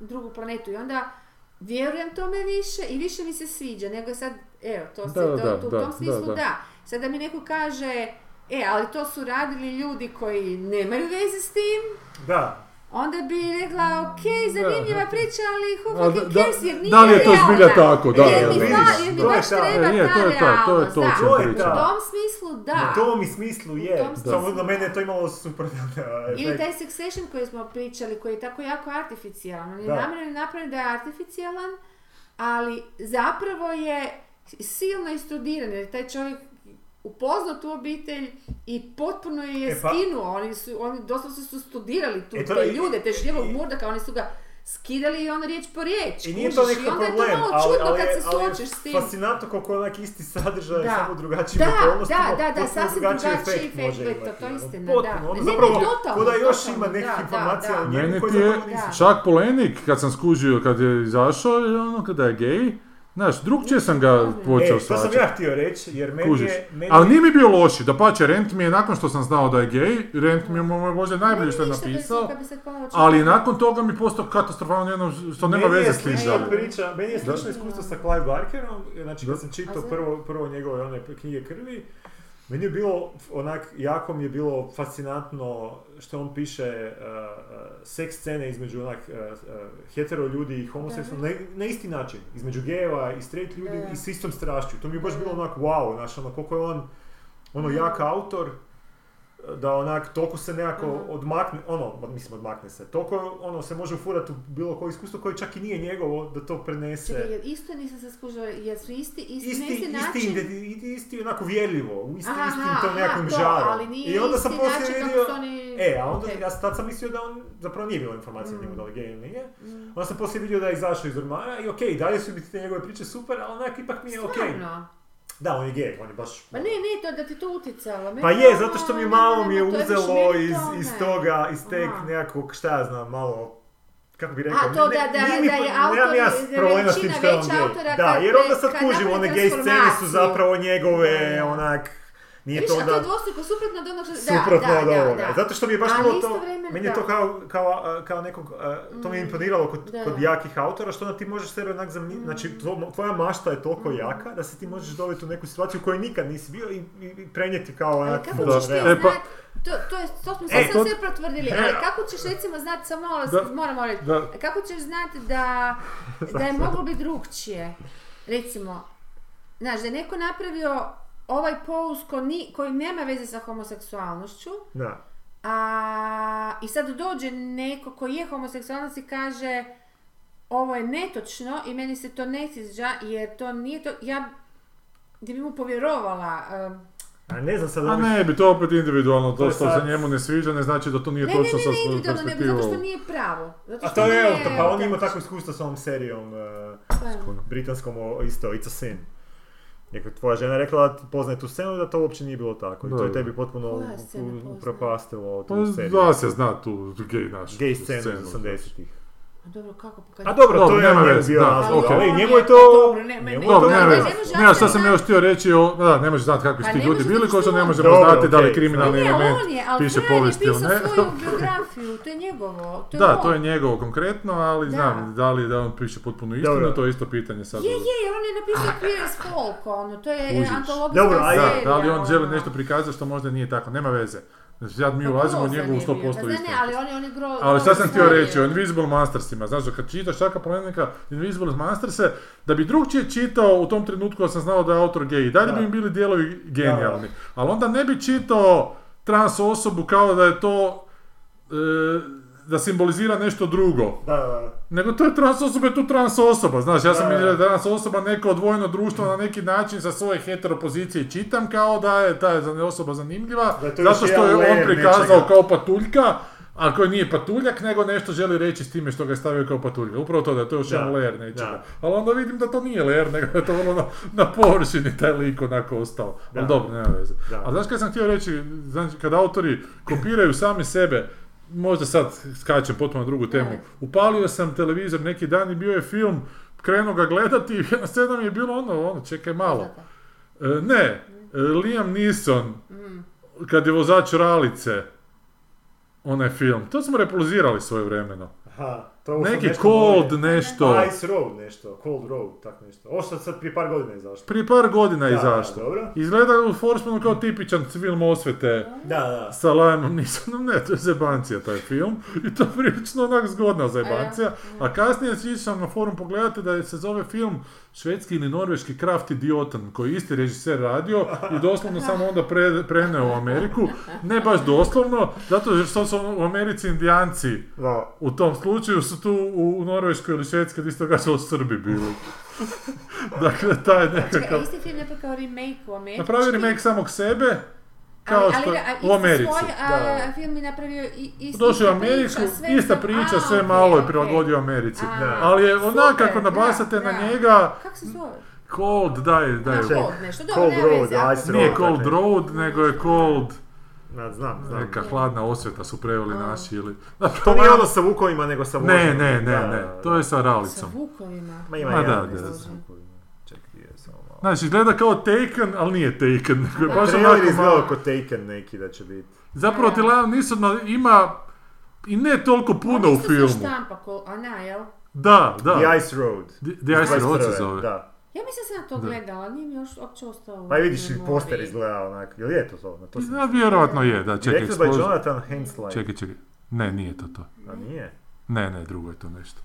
drugu planetu. I onda vjerujem tome više i više mi se sviđa, nego sad, evo, to se, Da, to, da, to u da, tom smislu da, da, da. Sad da mi neko kaže, e, ali to su radili ljudi koji nemaju veze s tim, Da, onda bi rekla, ok, zanimljiva priča, ali who fucking da- cares, jer nije da li je to realna. zbilja tako, da, jer da, mi, da, jer baš treba E, je, ta to je to, to je realnost, to da. To je ta- U tom smislu da. u tom smislu je. Samo na mene je da. to imalo super Ili taj Succession koji smo pričali, koji je tako jako artificijalan. On je Da. namjerno napravljen da je artificijalan, ali zapravo je silno istudiran, jer je taj čovjek upoznao tu obitelj i potpuno je E pa- skinuo. Oni su, oni doslovno su studirali tu, E to te je- ljude, te živog i- murdaka, oni su ga skidali i onda riječ po riječ. I nije to kužiš, I onda je problem, to malo ali, čudno ali, kad je- se ali je suočiš s tim. fascinantno koliko je onak isti sadržaj, Da. samo drugačijim Da, okolnostima, da, da, da, potpuno sasvim drugačiji drugačiji efekt efekt, može to- imati. to je ono, istina, potpuno, da. ono Ne, ne, zapravo, totalno, ko da još totalno, ima nekih da, informacija da, o da. njemu koje ti je zapravo nisu. Čak polenik kad sam skužio kad je izašao, je ono kada je gej, znaš, drugčije sam ga počeo E, to sam ja htio reći, jer meni Kužiš. je... Meni Ali je- nije mi bio loši, da pače, Rent mi je nakon što sam znao da je gej, Rent mi je mo- možda najbolje što je napisao, ali nakon toga mi postao katastrofalan jedno što nema Meni veze s tim. priča, meni je slično iskustvo sa Clive Barkerom, znači kad sam čitao prvo, prvo njegove one knjige krvi, meni je bilo, onak, jako mi je bilo fascinantno što on piše uh, uh, seks scene između onak uh, uh, hetero ljudi i homoseksualni, na, na isti način, između gejeva i straight ljudi Da, da. i s istom strašću. To mi je baš bilo onak wow, znaš, ono koliko je on ono jak autor, da onak toliko se nekako Mhm. odmakne, ono, mislim odmakne se, toliko ono se može ufurati u bilo koje iskustvo koje čak i nije njegovo da to prenese. Čekaj, jer isto nisam se skužila, jer su isti, isti, Isti, isti način. isti, isti, isti onako vjerljivo, u isti, Aha, istim tom to, žarom. ali nije I onda sam poslije vidio, oni- e, a onda ok. ja tad sam mislio da on zapravo nije bilo informacije o njemu Mm. da li gej ili nije. Mm. Onda sam poslije vidio da je izašao iz ormara i okej, dalje su biti te njegove priče super, ali onak ipak mi je okej. Stvarno? Da, on je gej, on je baš... Pa ne, ne, to da ti to utjecalo. Pa je, ono, zato što mi ne, malo mi je uzelo iz, iz toga, iz teg nekakvog, šta ja znam, malo kako bi rekao, A, to ne- da, da, nije mi da je autor, ja problema s tim što je on gej. Da, jer onda sad kad kužim, napravi one gej scene su zapravo njegove, onak, nije Viš, to a to je onda dvostruko suprotno od onog što... suprotno da, od da, da, ovoga. da. Zato što mi je baš Ali bilo to, istovremeno, meni je to kao, kao, kao nekog, to mi je Mm, imponiralo kod, da. kod jakih autora, što onda ti možeš sebe onak zamijeniti, Mm. znači tvo- tvoja mašta je toliko jaka da se ti možeš dovesti u neku situaciju u kojoj nikad nisi bio i, i, i prenijeti kao Ali kako ćeš ti. E, pa- znat, to, to, je, to smo E, sad to- sve potvrdili, ali kako ćeš recimo znat, samo malo, Da. moramo reći, Da. kako ćeš znati da, da je moglo biti drugčije? Recimo, znaš, da je neko napravio ovaj pouz ko ni, koji nema veze sa homoseksualnošću, Da. a, i sad dođe neko koji je homoseksualac i kaže ovo je netočno i meni se to ne sviđa jer to nije to, ja gdje bi mu povjerovala, um, A ne znam sad A ne bi, to opet individualno, To što sad- se njemu ne sviđa ne znači da to nije ne, ne, ne, točno sa ne, svojom individualno, nego zato perspektivom. što nije pravo. Zato A što to je, pa on ima takvo iskustvo s ovom serijom uh, britanskom o, isto It's a Sin. Neka tvoja žena je rekla da poznaje tu scenu da to uopće nije bilo tako. I to je tebi potpuno upropastilo Pa tu seriju. da se zna tu gej naš. Gay scenu iz 80-ih. A dobro, kako pa kad- A dobro, Dobro, to je nema njemu veze, da, ok. ali on njemu je- je to... dobro, ne, njemu ne, je Dobro, to ne ne, veze. ne može Ne, a šta znati sam da- još htio reći o... Da, ne može znati kakvi su Pa ti ne ljudi može bili, kao što ne on. Dobro, znati da li je kriminalni Ne, element on je, ali piše Fran je povijesti ili pisao ne. svoju biografiju, to je njegovo. To je Da, on. to je njegovo konkretno, ali Da. znam, da li da on piše potpuno istinu, Dobro. to je isto pitanje sad. Je, je, jer on je napisao as Folk, ono, to je antologijska serija. je- Da, da li on želi ono. nešto prikazati što možda nije tako, nema veze. Znači, sad mi Pa ulazimo u njegovu je bio. 100% Pa istinu. Ne, ali on je, on je gro... Ali šta sam htio reći o. Invisible Mastersima, znaš, kad čitaš čaka plenika Invisible Masterse, da bi drugčije čitao u tom trenutku da sam znao da je autor gej, i dalje Da. bi mi bili dijelovi genijalni. Ali onda ne bi čitao trans osobu kao da je to e, da simbolizira nešto drugo. Da, da, da. Nego to je trans osoba, je to trans osoba, znaš, ja sam Da, da. trans osoba neko odvojeno društvo na neki način sa svoje heteropozicije čitam kao da je ta je osoba zanimljiva, Da zato što je on prikazao nečega. kao patuljka, a koji nije patuljak, nego nešto želi reći s time što ga je stavio kao patuljka. Upravo to da je to još Da, jedan layer nečega. Ali onda vidim da to nije layer, nego da je to vrlo na, na površini taj lik onako ostao. Da. Ali dobro, nema veze. Da. A znaš kaj sam htio reći, znači kad autori kopiraju sami sebe, možda sad skačem potpuno na drugu temu, Ne. upalio sam televizor neki dan i bio je film, krenuo ga gledati i na sedam je bilo ono, ono, čekaj malo. E, ne, e, Liam Neeson, Mm. kad je vozač ralice, onaj film, to smo repulzirali svoje vremeno. Aha, to Neki nešto cold nešto, Ice Road nešto, Cold Road, tak nešto. Ovo što sad prije par godina izašlo. prije par godina Da, izašlo. dobro. Izgleda u Forsmanu kao tipičan film osvete. Da, da. sa Liamom Neesonom, ne, to je zebancija taj film i to je prilično onak zgodna zebancija, a kasnije si išao na forum pogledati da se zove film švedski ili norveški Kraft Idiotan, koji je isti režiser radio i doslovno samo onda pre, preneo u Ameriku, ne baš doslovno, zato što su u Americi indijanci Da. u tom slučaju su tu u, Norveškoj ili Švedskoj isto gađalo Srbi bili. dakle, taj Čekaj, nekakav... a isti film je kao remake u Američki? Napravio remake samog sebe, kao ali, što ali, u Americi. Svoj, a, Da. film je napravio i, isti Došao u sve ista sam- priča, a, sve okej, malo je okej. prilagodio Americi. A, Da. Ali je onak super, kako nabasate da, na da. njega, Kako se zove? cold, daj, daj. Cold nešto, dobro, Cold nema Road, Ice Nije Road, cold dakle. road, nego je cold, Da, znam, znam. neka hladna osveta su preveli A. naši ili... To nije ono sa vukovima, nego sa Ne, vožnjom. ne, ne, Da, ne, da, to je sa Sa ralicom. vukovima. Ma ima Ma jedan da, da. sa vukovima. Znači, izgleda kao Taken, ali nije Taken, nego je baš Trailer malo... kao Taken neki da će biti. Zapravo ti Liam Neeson ima i ne toliko puno u Isto se filmu. štampa ko, a na, jel? Da, da. The Ice Road. The, The Ice Road se 21., zove. Da. Ja mislim da sam ja to gledala, nije mi još uopće ostalo u Pa vidiš i poster izgleda onak. Jel je to to? Na to. Da, vjerojatno je, da, čekaj, Directed by Jonathan Hensleigh. Čekaj, čekaj. Ne, nije to to. A nije? Ne, ne, drugo je to nešto.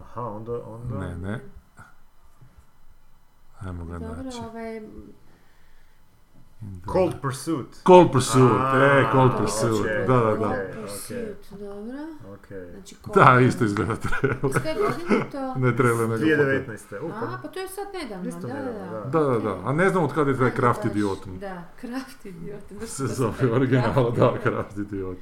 Aha, onda... onda... Ne, ne. Ajmo ga Dobro, naći. ovaj... Cold Pursuit. Cold Pursuit, A, e, Cold Pursuit, ok, da, da, da. Cold Pursuit, dobro. Okej. Znači, Cold Da, isto izgleda Iz trailer. koje godine je to? Ne trailer, nego foto. 2019. U, A, pa... to je sad nedavno, Isto da, nedavno, da. da. Da, da, da. A ne znam od kada je taj Kraft Baš, Idiotom. Da, Kraft Idiotom. Se zove originala, da, Kraft Idiot.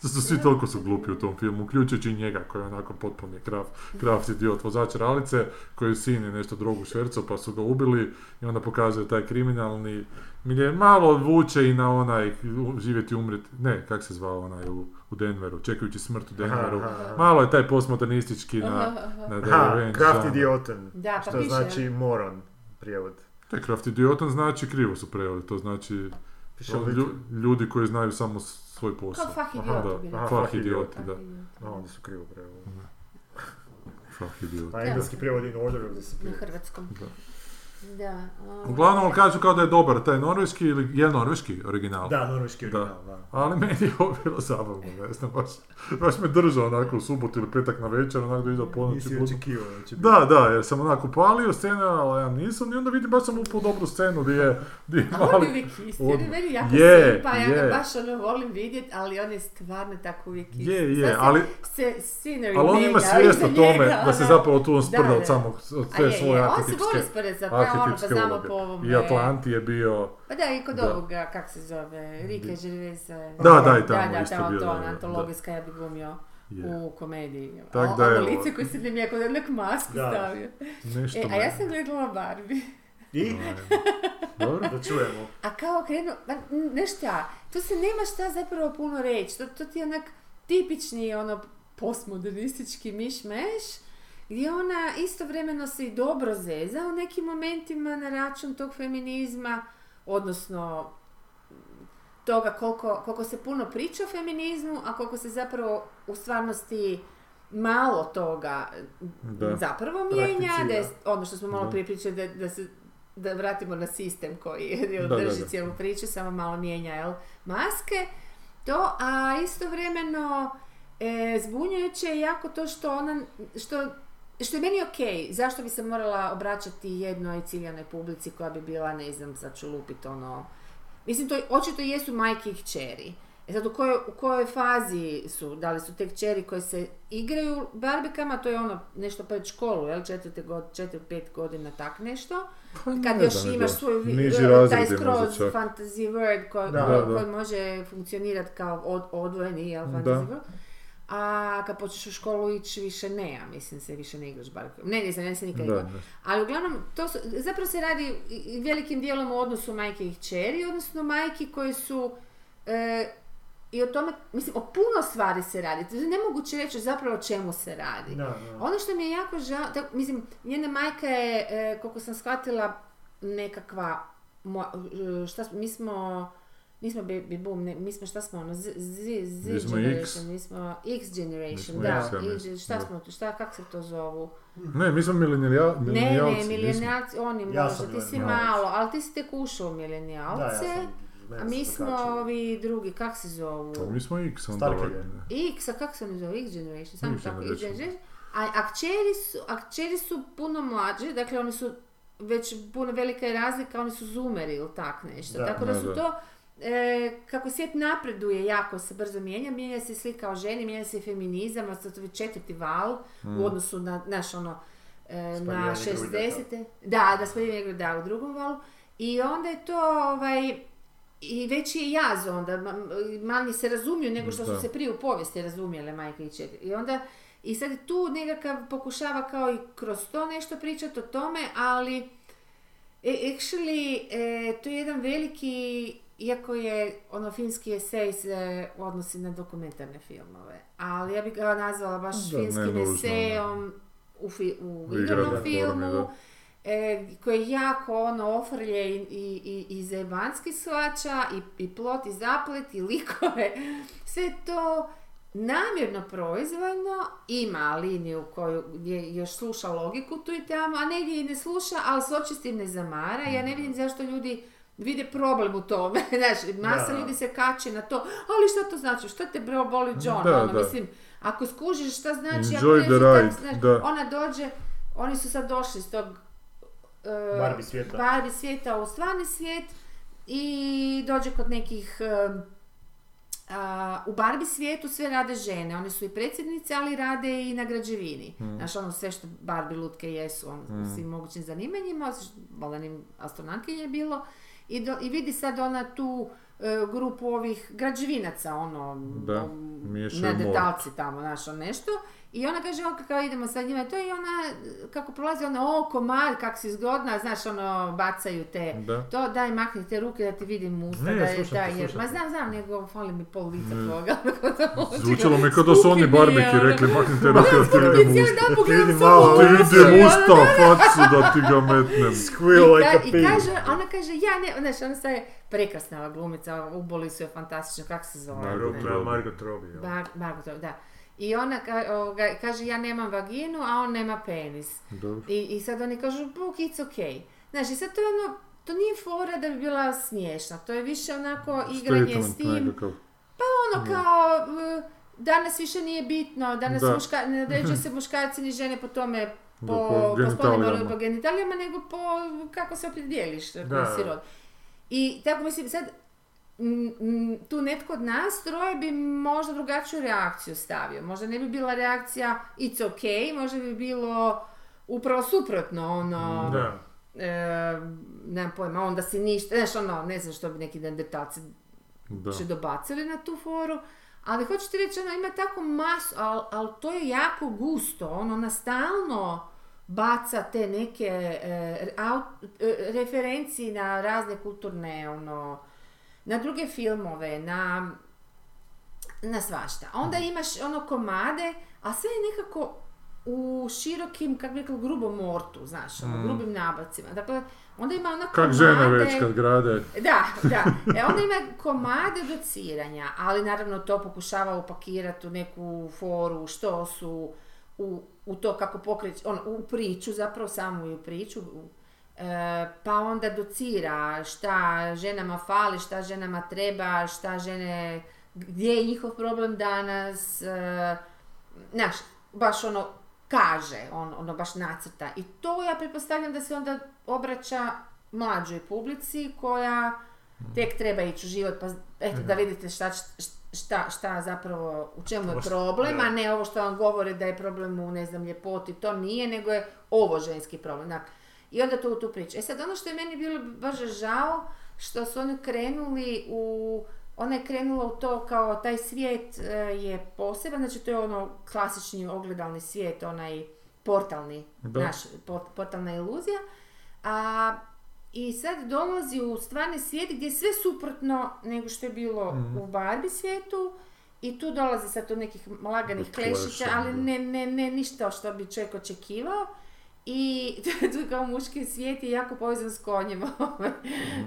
Zato su svi toliko su glupi u tom filmu, uključujući i njega koji je onako potpuno je Kraft, Kraft Idiot, vozač ralice, koji sin je nešto drogu švercao pa su ga ubili i onda pokazuje taj kriminalni milje, malo vuče i na onaj živjeti umreti, ne, kak se zvao onaj u, u Denveru, čekajući smrt u Denveru. Aha, aha. Malo je taj postmodernistički Aha, na, aha. na The Aha, Revenge. Kraft žanr. Idioten. Da, pa Što piše. znači moron, prijevod. Taj Kraft Idiotan znači krivo su preveli, to znači ljudi koji znaju samo svoj posao. Kao fah Aha, idioti Da, bi aha, fah idioti, da. Idioti, A, da. oni su krivo preveli. Fah idiot. A engleski prijevod in order of Na disappearance. hrvatskom. Da. Da. ovaj, Uglavnom kažu kao da je dobar taj norveški ili je norveški original. Da, norveški original, da. Ali meni je ovo bilo zabavno, ne znam, baš, baš me držao onako u subotu ili petak na večer, onako da iza ponoći Nisi budu. očekivao da će biti. Da, da, jer sam onako palio scene, ali ja nisam i onda vidim baš sam upao dobru scenu gdje je, gdje je A on je mali... uvijek isti, on- je meni jako Je, simpa, ja ga baš ono volim vidjet, ali on je stvarno tako uvijek isti. Je, je, ali, se scenery ali on ima svijest o tome njega, da se ono. zapravo tu on sprda Da, od samog, od te je, svoje je, on se voli arhetipske, spred pa ono, pa arhetipske uloge. po ovome. I Atlanti je bio, Pa da, i kod Da. ovoga, kak se zove, Rike Žerveza. Da, da, i tamo da, da, isto tamo bio, da, da, antologijska, ja bi glumio je, u komediji. Tak da je ono lice koje se njemu kod jednog masku Da. stavio. nešto E, a ja sam gledala Barbie. I? Dobro. Da čujemo. A kao krenu, pa n- ne šta, tu se nema šta zapravo puno reći. To, to ti je onak tipični ono postmodernistički miš-meš, gdje ona istovremeno se i dobro zeza u nekim momentima na račun tog feminizma, odnosno toga koliko, koliko se puno priča o feminizmu, a koliko se zapravo u stvarnosti malo toga Da. zapravo mijenja, da je, ono što smo malo Da. prije pričali, da, da se da vratimo na sistem koji drži cijelu priču, samo malo mijenja jel, maske. To, a istovremeno e, zbunjujuće je jako to što ona, što, što je meni ok, zašto bi se morala obraćati jednoj ciljanoj publici koja bi bila, ne znam, sad ću lupit ono, Mislim, to očito jesu majke i kćeri. E sad, u kojoj, u kojoj fazi su, da li su te kćeri koje se igraju barbikama, to je ono nešto pred školu, jel, četvrte god, četiri, pet godina, tak nešto. Pa Kad ne još imaš svoj Niži taj skroz fantasy world koji, Da, koji- da. koji može funkcionirati kao od, odvojeni, jel, Da. fantasy world. A kad počneš u školu ići više ne, ja mislim se više ne igraš barbike. Ne, ne se nikad Da, da. Ali uglavnom, to su, zapravo se radi velikim dijelom o odnosu majke i kćeri, odnosno majki koje su e, i o tome, mislim, o puno stvari se radi. To je nemoguće reći zapravo o čemu se radi. Da, da. Ono što mi je jako žao, tak- mislim, njena majka je, e, koliko sam shvatila, nekakva, mo- e, šta smo, mi smo, nismo baby boom, ne, mi smo šta smo ono, Z, Z, Z Mi smo generation, X. mi smo X generation, smo da, X, ja mislim, šta smo, šta, kako se to zovu? Ne, mi smo milenija- Ne, milenijalci. ne, nismo. milenijalci, oni Ja možda, ti si malo, ali ti si tek ušao u Da, ja milenijalce, sam, mene a mi smo ovi drugi, kak se zovu? Pa mi smo X onda. Valjda. X, a kako se oni zove? X generation, samo X tako, X generation. A, a, kćeri su, a kćeri su puno mlađe, dakle oni su već puno velika je razlika, oni su zoomeri ili tak nešto. Da, tako da da, su da. to, kako svijet napreduje, jako se brzo mijenja, mijenja se slika o ženi, mijenja se feminizam, a sad to je četvrti val Mm. u odnosu na, znaš, ono, e, na Spaljivanje 60. Da, da spaljivanje da, u drugom valu. I onda je to, ovaj, i veći je jaz onda, ma- manje se razumiju nego što Da. su se prije u povijesti razumjele majke i četiri. I onda, i sad tu nekakav pokušava kao i kroz to nešto pričati o tome, ali e, actually e, to je jedan veliki, iako je ono filmski esej se odnosi na dokumentarne filmove, ali ja bih ga nazvala baš Da, filmskim esejom u, fi, u igranom formi, filmu, e, koji je jako ono ofrlje i, i, i, i svača i, i plot i zaplet i likove. Sve to namjerno proizvoljno ima liniju koju gdje još sluša logiku tu i tamo, a negdje i ne sluša, ali s očistim ne zamara. Ja ne vidim zašto ljudi vide problem u tome. Znaš, masa Da. ljudi se kače na to, ali šta to znači? Šta te bro boli John? Da, ono, da. mislim, ako skužiš šta znači, ako Enjoy ne the znaš, ride, znaš, da. ona dođe, oni su sad došli iz tog e, Barbie svijeta. Barbie svijeta u stvarni svijet i dođe kod nekih em, a, u Barbie svijetu sve rade žene, one su i predsjednice, ali rade i na građevini. Znaš, ono sve što Barbie lutke jesu, ono, u svim mogućim zanimanjima, volenim astronautkinje je bilo. I, do- I vidi sad ona tu e, grupu ovih građevinaca, ono, Da, miješaju neandertalci tamo, znaš, ono nešto. I ona kaže, ok, kao idemo sad njima, to i ona, kako prolazi, ona, o, komad, kak si zgodna, znaš, ono, bacaju te, Da. to, daj, makni te ruke da ti vidim usta, Ne, da je, slušam da, te, jer, ma te. znam, znam, nego fali mi pol lica toga. Zvučalo mi kao da su oni barbeki ono. rekli, maknite ruke da ti vidim usta. pogledam Vidim malo, Ti usta, vidim ono, usta, facu da ti ga metnem. Squeal I, like a I pig. kaže, ona kaže, ja ne, znaš, ona sad je prekrasna ova glumica, uboli su je fantastično, kako se zove? Margot? Robbie. Margot Robbie, da. I ona kaže, ja nemam vaginu, a on nema penis. Dobro. I, I sad oni kažu, buk, it's okay. Znaš, i sad to je ono, to nije fora da bi bila smiješna, to je više onako igranje s Statement tim, nekakav. ono kao, e, danas više nije bitno, danas Da. muška, ne određuju se muškarci ni žene po tome, po, Da, po genitalijama. po genitalijama, nego po kako se opredijeliš, koji Da. si rod. I tako mislim, sad, tu netko od nas troje bi možda drugačiju reakciju stavio. Možda ne bi bila reakcija it's ok, možda bi bilo upravo suprotno, ono, Da. e, nemam pojma, onda si ništa, znaš ono, ne znam što bi neki neandertalci se dobacili na tu foru, ali hoću ti reći, ono, ima tako masu, ali al to je jako gusto, ono, ona stalno baca te neke e, e, referencije na razne kulturne, ono, na druge filmove, na, na svašta. A onda imaš ono komade, a sve je nekako u širokim, kako bi rekla, grubom mortu, znaš, ono, grubim nabacima. Dakle, onda ima ona Kak komade... žene već kad grade. Da, da. E onda ima komade dociranja, ali naravno to pokušava upakirati u neku foru, što su u, u to kako pokreće, on, u priču, zapravo samo i u priču, u- pa onda docira šta ženama fali, šta ženama treba, šta žene, gdje je njihov problem danas, e, znaš, baš ono kaže, on, ono baš nacrta. I to ja pretpostavljam da se onda obraća mlađoj publici koja tek treba ići u život, pa eto da vidite šta, šta, šta zapravo, u čemu je problem, a ne ovo što vam govore da je problem u, ne znam, ljepoti, to nije, nego je ovo ženski problem. Dak. I onda to u tu priču. E sad, ono što je meni bilo baš žao, što su oni krenuli u, ona je krenula u to kao taj svijet e, je poseban, znači to je ono klasični ogledalni svijet, onaj portalni, Da. naš, port- portalna iluzija. A, I sad dolazi u stvarni svijet gdje je sve suprotno nego što je bilo u Barbie svijetu i tu dolazi sad do nekih laganih klešića, ali ne, ne, ne ništa što bi čovjek očekivao. I tu kao muški svijet je jako povezan s konjem. ovaj.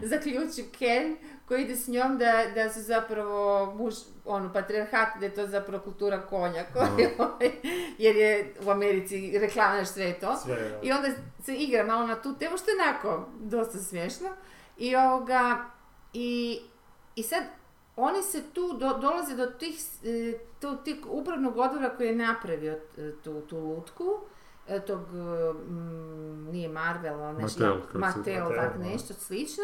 Zaključi Ken koji ide s njom da, da su zapravo muž, ono, patriarhat, da je to zapravo kultura konja. Koji, ovaj, jer je u Americi reklamaš sve to. Sve, da. I onda se igra malo na tu temu, što je onako dosta smiješno. I ovoga, i, i sad oni se tu do- dolaze do tih, e, tih upravnog odbora koji je napravio e, tu, tu lutku, tog, e, mm, nije Marvel, ali nešto, Mattel, kako se- Mattel, Mattel, tak nešto slično.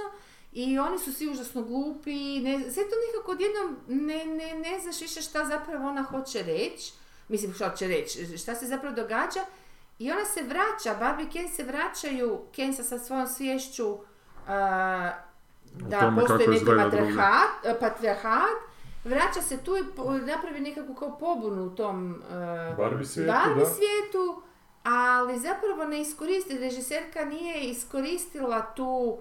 I oni su svi užasno glupi, ne, sve to nekako odjednom ne, ne, ne znaš više šta zapravo ona hoće reći. Mislim, šta hoće reći, šta se zapravo događa. I ona se vraća, Barbie i Ken se vraćaju, Ken sa, sa svojom sviješću a, da postoji neki e, patriarhat, vraća se tu i napravi nekakvu kao pobunu u tom e, Barbie svijetu, Barbie da. svijetu, ali zapravo ne iskoristi, režiserka nije iskoristila tu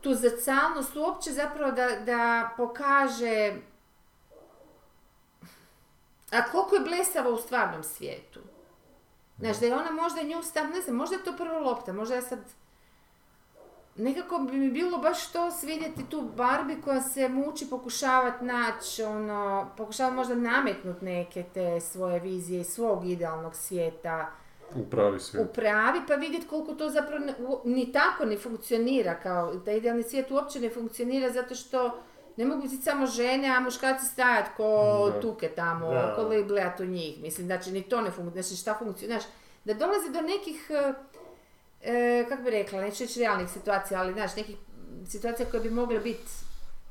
tu zrcalnost uopće zapravo da, da pokaže a koliko je blesava u stvarnom svijetu. Znaš, da je ona možda nju stav, ne znam, možda je to prva lopta, možda ja sad nekako bi mi bilo baš to svidjeti tu Barbie koja se muči pokušavat naći, ono, pokušava možda nametnut neke te svoje vizije iz svog idealnog svijeta U pravi svijet. u pravi, pa vidjeti koliko to zapravo ne- u- ni tako ne funkcionira, kao da idealni svijet uopće ne funkcionira zato što ne mogu biti samo žene, a muškarci stajat ko Da. tuke tamo, Da. gledat u njih. Mislim, znači ni to ne funkcionira, znači šta funkcionira, znaš, da dolazi do nekih, e, e, kako bi rekla, neću reći realnih situacija, ali znaš, nekih situacija koje bi mogle biti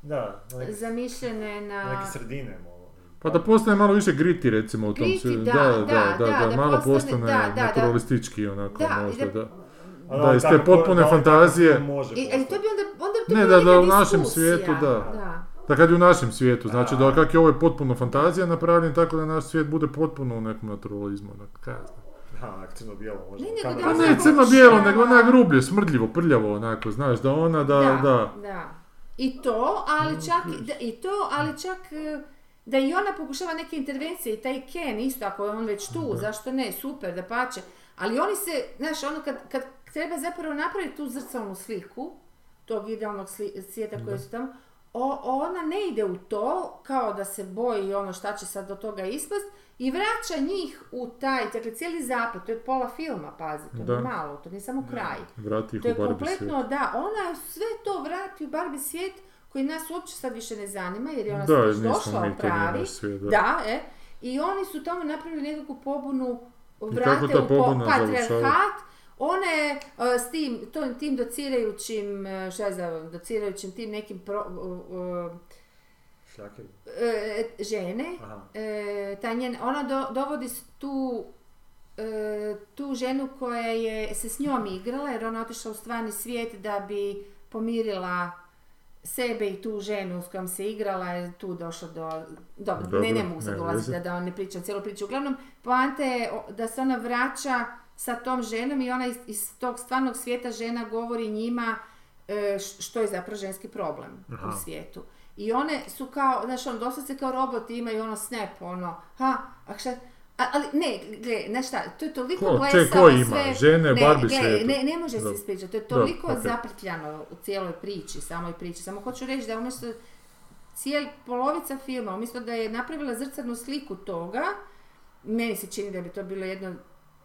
Da, zamišljene na neke sredine malo. Pa da postane malo više griti recimo u tom Griti, svijetu. da, Da, da, da, da, da, da, da malo postane- postane da, da, da. naturalistički onako Da, možda, da- da. Da, iz te potpune da fantazije. Može I, e, to postati. bi onda, onda bi to Ne, da- da u našem svijetu, da. da. Da kad je u našem svijetu, znači da Da. kak je ovo je potpuno fantazija napravljen tako da naš svijet bude potpuno u nekom naturalizmu, onak, kaj onak crno-bijelo možda. Ne, nego kamera da Pa ona ne crno-bijelo, nego onak grublje, smrdljivo, prljavo, onako, znaš, da ona, da, da. da. I to, ali Mm, čak, da, i to, ali čak e, da i ona pokušava neke intervencije i taj Ken isto, ako je on već tu, zašto ne, super, da pače. Ali oni se, znaš, ono kad, kad treba zapravo napraviti tu zrcalnu sliku, tog idealnog sli- svijeta koji su tamo, o- ona ne ide u to kao da se boji ono šta će sad do toga ispast i vraća njih u taj, dakle cijeli zapad, to je pola filma, pazi, to Da. je malo, to nije samo kraj. Vrati ih To u je Barbie kompletno, svijet. da, ona sve to vrati u Barbie svijet koji nas uopće sad više ne zanima jer je ona Da, sad došla mi, u pravi. svijet, da. Da, e. I oni su tamo napravili nekakvu pobunu, vrate u po- patriarhat, one e, s tim, to, tim docirajućim, e, šta ja znam, docirajućim tim nekim pro, e, e, žene, Aha. e, ta njen, ona do- dovodi tu tu ženu koja je se s njom igrala jer ona je otišla u stvarni svijet da bi pomirila sebe i tu ženu s kojom se igrala je tu došlo do... Dobro, Dobro, ne, ne mogu sad nema ulaziti da, da ne pričam cijelu priču. Uglavnom, poanta je da se ona vraća sa tom ženom i ona iz, iz tog stvarnog svijeta žena govori njima e, što je zapravo ženski problem Aha. u svijetu. I one su kao, znaš, ono, doslovce kao roboti imaju ono snap, ono, ha, a šta, a, ali ne, gle, znaš šta, to je toliko Ko- če- ko ima? sve. Žene, ne, Barbie gle, ne, ne može se ispričati, to je Da, toliko ok. zaprtljano u cijeloj priči, samoj priči. Samo hoću reći da umjesto cijel polovica filma, umjesto da je napravila zrcadnu sliku toga, meni se čini da bi to bilo jedno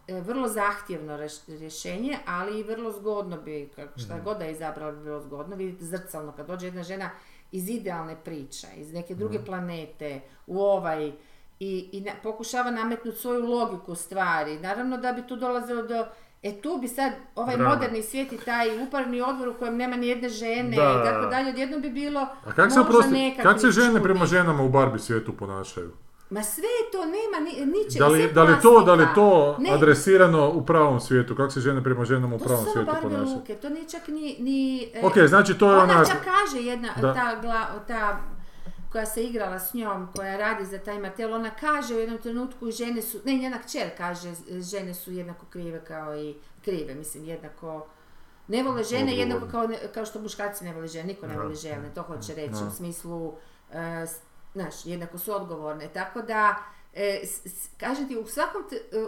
e, vrlo zahtjevno reš- rješenje, ali i vrlo zgodno bi, kako šta god da je izabrala bi bilo zgodno, vidite zrcalno kad dođe jedna žena iz idealne priče, iz neke druge planete, u ovaj, i, i na- pokušava nametnuti svoju logiku stvari. Naravno da bi tu dolazilo do E tu bi sad ovaj Drama. moderni svijet i taj upravni odbor u kojem nema ni jedne žene Da, i tako da. dalje, odjednom bi bilo A kak se, oprosti, kak se žene čudnih. prema ženama u Barbie svijetu ponašaju? Ma sve to nema, ni, niče, Da li, da li to, da li to Ne, adresirano u pravom svijetu? Kako se žene prema ženama u To pravom su samo svijetu Barbie ponašaju? luke, to nije čak ni... ni e, Ok, znači to je ona onak... čak kaže jedna, Da. ta, gla, ta koja se igrala s njom, koja radi za taj Mattel, ona kaže u jednom trenutku žene su, ne njena kćer kaže žene su jednako krive kao i krive, mislim jednako ne vole žene Odgovorne. jednako kao, kao što muškarci ne vole žene, niko ne voli žene, to hoće reći Da. u smislu, s- znaš, jednako su odgovorne, tako da, e, s- s- kažem ti, u svakom, t- e,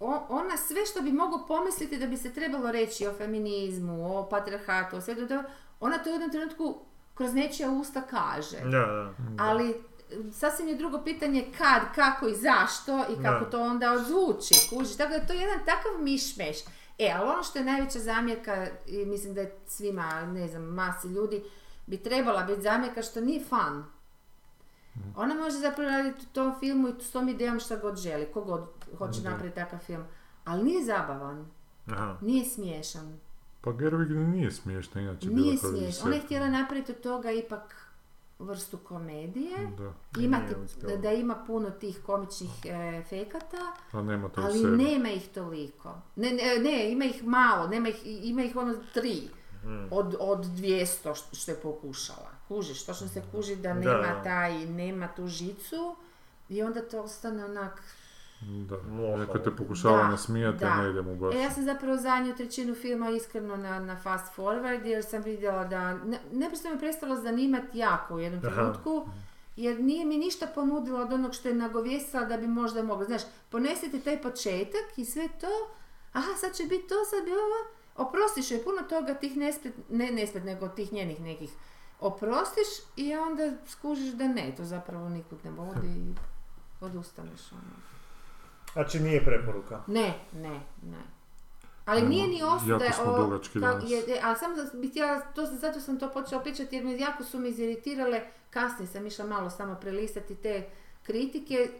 o- ona sve što bi mogao pomisliti da bi se trebalo reći o feminizmu, o patriarhatu, o sve to, ona to u jednom trenutku kroz nečija usta kaže. Da, da. Ali sasvim je drugo pitanje kad, kako i zašto i kako Da. to onda odvuči, kužiš. Tako da je to jedan takav mišmeš. E, ali ono što je najveća zamjerka, i mislim da je svima, ne znam, masi ljudi, bi trebala biti zamjerka što nije fan. Ona može zapravo raditi u tom filmu i s tom idejom šta god želi, ko god hoće napraviti takav film. Ali nije zabavan, Aha. nije smiješan. Pa Gerwig nije smiješna, inače Nije režiser. Ona je htjela napraviti od toga ipak vrstu komedije. Da, Imati, uspjela. da ima puno tih komičnih e, efekata, a nema to ali sebi. nema ih toliko. Ne, ne, ne, ima ih malo, nema ih, ima ih ono tri Mm. od, od 200 što, je pokušala. Kužiš, točno se kuži da Da, nema da. taj, nema tu žicu i onda to ostane onak... Da, neko te pokušava Da, nasmijati, a da. ne ide mu baš. E, ja sam zapravo zadnju trećinu filma iskreno na, na fast forward jer sam vidjela da, ne, neprestano me prestalo zanimati jako u jednom Aha. trenutku jer nije mi ništa ponudilo od onog što je nagovijestila da bi možda mogla. Znaš, ponesete taj početak i sve to, aha, sad će biti to, sad bi ovo, oprostiš joj puno toga tih nespret, ne nespret, nego tih njenih nekih oprostiš i onda skužiš da ne, to zapravo nikud ne vodi i odustaneš. Ono. Znači nije preporuka. Ne, ne, ne. Ali Ajmo, nije ni osuda jako smo o- dugački ka- danas. je- je- ali samo da bih htjela, to, sam- zato sam to počela pričati jer me jako su me iziritirale, kasnije sam išla malo samo prelistati te kritike,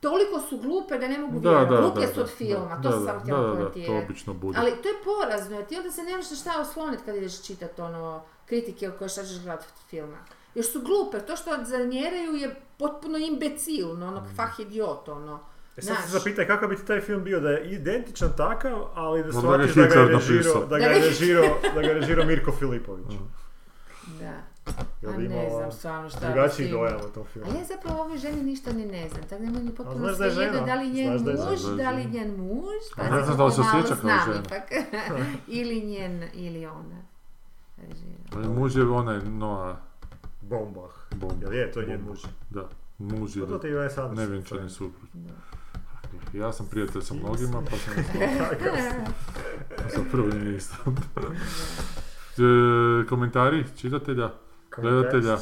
toliko su glupe da ne mogu Da, vjerovati. da, Gluplje da, su od filma, da, to sam da, samo da, htjela da, da, to komentirati. obično bude. Ali to je porazno, jer ti onda se nemaš na šta osloniti kad ideš čitati ono, kritike koje šta ćeš gledati od filma. Jer su glupe, to što zamjeraju je potpuno imbecilno, ono, fah idiot, ono. E sad se zapitaj kakav bi ti taj film bio da je identičan takav, ali da Da shvatiš da ga je režirao, da ga je režirao, da ga je režirao Mirko Filipović. Da. Jel A bi ne imala znam stvarno šta drugačiji dojam o tom filmu. A ja zapravo ovoj ženi ništa ni ne znam, tako da mi je potpuno znaš da je svejedno žena? da li njen da muž, da li njen muž, pa Ne znam da li se osjeća kao žena. ipak. ili njen, ili ona. Ali muž je onaj Noah Bombach. Bomba. Jel je, to je njen muž. Da, muž je Pa nevjenčani suprug. Da. Ja sam prijatelj sa mnogima, pa sam sa prvim nisam. E, komentari čitatelja, gledatelja,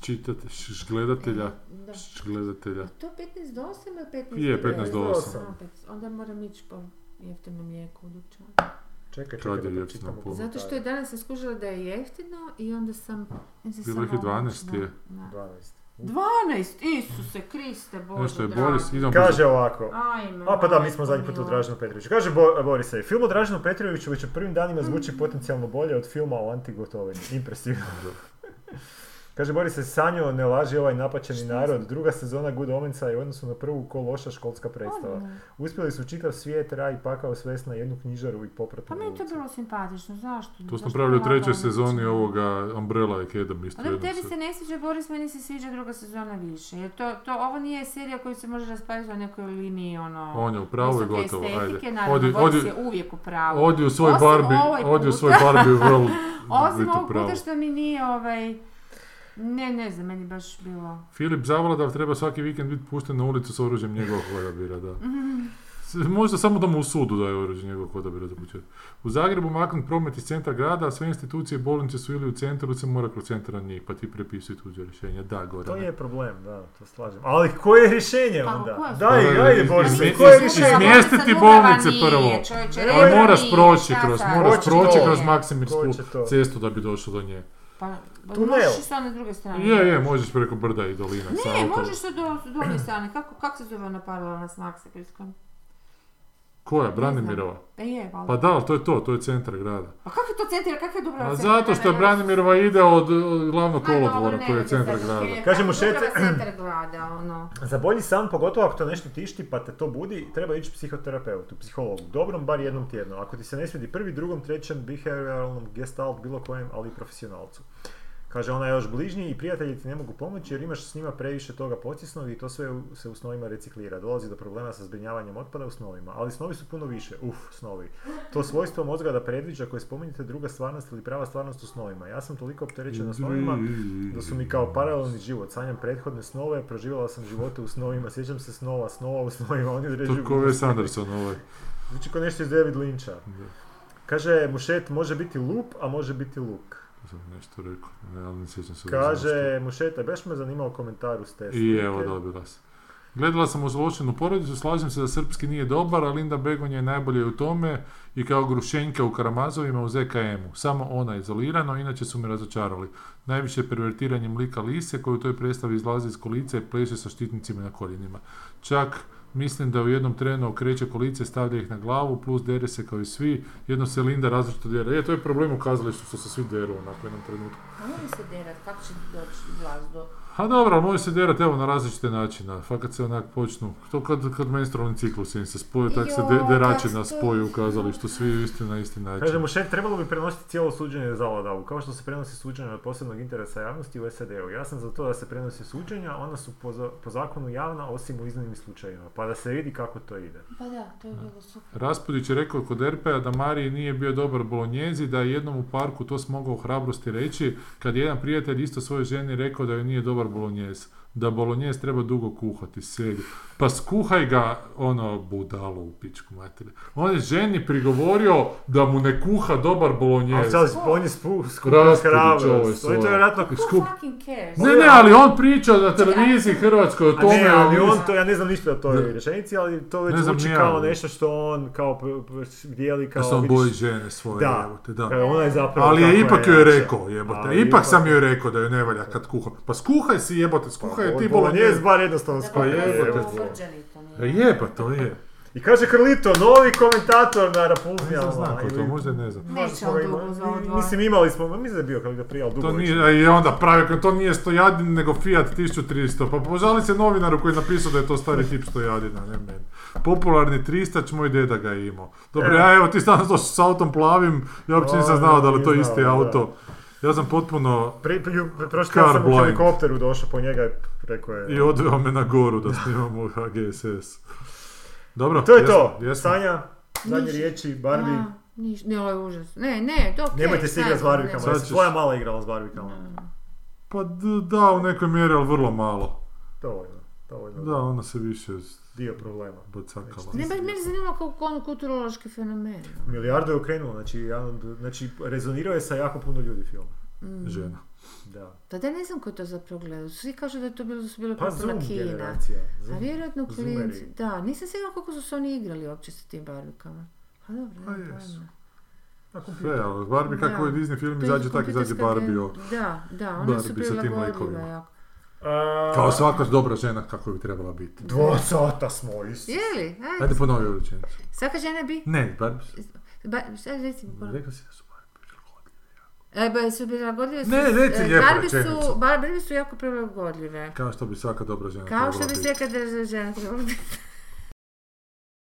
čitatelja, gledatelja, Da. gledatelja. To 15 do 8 ili 15 Je, do 15 do 8. A, pet- Onda moram ići po jeftino mlijeko u dućanu. Čekaj, Kad čekaj je da jeftino čitamo pol? Zato što je danas sam skužila da je jeftino i onda sam... Bilo ih je samo 12 obična- je. da. 12. 12, Isuse Kriste, Bože Nešto je dragi. Boris, idemo Kaže ovako. Ajme, A pa da, mi smo zadnji put o mila. Draženu Petroviću. Kaže Bo, Borise, film o Draženu Petroviću već u prvim danima zvuči potencijalno bolje od filma o antigotovini. Impresivno. Kaže Boris se sanjao, ne laži ovaj napaćeni narod. Druga sezona Good Omensa je u odnosu na prvu ko loša školska predstava. Uspjeli su čitav svijet, raj i pakao svest na jednu knjižaru i popratnu Pa meni to bilo simpatično, zašto? To smo Zašto napravili u trećoj sezoni ovoga Umbrella Academy isto Ali jednom tebi se- ne sviđa Boris, meni se sviđa druga sezona više. Jer to, to, ovo nije serija koju se može raspraviti na nekoj liniji, ono... On je u pravu i gotovo, estetike, ajde. Naravno, Odi- Boris odi- je uvijek u pravu. Odi u svoj Osim Barbie, ovaj odi u svoj Barbie world. Osim ovog puta što mi nije ovaj... Ne, ne znam, meni baš bilo... Filip Zavladav treba svaki vikend biti pušten na ulicu s oružjem njegovog odabira, da. Možda samo da mu u sudu daje oružje njegovog odabira za početak. U Zagrebu maknut promet iz centra grada, a sve institucije i bolnice su ili u centru, ili se mora kroz centar na njih, pa ti prepisuj tuđe rješenje. Da, gore. To je problem, da, to slažem. Ali koje je rješenje Pa, onda? Daj, ajde iz- Boris, koje je rješenje? izmjestiti bolnice prvo. Ali moraš proći kroz, moraš proći kroz Maksimirsku cestu da bi došao do nje. Pa, pa Tunel. možeš i sa one druge strane. Je, je, možeš preko brda i dolina sa Ne, autom. možeš sa do, druge strane. Kako, kako se zove ona paralelna s Maksimirskom? Koja? Branimirova? Pa je, valjda. Pa da, ali to je to, to je centar grada. Pa kako je to centar, kakva je Dubrava A centar zato što je? Branimirova ide od, od glavnog kolodvora koji je centar grada. je, Kažemo, Dubrava šete- centar grada, ono. Za bolji san, pogotovo ako to nešto tišti pa te to budi, treba ići psihoterapeutu, psihologu. Dobrom, bar jednom tjedno. Ako ti se ne svidi prvi, drugom, trećem, behavioralnom, gestalt, bilo kojem, ali i profesionalcu. Kaže, ona je još bližnji i prijatelji ti ne mogu pomoći jer imaš s njima previše toga pocisnog i to sve u- se u snovima reciklira. Dolazi do problema sa zbrinjavanjem otpada u snovima. Ali snovi su puno više. Uf, snovi. To svojstvo mozga da predviđa koje spominjete druga stvarnost ili prava stvarnost u snovima. Ja sam toliko opterećena snovima da su mi kao paralelni život. Sanjam prethodne snove, proživjela sam živote u snovima, sjećam se snova, snova u snovima, oni određuju... To ko Wes budućnost. Anderson ovaj. Zvuči kao nešto iz David Lyncha. Kaže, mušet može biti lup, a može biti luk. To sam nešto rekao, ne, ali ne sjećam se. Kaže, mušeta, baš me zanimao komentar uz te I evo, dobila se. Gledala sam Ozločenu porodicu, slažem se da srpski nije dobar, a Linda Begonja je najbolje u tome i kao Grušenjka u Karamazovima u ZKM-u. Samo ona izolirano, inače su me razočarali. Najviše pervertiranjem lika Lise koji u toj predstavi izlazi iz kolica i pleše sa štitnicima na koljenima. Čak mislim da u jednom trenu okreće kolice, stavlja ih na glavu, plus dere se kao i svi, jedno se Linda različito dere. Je, to je problem u kazalištu što se svi deru onako u jednom trenutku. A se derat, kako će doći vlast do... A dobro, ali može se derat evo na različite načine, fakat se onak počnu, to kad, kad menstrualni ciklus im se spoju, tak se de, Joj, derači kak na spoju u kazalištu, svi isti na isti način. Kaže, mušet, trebalo bi prenositi cijelo suđenje za Ladavu, kao što se prenosi suđenje od posebnog interesa javnosti u SAD-u. Ja sam za to da se prenosi suđenja, ona su po, po zakonu javna, osim u iznimnim slučajevima, pa da se vidi kako to ide. Pa da, to je bilo super. Raspudić je rekao kod Erpeja da Mariji nije bio dobar bolonjezi, da je jednom u parku to smogao u hrabrosti reći, kad je jedan prijatelj isto svojoj ženi rekao da joj nije dobar Barbolonies, Da bolonjez treba dugo kuhati, sedi. Pa skuhaj ga, ono, budalo u pičku materiju. On je ženi prigovorio da mu ne kuha dobar Ali bolonjez. sad on je skupio hrabrost. je On je to vjerojatno... Who Skup- fucking cares? Ne, ne, ali on priča na televiziji Hrvatskoj o A tome. ne, ali on- to, ja ne znam ništa o toj rečenici, ali to već Ne zvuči ja, kao ali- nešto što on kao dijeli kao... Da se on boji žene svoje, Da. jebote, da. ona je zapravo Ali je ipak joj jača. rekao, jebote. Ali Ipak sam joj rekao da joj ne valja kad kuha. Pa skuhaj si, jebote, skuhaj Pa, ti bolognese bolonjez. bar jednostavno. Pa E, nije. Je, pa to je. I kaže Krlito, novi komentator na Rapunzijama. znam ko je to, možda ne znam. Neće on dugo za ovo dva. Mislim imali smo, mislim da je bio Krlito prije, ali dugo To nije, i onda pravi, to nije Stojadin, nego Fiat 1300. Pa požali se novinaru koji je napisao da je to stari tip Stojadina, ne meni. Popularni tristač, moj deda ga je imao. Dobro, E. ja evo ti danas došao s autom plavim, ja uopće nisam znao da li je to isti da. auto. Ja sam potpuno Pri, pri, prošli Car tjedan sam u helikopteru došao po njega i rekao je... i odveo me na goru da snimamo HGSS. Dobro, To je jesmo, to. jesmo. Sanja, zadnje Niš- riječi, Barbie. A, niš, ne, ovo je užas. Ne, ne, to okej. Nemojte se igrati s barbikama. Jesi ćeš- Tvoja mala igrala s barbikama. Pa da, u nekoj mjeri, ali vrlo malo. Dovoljno. Dovoljno. Da, ona se više Dio problema. bacakala. Ne, baš mene zanima kao ono kulturološki fenomen. Milijardu je okrenulo, znači, jedan znači rezonirao je sa jako puno ljudi film. Mm. Žena. Da. Pa da ne znam ko je to zapravo gledao. Svi kažu da je to bilo, da su bilo Pa Zoom kina. generacija. Zoom. A vjerojatno Zoomeri. klinci. Da, nisam sigurna koliko su se oni igrali uopće sa tim barbikama. Pa dobro, Pa jesu. Na Sve, ali Barbie kako je Disney film izađe, tako izađe Barbie. o- Da, da, one su prilagodljive jako. Kao svaka dobra žena kako bi trebala biti. Dva sata smo, is. Je li? Ajde. Ajde ponovi ovu rečenicu. Svaka žena bi... Ne, Barbie. Ba, šta reci mi ponovno? Rekao si da su Barbie prilagodljive. E, ba, su prilagodljive su... Ne, reci e, lijepu Barbie su, rečenicu. Barbie su jako prilagodljive. Kao što bi svaka dobra žena Kao trebala što bi svaka država žena trebala biti.